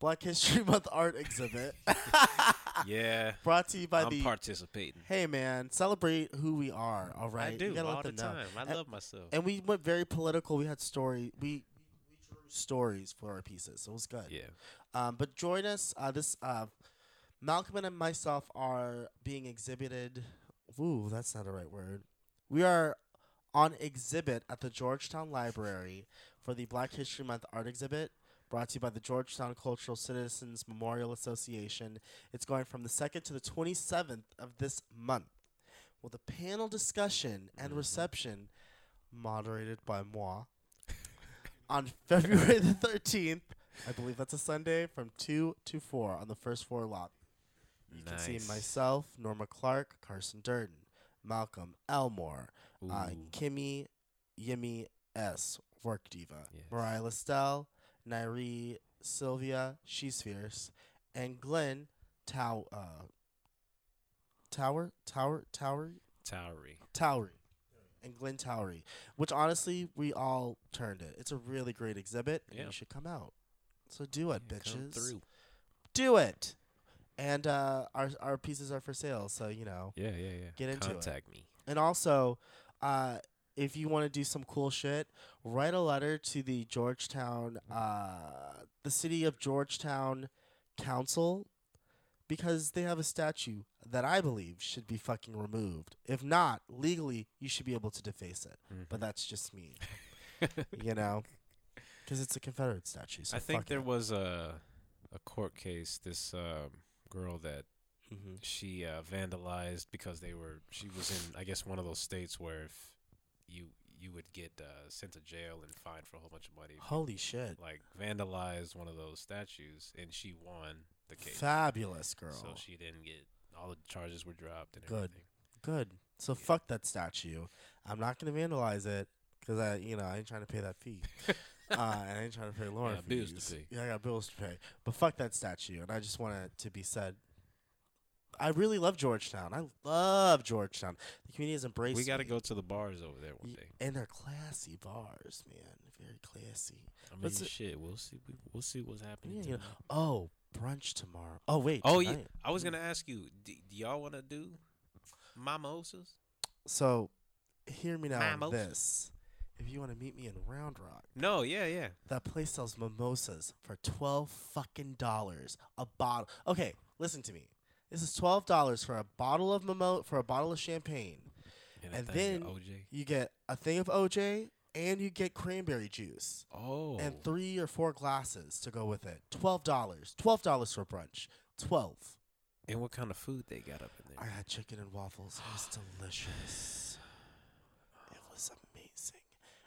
Black History Month art exhibit yeah, brought to you by I'm the. participating. hey man, celebrate who we are. All right, I You do gotta all let the them know. time. I And- love myself. And we went very political. We had story. We we drew stories for our pieces. So it was good. yeah, Um, but join us. Uh, this uh, Malcolm and myself are being exhibited. Ooh, that's not the right word. We are on exhibit at the Georgetown Library for the Black History Month art exhibit. Brought to you by the Georgetown Cultural Citizens Memorial Association. It's going from the 2nd to the 27th of this month with a panel discussion and Mhm. reception moderated by moi on February the 13th. I believe that's a Sunday from 2 to 4 on the first floor lot. You can see myself, Norma Clark, Carson Durden, Malcolm Elmore, uh, Kimmy Yimmy S, Work Diva, Yes. Mariah Lestelle, Nairi Sylvia, She's Fierce, and Glenn Tow uh, Tower Tower Tower Towery. Towery. And Glenn Towery. Which honestly we all turned it. It's a really great exhibit and Yeah. you should come out. So do it, Yeah, come bitches. through. Do it. And uh, our our pieces are for sale, so you know. Yeah, yeah, yeah. Get into it. Contact me. And also, uh, if you want to do some cool shit, write a letter to the Georgetown, uh, the city of Georgetown Council, because they have a statue that I believe should be fucking removed. If not, legally, you should be able to deface it. But Mhm. that's just me, you know, because it's a Confederate statue. So I think there it. was a a court case. This um, girl that Mhm. she uh, vandalized because they were she was in I guess one of those states where if you you would get uh, sent to jail and fined for a whole bunch of money. Holy shit! Like vandalized one of those statues and she won the case. Fabulous girl. So she didn't get all the charges were dropped and Good. everything. Good. So fuck that statue. I'm not gonna vandalize it because I, you know, I ain't trying to pay that fee. uh, and I ain't trying to pay Lauren Yeah, bills to pay. Yeah, I got bills to pay. But fuck that statue, and I just want it to be said. I really love Georgetown. I love Georgetown. The community has embraced. We got to go to the bars over there one day. And they're classy bars, man. Very classy. I mean, What's it- shit. We'll see. we- We'll see what's happening. Yeah, you know. Oh, brunch tomorrow. Oh wait. Oh yeah. I was gonna ask you. Do, do y'all want to do mimosas? So, hear me now on Mimosas. this. if you want to meet me in Round Rock, No, yeah, yeah. that place sells mimosas for twelve fucking dollars a bottle. Okay, listen to me. This is twelve dollars for a bottle of mimo for a bottle of champagne. And, And then- OJ. You get a thing of OJ and you get cranberry juice Oh, and three or four glasses to go with it. Twelve dollars. Twelve dollars for brunch. Twelve. and what kind of food they got up in there? I had chicken and waffles. It was delicious. It was amazing.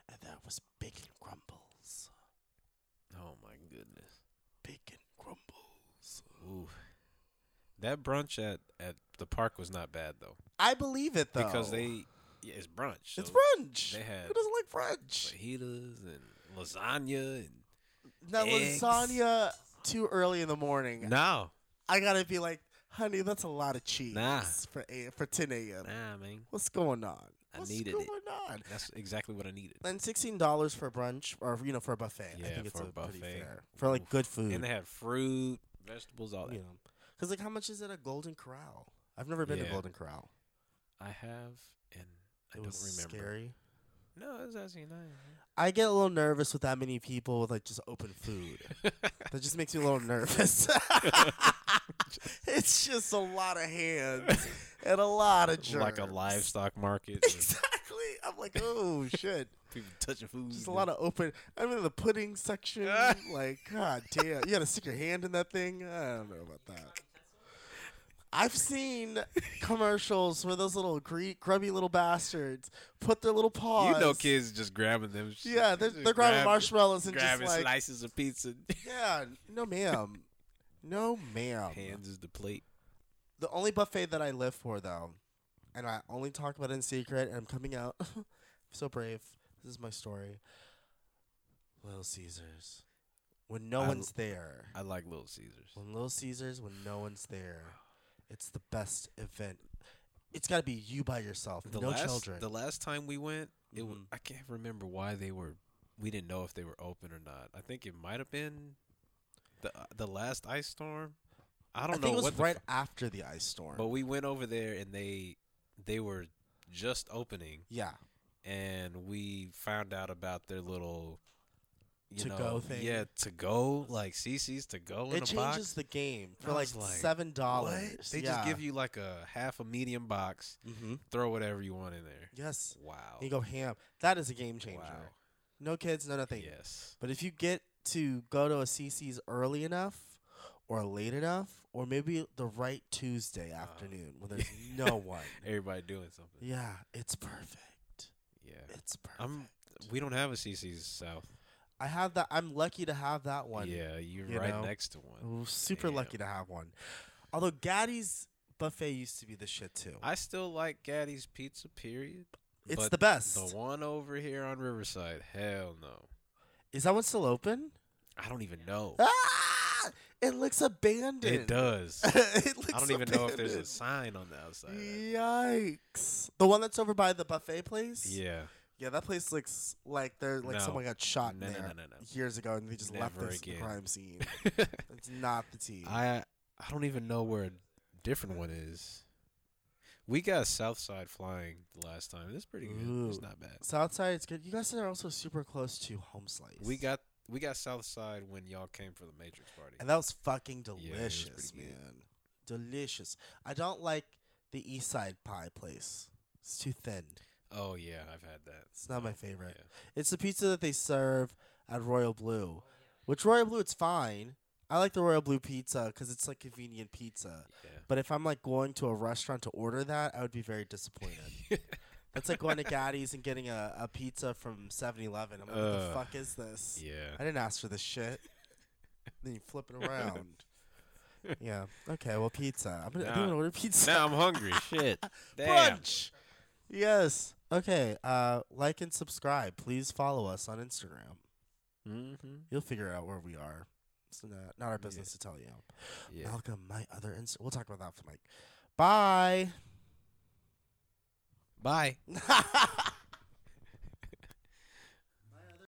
And there was bacon crumbles. Oh my goodness. Bacon crumbles. Ooh. That brunch at at the park was not bad though, I believe it though. because they yeah, it's brunch. it's brunch. they had Who doesn't like brunch? fajitas and lasagna and Now eggs. lasagna too early in the morning. no, I gotta be like, honey, that's a lot of cheese Nah. for a- for 10 a.m. nah, man. What's going on? I What's needed going it. on? That's exactly what I needed. And sixteen dollars for brunch, or you know, for a buffet. I Yeah, think it's for a a pretty buffet. fair for like good food. And they had fruit, vegetables, all that. you know, because like, how much is it at Golden Corral? I've never been to Yeah. Golden Corral. I have, I It don't was remember. scary. No, it was actually nice. I get a little nervous with that many people with like just open food. that just makes me a little nervous. it's just a lot of hands and a lot of germs. like a livestock market. Exactly. I'm like, oh shit. people touching food. Just a lot of open. I'm in the pudding section. like, god damn, you gotta stick your hand in that thing. I don't know about that. I've seen commercials where those little gre- grubby little bastards put their little paws. You know, kids just grabbing them. Yeah, they're, they're grabbing grab- marshmallows and just like, slices of pizza. yeah, no, ma'am, no, ma'am. Hands is the plate. The only buffet that I live for, though, and I only talk about it in secret, and I'm coming out so brave. This is my story. Little Caesars. When no I one's there. I like Little Caesars. When Little Caesars, when no one's there, it's the best event. It's got to be you by yourself, The no last, children. The last time we went, it wa- Mhm. I can't remember why they were. We didn't know if they were open or not. I think it might have been the uh, the last ice storm. I I don't think know it was right after the ice storm. but we went over there and they they were just opening yeah, and we found out about their little you To know, go thing. Yeah, to go like CC's to go in it a changes box. the game for like, like, seven dollars. They just give you like a half a medium box. hmm Throw whatever you want in there. Yes, Wow. you go ham. That is a game changer. Wow. No kids, no nothing. Yes. But if you get to go to a CC's early enough or late enough, or maybe the right Tuesday Uh, afternoon when there's no one, Everybody doing something. yeah, it's perfect. Yeah. It's perfect. I'm. We don't have a CC's South. I have that. I'm lucky to have that one. Yeah, you're you right know? next to one. Super Damn. lucky to have one. Although Gatti's buffet used to be the shit too. I still like Gatti's Pizza. Period. it's the best. The one over here on Riverside, hell no. Is that one still open? I don't even know. Ah! It looks abandoned. It does. it looks I don't even know if there's a sign on the outside. Yikes! The one that's over by the buffet place. Yeah. Yeah, that place looks like they're like No. someone got shot No, no, there no, no, no. years ago, and they just left Never this again. crime scene. it's not the tea. I I don't even know where a different one is. We got Southside flying the last time. It's pretty good. It's Ooh. not bad. Southside is good. You guys are also super close to Home Slice. We got we got Southside when y'all came for the Matrix party. and that was fucking it was delicious, pretty good. man. Delicious. I don't like the East Side Pie place. It's too thin. Oh yeah, I've had that. It's not my favorite. yeah. It's the pizza that they serve at Royal Blue, which Royal Blue it's fine. I like the Royal Blue pizza because it's like convenient pizza. Yeah. But if I'm like going to a restaurant to order that, I would be very disappointed. That's like going to Gatti's and getting a, a pizza from 7-Eleven. I'm like, what the fuck is this? Yeah. I didn't ask for this shit. then you flip it around. yeah. Okay. Well, pizza. I'm gonna, Nah. to order pizza. now I'm hungry. Shit. Damn. Brunch. Yes. Okay. Uh, like and subscribe. Please follow us on Instagram. Mm-hmm. You'll figure out where we are. It's not, not our Yeah. business to tell you. Yeah. Malcolm, my other Insta. We'll talk about that for Mike. Bye. Bye.